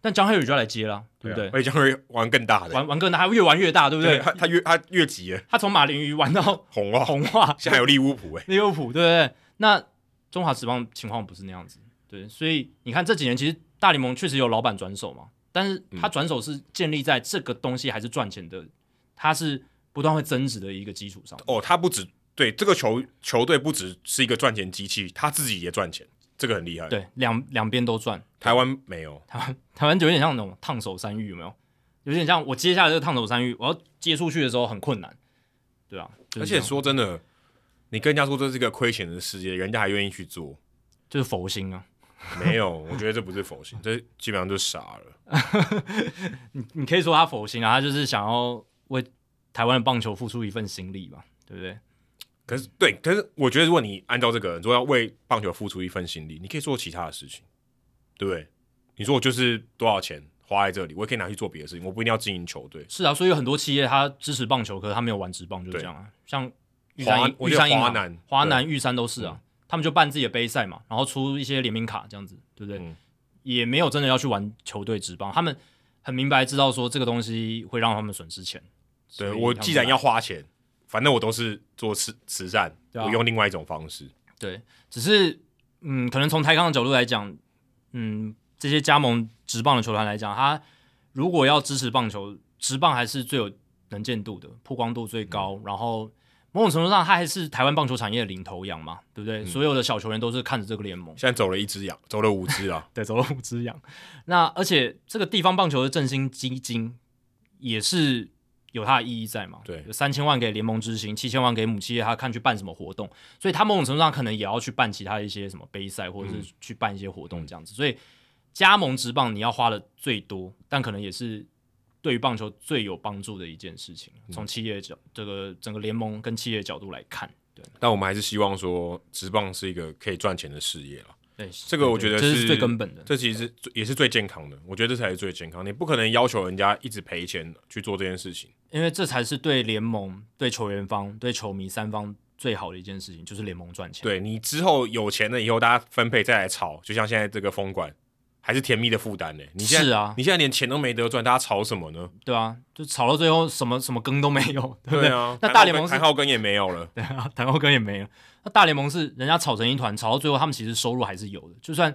但 John Henry 就要来接了，对不对？而且 John Henry 玩更大的，玩玩更大，他越玩越大，对不对？对他他越他越急了，他从马林鱼玩到红袜，红袜，现在还有利物浦哎，利物浦，对不对？那中华职棒情况不是那样子，对，所以你看这几年其实大联盟确实有老板转手嘛，但是他转手是建立在这个东西还是赚钱的，他是不断会增值的一个基础上。哦，他不止。对，这个球球队不只是一个赚钱机器，他自己也赚钱，这个很厉害。对，两两边都赚。台湾没有，台湾台湾就有点像那种烫手山芋，有没有？有点像我接下来这个烫手山芋，我要接出去的时候很困难，对啊。就是、而且说真的，你跟人家说这是一个亏钱的世界，人家还愿意去做，就是佛心啊。<laughs> 没有，我觉得这不是佛心，这基本上就傻了。<laughs> 你你可以说他佛心啊，他就是想要为台湾的棒球付出一份心力嘛，对不对？可是，对，可是我觉得，如果你按照这个，如果要为棒球付出一份心力，你可以做其他的事情，对不对？你说我就是多少钱花在这里，我也可以拿去做别的事情，我不一定要经营球队。是啊，所以有很多企业他支持棒球，可是他没有玩职棒，就是这样啊。像玉山、玉山华南、华南、玉山都是啊，嗯、他们就办自己的杯赛嘛，然后出一些联名卡这样子，对不对？嗯、也没有真的要去玩球队职棒，他们很明白知道说这个东西会让他们损失钱。对，我既然要花钱。反正我都是做慈慈善，啊、我用另外一种方式。对，只是嗯，可能从台钢的角度来讲，嗯，这些加盟职棒的球团来讲，他如果要支持棒球，职棒还是最有能见度的，曝光度最高，嗯、然后。某种程度上，他还是台湾棒球产业的领头羊嘛，对不对？嗯、所有的小球员都是看着这个联盟。现在走了一只羊，走了五只啊，<laughs> 对，走了五只羊。那而且这个地方棒球的振兴基金也是有它的意义在嘛？对，有三千万给联盟执行，七千万给母企业，他看去办什么活动。所以他某种程度上可能也要去办其他一些什么杯赛，或者是去办一些活动这样子。嗯、所以加盟职棒你要花的最多，但可能也是。对于棒球最有帮助的一件事情，从企业角这个整个联盟跟企业角度来看，对。但我们还是希望说，职棒是一个可以赚钱的事业了。对，这个我觉得是，这是最根本的，这其实也是最健康的。我觉得这才是最健康。你不可能要求人家一直赔钱去做这件事情，因为这才是对联盟、对球员方、对球迷三方最好的一件事情，就是联盟赚钱。对，你之后有钱了以后，大家分配再来炒，就像现在这个封馆。还是甜蜜的负担呢？你现在是啊，你现在连钱都没得赚，大家吵什么呢？对啊，就吵到最后什么什么羹都没有，<laughs> 对不对？对啊，那大联盟是谈后羹也没有了，<laughs> 对啊，谈后羹也没了。那大联盟是人家吵成一团，吵到最后他们其实收入还是有的，就算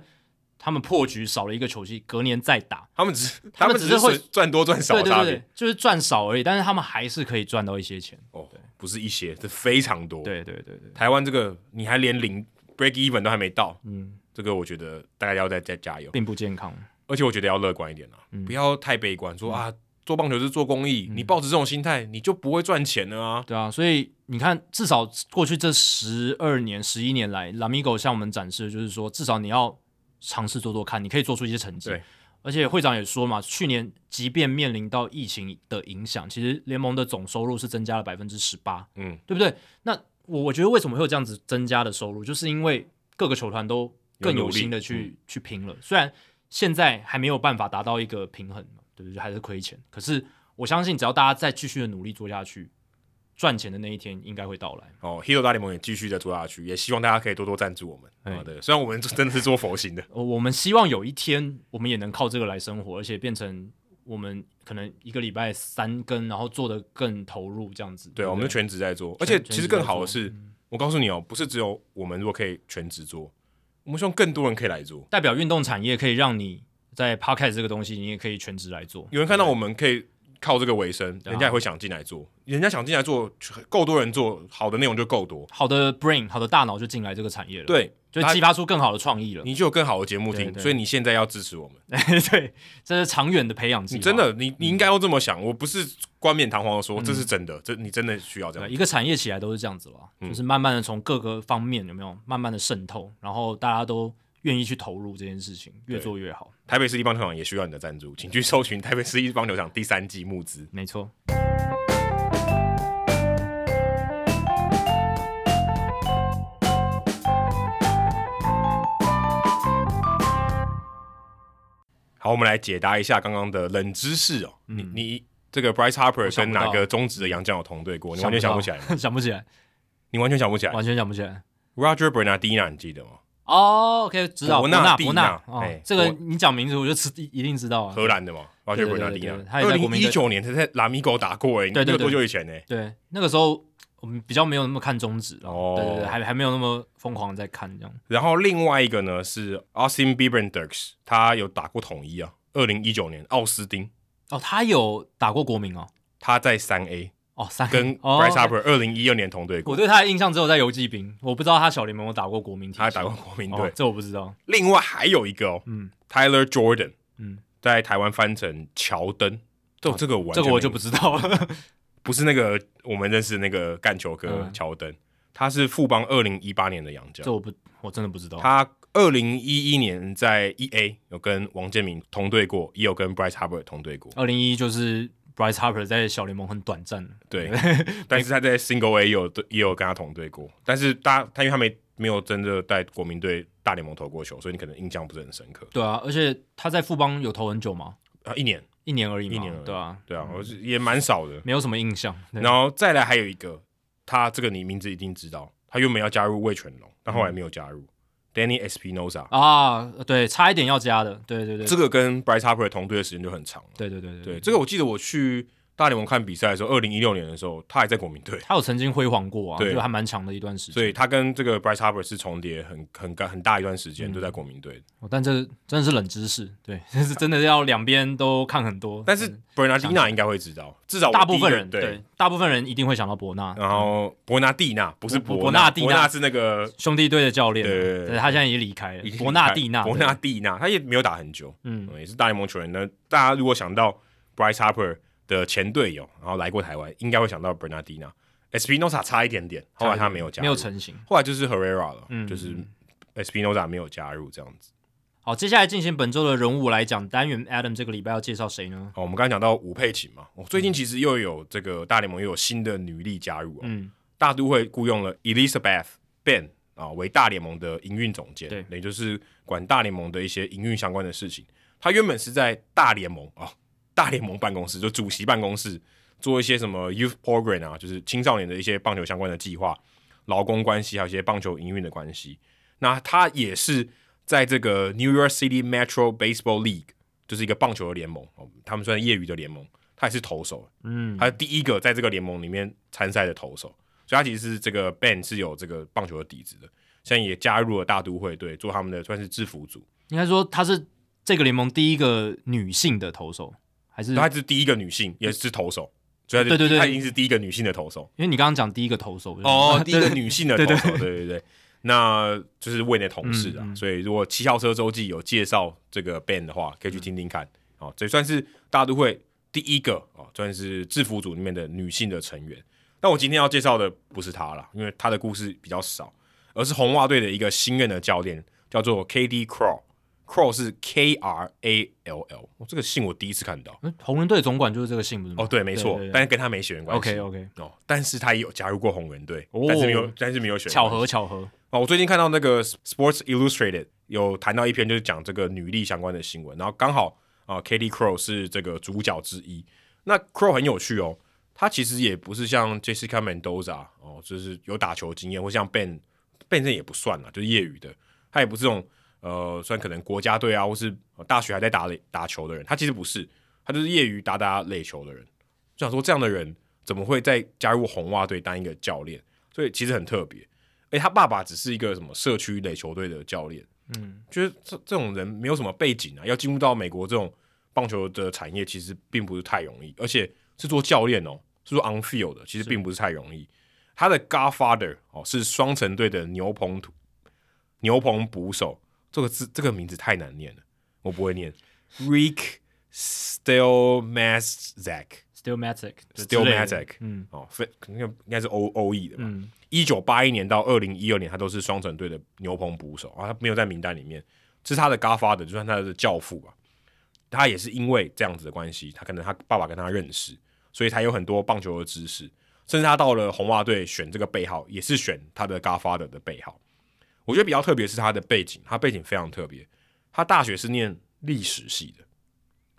他们破局少了一个球季，隔年再打，<laughs> 他们只他们只是会赚多赚少，对对对，就是赚少而已，但是他们还是可以赚到一些钱。哦，对，不是一些，是非常多。对对对对，台湾这个你还连零 break even 都还没到，嗯，这个我觉得大家要再再加油，并不健康。而且我觉得要乐观一点啊，嗯、不要太悲观，说啊，做棒球是做公益，嗯、你抱着这种心态，你就不会赚钱了啊。对啊，所以你看，至少过去这十二年、十一年来，Lamigo 向我们展示的就是说，至少你要尝试做做看，你可以做出一些成绩。对，而且会长也说嘛，去年即便面临到疫情的影响，其实联盟的总收入是增加了百分之十八，嗯，对不对？那我我觉得为什么会有这样子增加的收入，就是因为各个球团都更有心的去、嗯、去拼了，虽然。现在还没有办法达到一个平衡，对不对？还是亏钱。可是我相信，只要大家再继续的努力做下去，赚钱的那一天应该会到来。哦，Hero 大联盟也继续在做下去，也希望大家可以多多赞助我们。好的，虽然我们 <laughs> 真的是做佛心的，我们希望有一天我们也能靠这个来生活，而且变成我们可能一个礼拜三更，然后做的更投入这样子。对，我们就全职在做，而且其实更好的是，我告诉你哦，不是只有我们如果可以全职做。我们希望更多人可以来做，代表运动产业可以让你在 Podcast 这个东西，你也可以全职来做。有人看到我们可以靠这个为生，人家也会想进来做。人家想进来做，够多人做，好的内容就够多，好的 brain，好的大脑就进来这个产业了。对，就激发出更好的创意了，你就有更好的节目听。所以你现在要支持我们，<laughs> 对，这是长远的培养。你真的，你你应该要这么想，我不是冠冕堂皇的说，这是真的，这你真的需要这样。一个产业起来都是这样子吧，就是慢慢的从各个方面有没有慢慢的渗透，然后大家都。愿意去投入这件事情，越做越好。台北市立棒球场也需要你的赞助，请去搜寻台北市立棒球场第三季募资。没错。好，我们来解答一下刚刚的冷知识哦。嗯、你你这个 Bryce Harper 跟哪个中职的洋将有同队过？你完全想不起来吗？<laughs> 想不起来。你完全想不起来？完全想不起来。Roger Bernardina，你记得吗？哦，OK，知道伯纳伯纳，哦，这个你讲名字我就知一定知道啊。荷兰的嘛，巴切伯纳蒂亚，二零一九年他在拉米狗打过诶，对对，多久以前呢？对，那个时候我们比较没有那么看中职哦，对对对，还还没有那么疯狂在看这样。然后另外一个呢是 Austin Biebernderks，他有打过统一啊，二零一九年奥斯丁哦，他有打过国民哦，他在三 A。哦，三跟 Bryce Harper 二零一二年同队过。我对他的印象只有在游击兵，我不知道他小联盟有打过国民，他还打过国民队，这我不知道。另外还有一个哦，嗯，Tyler Jordan，嗯，在台湾翻成乔登，这这个我这个我就不知道了，<laughs> 不是那个我们认识那个干球哥乔登，他是富邦二零一八年的洋将，这我不我真的不知道。他二零一一年在 E A 有跟王建民同队过，也有跟 Bryce Harper 同队过。二零一一就是。Bryce Harper 在小联盟很短暂，对，<laughs> 但是他在 Single A 也有也有跟他同队过，但是大他因为他没没有真的在国民队大联盟投过球，所以你可能印象不是很深刻。对啊，而且他在富邦有投很久吗？啊，一年，一年而已，一年，对啊，对啊，我是也蛮少的，没有什么印象。然后再来还有一个，他这个你名字一定知道，他原本要加入魏全龙，但后来没有加入。Danny Espinosa 啊，对，差一点要加的，对对对，这个跟 Bryce Harper 同队的时间就很长了。对对对。对，这个我记得我去大联盟看比赛的时候，二零一六年的时候，他还在国民队，他有曾经辉煌过啊，对，就还蛮强的一段时间。所以他跟这个 Bryce Harper 是重叠很很很很大一段时间、嗯、都在国民队。但这真的是冷知识，对，<laughs> 这是真的要两边都看很多。但是 Bernardina 应该会知道，至少大部分人对，对，大部分人一定会想到伯纳。然后伯纳蒂纳不是伯伯纳蒂纳，是那个兄弟队的教练，对，对，对，对，他现在已经离开了。伯纳蒂纳，伯纳蒂纳，他也没有打很久，嗯，也是大联盟球员。那大家如果想到 Bryce Harper。的前队友，然后来过台湾，应该会想到 Bernardina Espinosa 差一点点，后来他没有加入，没有成型，后来就是 Herrera 了，嗯，就是 Espinosa 没有加入这样子。好，接下来进行本周的人物来讲单元，Adam 这个礼拜要介绍谁呢？好，我们刚才讲到吴佩琴嘛，我最近其实又有这个大联盟又有新的女力加入，嗯，大都会雇佣了 Elizabeth Ben 啊为大联盟的营运总监，对，也就是管大联盟的一些营运相关的事情。他原本是在大联盟啊，大联盟办公室就主席办公室。做一些什么 youth program 啊，就是青少年的一些棒球相关的计划、劳工关系，还有一些棒球营运的关系。那他也是在这个 New York City Metro Baseball League，就是一个棒球的联盟哦，他们算业余的联盟，他也是投手，嗯，他是第一个在这个联盟里面参赛的投手，所以他其实是这个 Ben 是有这个棒球的底子的，现在也加入了大都会队，做他们的算是制服组。应该说他是这个联盟第一个女性的投手，还是他是第一个女性，也是投手。对对对，她已经是第一个女性的投手，因为你刚刚讲第一个投手哦，第一个女性的投手，对。对对，那就是为你的同事啊、嗯嗯，所以如果七号车周记有介绍这个 Ben 的话，可以去听听看，哦、嗯，这算是大都会第一个哦，算是制服组里面的女性的成员。但我今天要介绍的不是她了，因为她的故事比较少，而是红袜队的一个新任的教练，叫做 Katie Krall。Krall 是 K R A L L，哦，这个姓我第一次看到。嗯，红人队总管就是这个姓，不是吗？哦，对，没错，但是跟他没血缘关系。OK OK，哦，但是他也有加入过红人队，哦，但是没有，但是没有血缘。巧合巧合。哦，我最近看到那个 Sports Illustrated 有谈到一篇，就是讲这个女力相关的新闻，然后刚好啊，Katie Krall 是这个主角之一。那 Crawl 很有趣哦，他其实也不是像 Jessica Mendoza 哦，就是有打球经验，或像 Ben，Ben 这也不算啦，就是业余的，他也不是这种。呃，算可能国家队啊，或是大学还在打垒打球的人，他其实不是，他就是业余打打垒球的人。就想说这样的人怎么会再加入红袜队当一个教练？所以其实很特别。诶，他爸爸只是一个什么社区垒球队的教练，嗯，就是这这种人没有什么背景啊，要进入到美国这种棒球的产业，其实并不是太容易，而且是做教练哦，是做 on field 的，其实并不是太容易。他的 godfather 哦是双城队的牛棚牛棚捕手。这个字这个名字太难念了，我不会念。Rick Stelmaszek，Stelmaszek，嗯，哦，非应该应该是欧欧裔的吧。嗯，一九八一年到二零一二年，他都是双城队的牛棚捕手啊，他没有在名单里面，这是他的 Godfather，就算他的教父吧。他也是因为这样子的关系，他可能他爸爸跟他认识，所以他有很多棒球的知识，甚至他到了红袜队选这个背号，也是选他的 Godfather 的背号。我觉得比较特别是他的背景，他背景非常特别。他大学是念历史系的，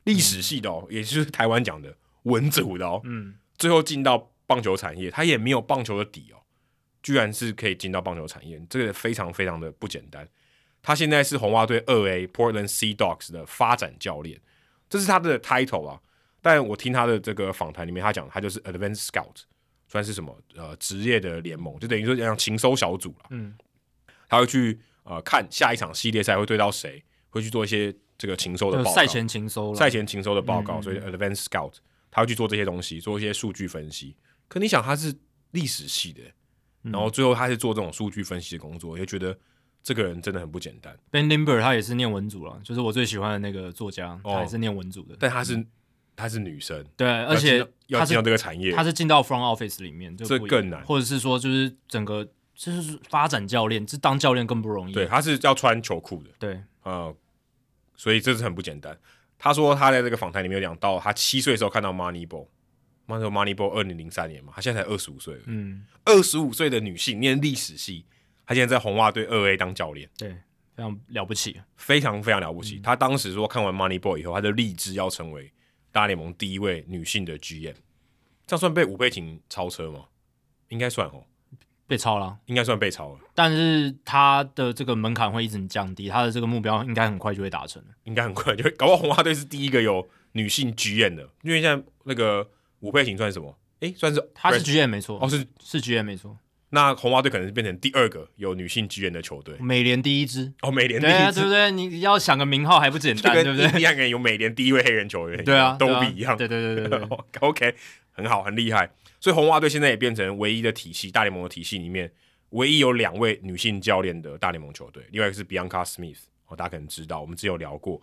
历史系的哦，也就是台湾讲的文组的哦。嗯，最后进到棒球产业，他也没有棒球的底哦，居然是可以进到棒球产业，这个非常非常的不简单。他现在是红袜队二 A Portland Sea Dogs 的发展教练，这是他的 title 啊。但我听他的这个访谈里面，他讲他就是 Advanced Scout，算是什么呃职业的联盟，就等于说像情搜小组了。嗯。他会去呃看下一场系列赛会对到谁，会去做一些这个情搜的报告，赛前情搜，赛前情搜的报告，嗯、所以 Advanced Scout 他会去做这些东西，做一些数据分析。可你想他是历史系的，然后最后他是做这种数据分析的工作，也觉得这个人真的很不简单。Ben Lindbergh 他也是念文组了，就是我最喜欢的那个作家，他也是念文组的，哦、但他是他是女生，对，而且要进到这个产业，他是进到 Front Office 里面，这更难，或者是说就是整个。就是发展教练，这当教练更不容易。对，他是要穿球裤的。对，呃，所以这是很不简单。他说他在这个访谈里面有讲到，他七岁的时候看到 Moneyball，那时候 Moneyball 二零零三年嘛，他现在才二十五岁。嗯，二十五岁的女性念历史系，他现在在红袜队二 A 当教练，对，非常了不起，非常非常了不起。嗯、他当时说看完 Moneyball 以后，他就立志要成为大联盟第一位女性的 GM，这样算被吴姵琴超车吗？应该算哦。被超了，应该算被超了，但是他的这个门槛会一直降低，他的这个目标应该很快就会达成，应该很快就会。搞不好红袜队是第一个有女性 GM 的，因为现在那个吴佩琴算是什么？哎、欸，算是他是 GM 没错，哦是是 GM 没错。那红袜队可能是变成第二个有女性 GM 的球队，美联第一支哦，美联第一支对、啊，对不对？你要想个名号还不简单，对不对？第二个有美联第一位黑人球员，对啊，都比一样，对对对对对，<laughs> OK，很好，很厉害。所以红袜队现在也变成唯一的体系，大联盟的体系里面唯一有两位女性教练的大联盟球队，另外一个是 Bianca Smith，哦，大家可能知道，我们只有聊过。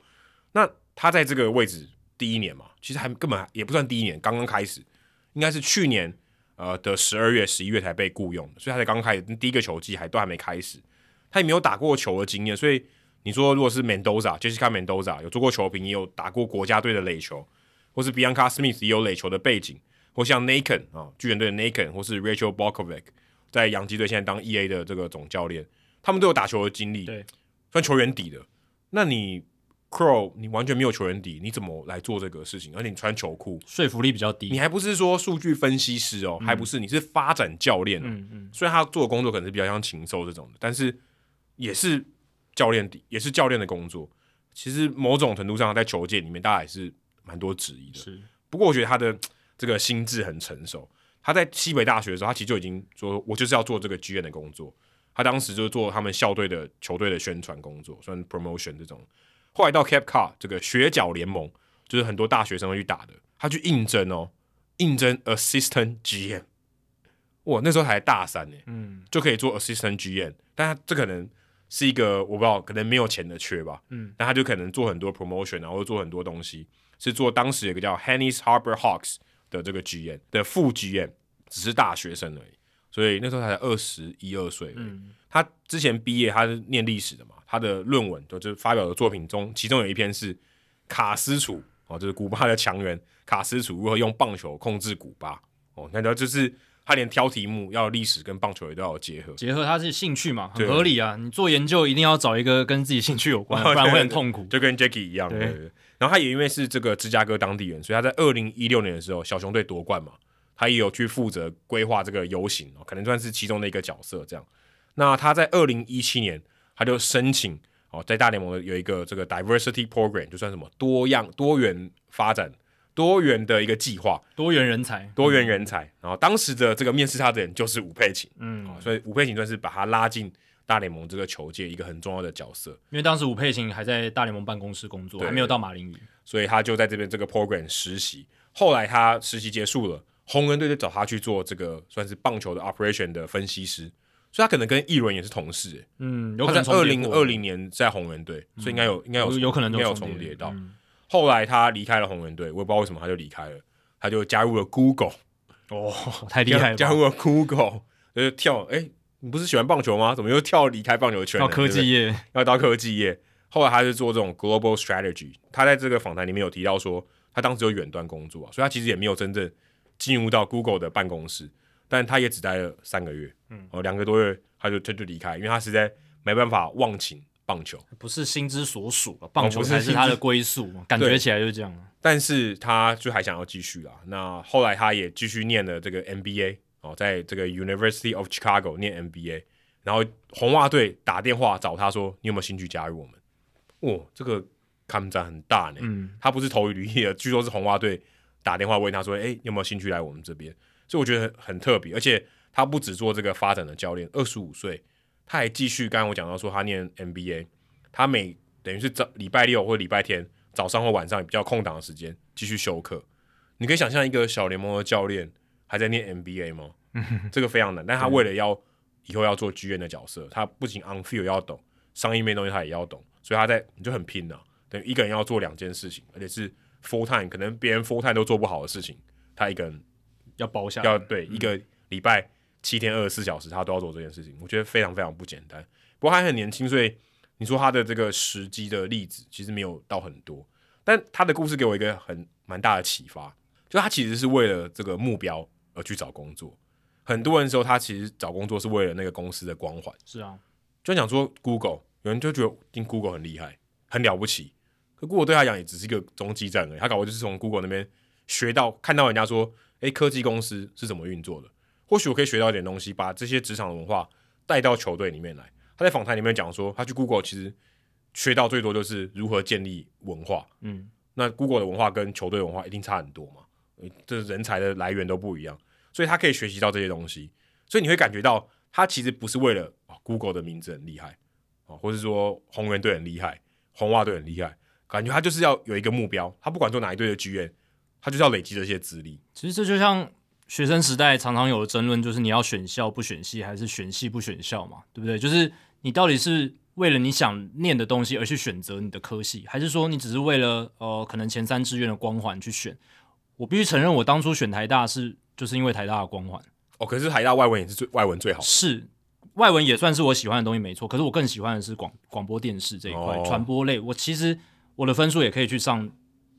那他在这个位置第一年嘛，其实还根本也不算第一年，刚刚开始，应该是去年。呃的十二月、十一月才被雇佣的，所以他才刚开始第一个球季还都还没开始，他也没有打过球的经验，所以你说如果是 mendoza 杰西卡 Mendoza 有做过球评，也有打过国家队的垒球，或是 Bianca Smith 也有垒球的背景，或像 Naken 啊巨人队的 Naken，或是 Rachel Balkovic，在洋基队现在当 EA 的这个总教练，他们都有打球的经历，对，算球员底的，那你。Crow，你完全没有球员底，你怎么来做这个事情？而且你穿球裤，说服力比较低。你还不是说数据分析师哦，嗯、还不是，你是发展教练、哦。嗯嗯。虽然他做的工作可能是比较像禽兽这种的，但是也是教练底，也是教练的工作。其实某种程度上，在球界里面，大家也是蛮多质疑的。是。不过我觉得他的这个心智很成熟。他在西北大学的时候，他其实就已经说，我就是要做这个 GM 的工作。他当时就是做他们校队的球队的宣传工作，算 promotion 这种。后来到 Cap Car 这个学角联盟，就是很多大学生会去打的。他去应征哦，应征 Assistant GM。哇，那时候才大三呢，嗯，就可以做 Assistant GM。但他这可能是一个我不知道，可能没有钱的缺吧，嗯。但他就可能做很多 promotion，然后做很多东西，是做当时有个叫 Hennies Harbor Hawks 的这个 GM 的副 GM，只是大学生而已。所以那时候他才二十一二岁。嗯，他之前毕业，他是念历史的嘛。他的论文就是发表的作品中，其中有一篇是卡斯楚哦，就是古巴的强人卡斯楚如何用棒球控制古巴哦。那就是他连挑题目要历史跟棒球也都要有结合，结合他自己兴趣嘛，很合理啊。你做研究一定要找一个跟自己兴趣有关，不然会很痛苦。就跟 Jackie 一样，对，对，对。然后他也因为是这个芝加哥当地人，所以他在二零一六年的时候，小熊队夺冠嘛。他也有去负责规划这个游行哦，可能算是其中的一个角色。这样，那他在二零一七年，他就申请哦，在大联盟有一个这个 diversity program，就算什么多样多元发展、多元的一个计划，多元人才、多元人才。然后当时的这个面试他的人就是吴佩琴，嗯，所以吴佩琴算是把他拉进大联盟这个球界一个很重要的角色。因为当时吴佩琴还在大联盟办公室工作，还没有到马林鱼，所以他就在这边这个 program 实习。后来他实习结束了。红人队就找他去做这个算是棒球的 operation 的分析师，所以他可能跟易伦也是同事、欸。嗯，有可能他在二零二零年在红人队，嗯、所以应该有应该有有可能没有重叠到。嗯、后来他离开了红人队，我也不知道为什么他就离开了，他就加入了 Google。哦，太厉害了！加入了 Google，就是跳。哎、欸，你不是喜欢棒球吗？怎么又跳离开棒球圈？到科技业，要到科技业。后来他是做这种 global strategy。他在这个访谈里面有提到说，他当时有远端工作，所以他其实也没有真正。进入到 Google 的办公室，但他也只待了三个月，嗯，哦，两个多月他就他就离开，因为他实在没办法忘情棒球，不是心之所属，棒球才是他的归宿，哦、感觉起来就是这样。但是他就还想要继续啦，那后来他也继续念了这个 MBA 哦，在这个 University of Chicago 念 MBA，然后红袜队打电话找他说：“你有没有兴趣加入我们？”哦，这个抗战很大呢，嗯，他不是投履历的，据说是红袜队。打电话问他说：“哎、欸，有没有兴趣来我们这边？”所以我觉得很，很特别，而且他不只做这个发展的教练，二十五岁他还继续。刚刚我讲到说他念 MBA，他每等于是早礼拜六或礼拜天早上或晚上比较空档的时间继续休课。你可以想象一个小联盟的教练还在念 MBA 吗？<laughs> 这个非常难。但他为了要以后要做剧院的角色，他不仅 on field 要懂商业面东西，他也要懂，所以他在你就很拼了，等于一个人要做两件事情，而且是。full time 可能别人 full time 都做不好的事情，他一个人要包下，要对、嗯、一个礼拜七天二十四小时，他都要做这件事情，我觉得非常非常不简单。不过他还很年轻，所以你说他的这个时机的例子其实没有到很多，但他的故事给我一个很蛮大的启发，就他其实是为了这个目标而去找工作。很多人说他其实找工作是为了那个公司的光环，是啊，就想说 Google，有人就觉得进 Google 很厉害，很了不起。可 Google 对他讲也只是一个中继站而已，他搞不就是从 Google 那边学到看到人家说，诶，科技公司是怎么运作的，或许我可以学到一点东西，把这些职场文化带到球队里面来。他在访谈里面讲说，他去 Google 其实学到最多就是如何建立文化，嗯，那 Google 的文化跟球队文化一定差很多嘛，这人才的来源都不一样，所以他可以学习到这些东西，所以你会感觉到他其实不是为了啊 Google 的名字很厉害啊，或者说红人队很厉害，红袜队很厉害，感觉他就是要有一个目标，他不管做哪一队的剧院他就是要累积这些资历。其实这就像学生时代常常有的争论，就是你要选校不选系，还是选系不选校嘛，对不对？就是你到底是。为了你想念的东西而去选择你的科系，还是说你只是为了呃可能前三志愿的光环去选？我必须承认，我当初选台大是就是因为台大的光环。哦，可是台大外文也是最外文最好的。是外文也算是我喜欢的东西，没错。可是我更喜欢的是广广播电视这一块，哦、传播类。我其实我的分数也可以去上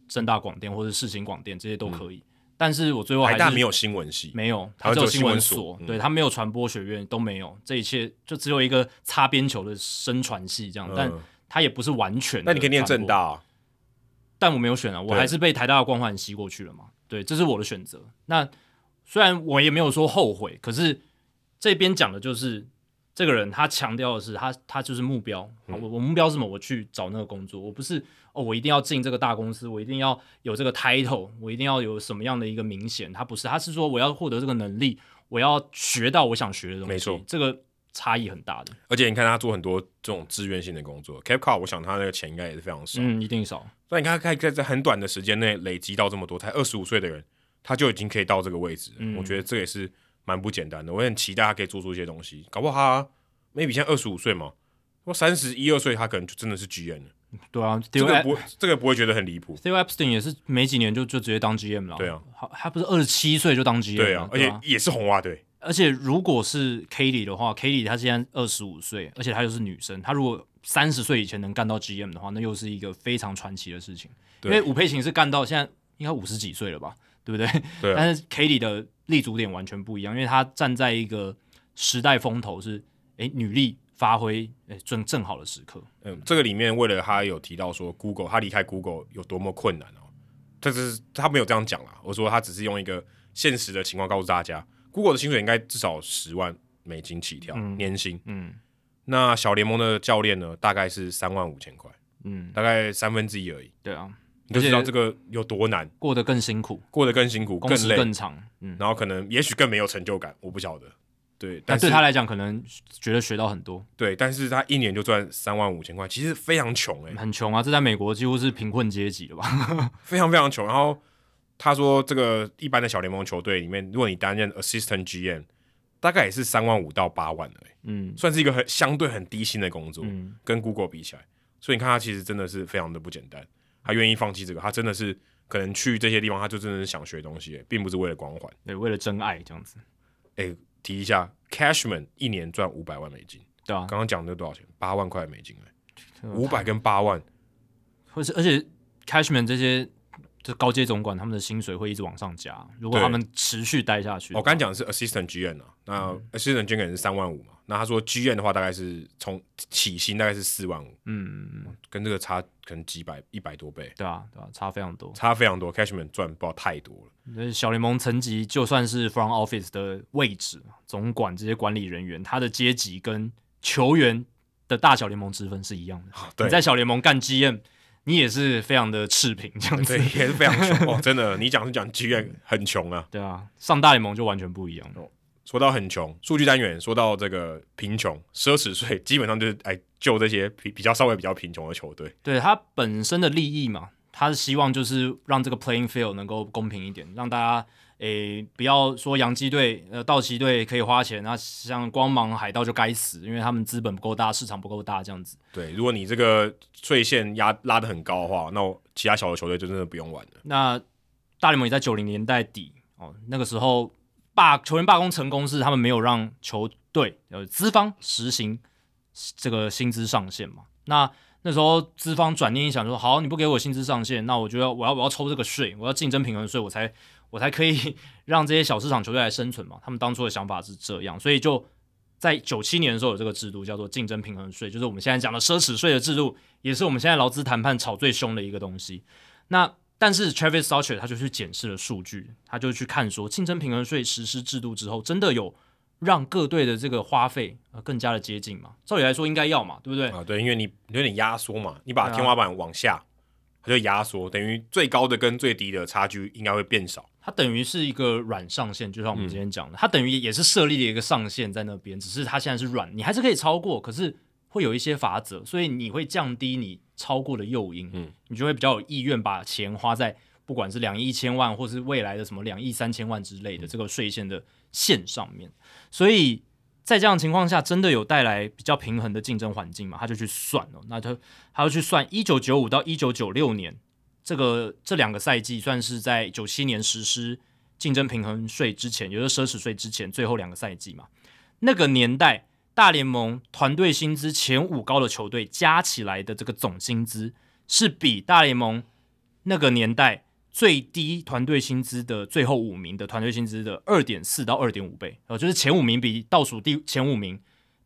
正大广电或者世新广电，这些都可以。嗯但是我最后还是台大没有新闻系，没有，它只有新闻所，对，它没有传播学院，都没有，这一切就只有一个擦边球的声传系这样，嗯、但它也不是完全。那你可以念正大、啊，但我没有选啊，我还是被台大的光环吸过去了嘛，对，这是我的选择。那虽然我也没有说后悔，可是这边讲的就是。这个人他强调的是他他就是目标，我、嗯、我目标是什么？我去找那个工作，我不是哦，我一定要进这个大公司，我一定要有这个 title，我一定要有什么样的一个明显？他不是，他是说我要获得这个能力，我要学到我想学的东西。没错，这个差异很大的。而且你看他做很多这种志愿性的工作，Cape Cod，我想他那个钱应该也是非常少，嗯，一定少。那你看他可以在很短的时间内累积到这么多，才二十五岁的人，他就已经可以到这个位置，嗯、我觉得这也是蛮不简单的。我很期待他可以做出一些东西，搞不好他。maybe 现在二十五岁嘛，或三十一二岁，他可能就真的是 GM 了。对啊，这个不，这个不会觉得很离谱。Theo Epstein 也是没几年就就直接当 GM 了。对啊，好，他不是二十七岁就当 GM 了。对啊，而且也是红袜队。而且如果是 Katie 的话，Katie 她现在二十五岁，而且她又是女生，她如果三十岁以前能干到 GM 的话，那又是一个非常传奇的事情。因为吴佩琴是干到现在应该五十几岁了吧，对不对？对啊。<laughs> 但是 Katie 的立足点完全不一样，因为她站在一个时代风头是，哎，女力。发挥哎正正好的时刻，嗯，这个里面为了她有提到说，Google 她离开 Google 有多么困难哦，但是她没有这样讲啦，我说她只是用一个现实的情况告诉大家，Google 的薪水应该至少十万美金起跳，嗯、年薪，嗯，那小联盟的教练呢，大概是三万五千块，嗯，大概三分之一而已，对啊，你就知道这个有多难，过得更辛苦，过得更辛苦，更累更长，嗯，然后可能也许更没有成就感，我不晓得。对，但对他来讲，可能觉得学到很多。对，但是他一年就赚三万五千块，其实非常穷诶、欸，很穷啊！这在美国几乎是贫困阶级了吧？<laughs> 非常非常穷。然后他说，这个一般的小联盟球队里面，如果你担任 assistant GM，大概也是三万五到八万的、欸，嗯，算是一个很相对很低薪的工作，嗯，跟 Google 比起来，所以你看他其实真的是非常的不简单。他愿意放弃这个，他真的是可能去这些地方，他就真的是想学东西、欸，并不是为了光环，对，为了真爱这样子，诶。提一下，Cashman 一年赚五百万美金，对啊，刚刚讲的多少钱？八万块美金哎，五百跟八万，或是而且 Cashman 这些这高阶总管他们的薪水会一直往上加，如果他们持续待下去。我刚刚讲的是 Assistant GM 啊，那 Assistant GM 是三万五嘛。那他说 GM 的话大概是从起薪大概是四万五，嗯，跟这个差可能几百一百多倍，对啊，对啊，差非常多，差非常多，Cashman 赚不知道太多了。小联盟层级就算是 Front Office 的位置，总管这些管理人员，他的阶级跟球员的大小联盟之分是一样的。对，你在小联盟干 GM，你也是非常的赤贫，这样子对，也是非常穷哦，<laughs> 真的，你讲是讲 GM 很穷啊，对啊，上大联盟就完全不一样了。说到很穷，数据单元说到这个贫穷，奢侈税基本上就是哎救这些比比较稍微比较贫穷的球队。对他本身的利益嘛，他是希望就是让这个 playing field 能够公平一点，让大家诶不要说洋基队、呃道奇队可以花钱，那像光芒海盗就该死，因为他们资本不够大，市场不够大这样子。对，如果你这个税线压拉得很高的话，那其他小的球队就真的不用玩了。那大联盟也在九零年代底哦，那个时候。罢球员罢工成功是他们没有让球队呃资方实行这个薪资上限嘛？那那时候资方转念一想说，好，你不给我薪资上限，那我觉得我要我要抽这个税，我要竞争平衡税，我才我才可以 <laughs> 让这些小市场球队来生存嘛。他们当初的想法是这样，所以就在九七年的时候有这个制度叫做竞争平衡税，就是我们现在讲的奢侈税的制度，也是我们现在劳资谈判吵最凶的一个东西。那但是 Travis Sarcher 他就去检视了数据，他就去看说，竞争平衡税实施制度之后，真的有让各队的这个花费更加的接近吗？照理来说应该要嘛，对不对？啊，对，因为你有点压缩嘛，你把天花板往下，它就压缩，等于最高的跟最低的差距应该会变少。它等于是一个软上限，就像我们今天讲的，嗯、它等于也是设立了一个上限在那边，只是它现在是软，你还是可以超过，可是会有一些法则，所以你会降低你超过的诱因，嗯，你就会比较有意愿把钱花在不管是两亿一千万，或是未来的什么两亿三千万之类的这个税线的线上面，所以。在这样的情况下，真的有带来比较平衡的竞争环境嘛？他就去算了，那他他要去算一九九五到一九九六年这个这两个赛季，算是在九七年实施竞争平衡税之前，也就是奢侈税之前最后两个赛季嘛。那个年代大联盟团队薪资前五高的球队加起来的这个总薪资，是比大联盟那个年代。最低团队薪资的最后五名的团队薪资的二点四到二点五倍，呃，就是前五名比倒数第前五名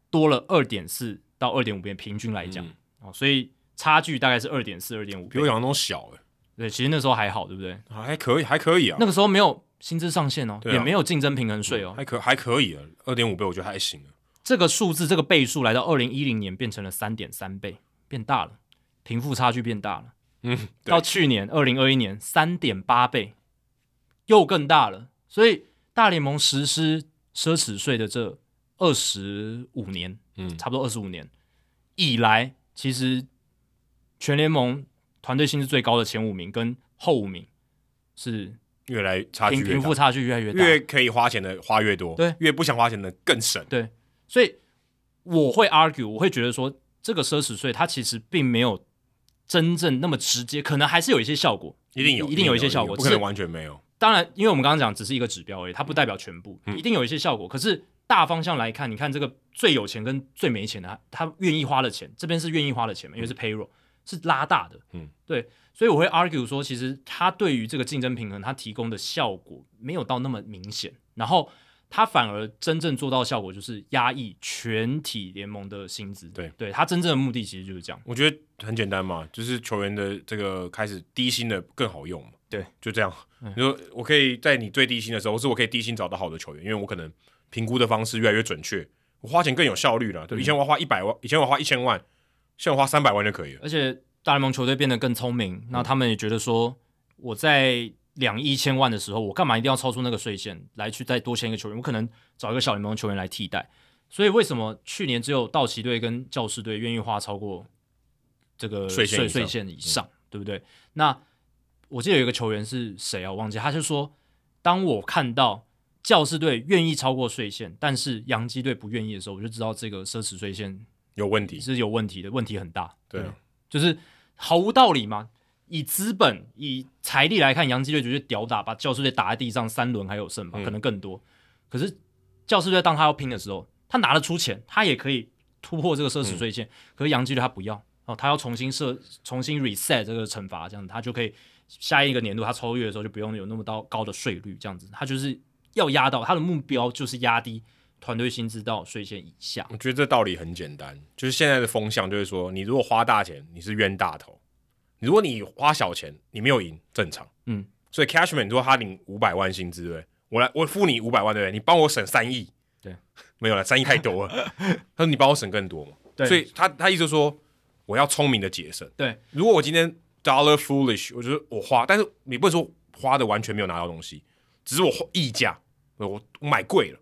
多了二点四到二点五倍，平均来讲，哦、嗯，所以差距大概是二点四、二点五，比我想象中小诶。对，其实那时候还好，对不对？还可以，还可以啊。那个时候没有薪资上限哦，啊、也没有竞争平衡税哦，还可还可以啊，二点五倍我觉得还行啊。这个数字，这个倍数来到二零一零年变成了三点三倍，变大了，贫富差距变大了。嗯，到去年二零二一年三点八倍，又更大了。所以大联盟实施奢侈税的这二十五年，嗯，差不多二十五年以来，其实全联盟团队薪资最高的前五名跟后五名是越来差距贫富差距越来越大，越可以花钱的花越多，对，越不想花钱的更省，对。所以我会 argue，我会觉得说，这个奢侈税它其实并没有。真正那么直接，可能还是有一些效果，一定有，一定有一些效果，不可能完全没有。当然，因为我们刚刚讲只是一个指标而已，它不代表全部，嗯、一定有一些效果。可是大方向来看，你看这个最有钱跟最没钱的，他愿意花的钱，这边是愿意花的钱嘛？因为是 payroll、嗯、是拉大的，嗯，对，所以我会 argue 说，其实它对于这个竞争平衡，它提供的效果没有到那么明显，然后。他反而真正做到效果，就是压抑全体联盟的薪资。对，对他真正的目的其实就是这样。我觉得很简单嘛，就是球员的这个开始低薪的更好用嘛。对，就这样。你说我可以在你最低薪的时候，或是我可以低薪找到好的球员，因为我可能评估的方式越来越准确，我花钱更有效率了。对，以前我花一百万，以前我花一千万，现在我花三百万就可以了。而且大联盟球队变得更聪明，那他们也觉得说我在。两亿千万的时候，我干嘛一定要超出那个税线来去再多签一个球员？我可能找一个小联盟球员来替代。所以为什么去年只有道奇队跟教士队愿意花超过这个税税税线以上，嗯、对不对？那我记得有一个球员是谁啊？我忘记，他就说，当我看到教士队愿意超过税线，但是洋基队不愿意的时候，我就知道这个奢侈税线有问题，是有问题的，问题很大。对，对，就是毫无道理嘛。以资本、以财力来看，洋基队绝对屌打，把教师队打在地上三轮还有剩吧，可能更多。可是教师队当他要拼的时候，他拿得出钱，他也可以突破这个奢侈税线。可是洋基队他不要哦，他要重新设、重新 reset 这个惩罚，这样子他就可以下一个年度他超越的时候就不用有那么高高的税率，这样子他就是要压到他的目标就是压低团队薪资到税线以下。我觉得这道理很简单，就是现在的风向就是说，你如果花大钱，你是冤大头。如果你花小钱，你没有赢，正常。嗯，所以 Cashman 如果他领五百万薪资，对，我来，我付你五百万，对不对？你帮我省三亿，对，没有了，三亿太多了。<laughs> 他说你帮我省更多嘛，对。所以他他意思说，我要聪明的节省。对，如果我今天 dollar foolish，我觉得我花，但是你不能说花的完全没有拿到东西，只是我溢价，我我买贵了。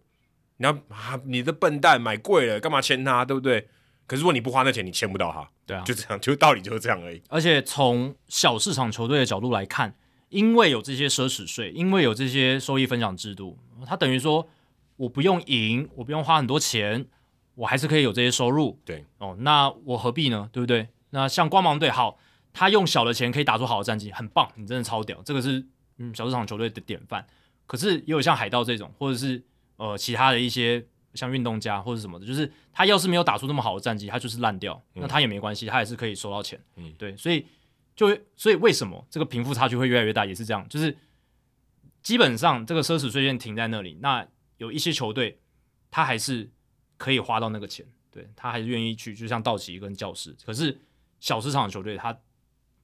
你要啊，你的笨蛋买贵了，干嘛签他，对不对？可是如果你不花那钱，你签不到他。对啊，就这样，就道理就是这样而已。而且从小市场球队的角度来看，因为有这些奢侈税，因为有这些收益分享制度，它等于说我不用赢，我不用花很多钱，我还是可以有这些收入。对哦，那我何必呢？对不对？那像光芒队，好，他用小的钱可以打出好的战绩，很棒，你真的超屌，这个是嗯小市场球队的典范。可是也有像海盗这种，或者是呃其他的一些。像运动家或者什么的，就是他要是没有打出那么好的战绩，他就是烂掉，那他也没关系，他也是可以收到钱。嗯，对，所以就所以为什么这个贫富差距会越来越大，也是这样，就是基本上这个奢侈税线停在那里，那有一些球队他还是可以花到那个钱，对，他还是愿意去，就像道奇跟教士，可是小市场的球队他。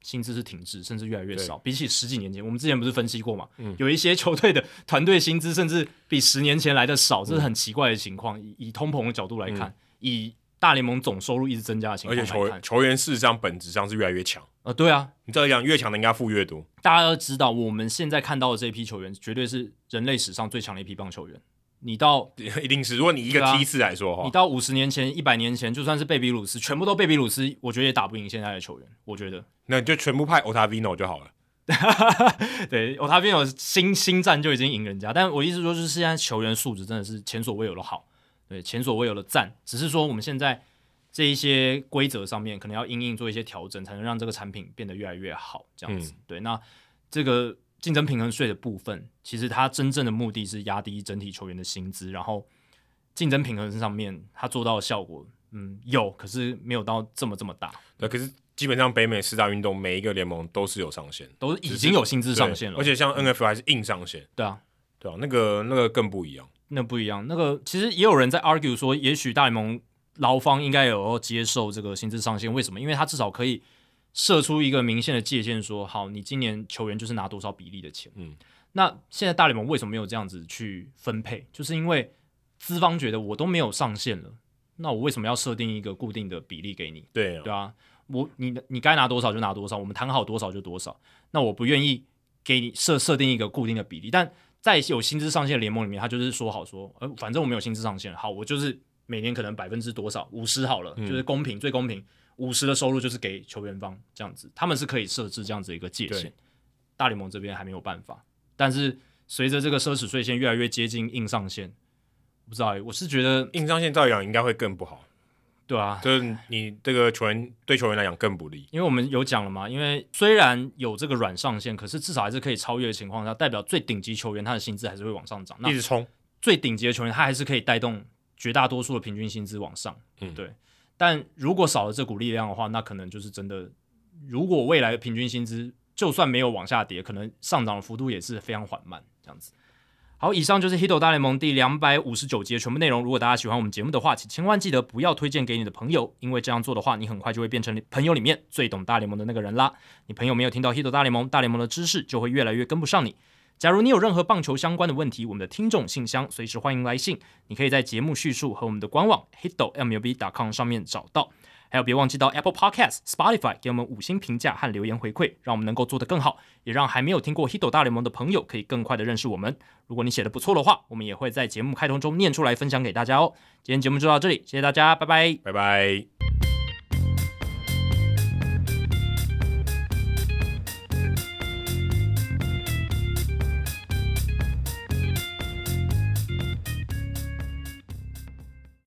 薪资是停滞，甚至越来越少。比起十几年前，我们之前不是分析过嘛？嗯，有一些球队的团队薪资甚至比十年前来的少，这是很奇怪的情况。以以通膨的角度来看，嗯、以大联盟总收入一直增加的情况，而且球员球员事实上本质上是越来越强。呃，对啊，你这样越强的应该付越多。大家要知道，我们现在看到的这批球员，绝对是人类史上最强的一批棒球员。你到一定是，如果你一个梯次来说的话，你到五十年前、一百年前，就算是贝比鲁斯，全部都贝比鲁斯，我觉得也打不赢现在的球员。我觉得，那你就全部派 Ottavino 就好了。<laughs> 对，Ottavino 新新战就已经赢人家，但我意思说，就是现在球员素质真的是前所未有的好，对，前所未有的赞。只是说我们现在这一些规则上面，可能要因应做一些调整，才能让这个产品变得越来越好。这样子，嗯、对，那这个。竞争平衡税的部分，其实它真正的目的是压低整体球员的薪资，然后竞争平衡上面它做到的效果，嗯，有，可是没有到这么这么大。对，可是基本上北美四大运动每一个联盟都是有上限，都已经有薪资上限了，而且像 NFL 还是硬上限。对啊，对啊，那个那个更不一样，那不一样。那个其实也有人在 argue 说，也许大联盟劳方应该有要接受这个薪资上限，为什么？因为他至少可以。设出一个明显的界限，说好，你今年球员就是拿多少比例的钱。嗯，那现在大联盟为什么没有这样子去分配？就是因为资方觉得我都没有上限了，那我为什么要设定一个固定的比例给你？对啊，对啊，我你你该拿多少就拿多少，我们谈好多少就多少。那我不愿意给你设设定一个固定的比例，但在有薪资上限的联盟里面，他就是说好说，呃，反正我没有薪资上限，好，我就是每年可能百分之多少五十好了，就是公平、嗯、最公平。五十的收入就是给球员方这样子，他们是可以设置这样子一个界限。大联盟这边还没有办法，但是随着这个奢侈税线越来越接近硬上限，不知道，我是觉得硬上限照样应该会更不好。对啊，就是你这个球员对球员来讲更不利，因为我们有讲了嘛，因为虽然有这个软上限，可是至少还是可以超越的情况下，代表最顶级球员他的薪资还是会往上涨，一直冲。最顶级的球员他还是可以带动绝大多数的平均薪资往上。嗯，对。但如果少了这股力量的话，那可能就是真的。如果未来的平均薪资就算没有往下跌，可能上涨的幅度也是非常缓慢，这样子。好，以上就是《h i t 大联盟》第两百五十九集的全部内容。如果大家喜欢我们节目的话，请千万记得不要推荐给你的朋友，因为这样做的话，你很快就会变成朋友里面最懂大联盟的那个人啦。你朋友没有听到《h i t 大联盟》，大联盟的知识就会越来越跟不上你。假如你有任何棒球相关的问题，我们的听众信箱随时欢迎来信。你可以在节目叙述和我们的官网 hitomlb.com 上面找到。还有，别忘记到 Apple Podcast、Spotify 给我们五星评价和留言回馈，让我们能够做得更好，也让还没有听过 Hito 大联盟的朋友可以更快的认识我们。如果你写的不错的话，我们也会在节目开头中念出来分享给大家哦。今天节目就到这里，谢谢大家，拜拜，拜拜。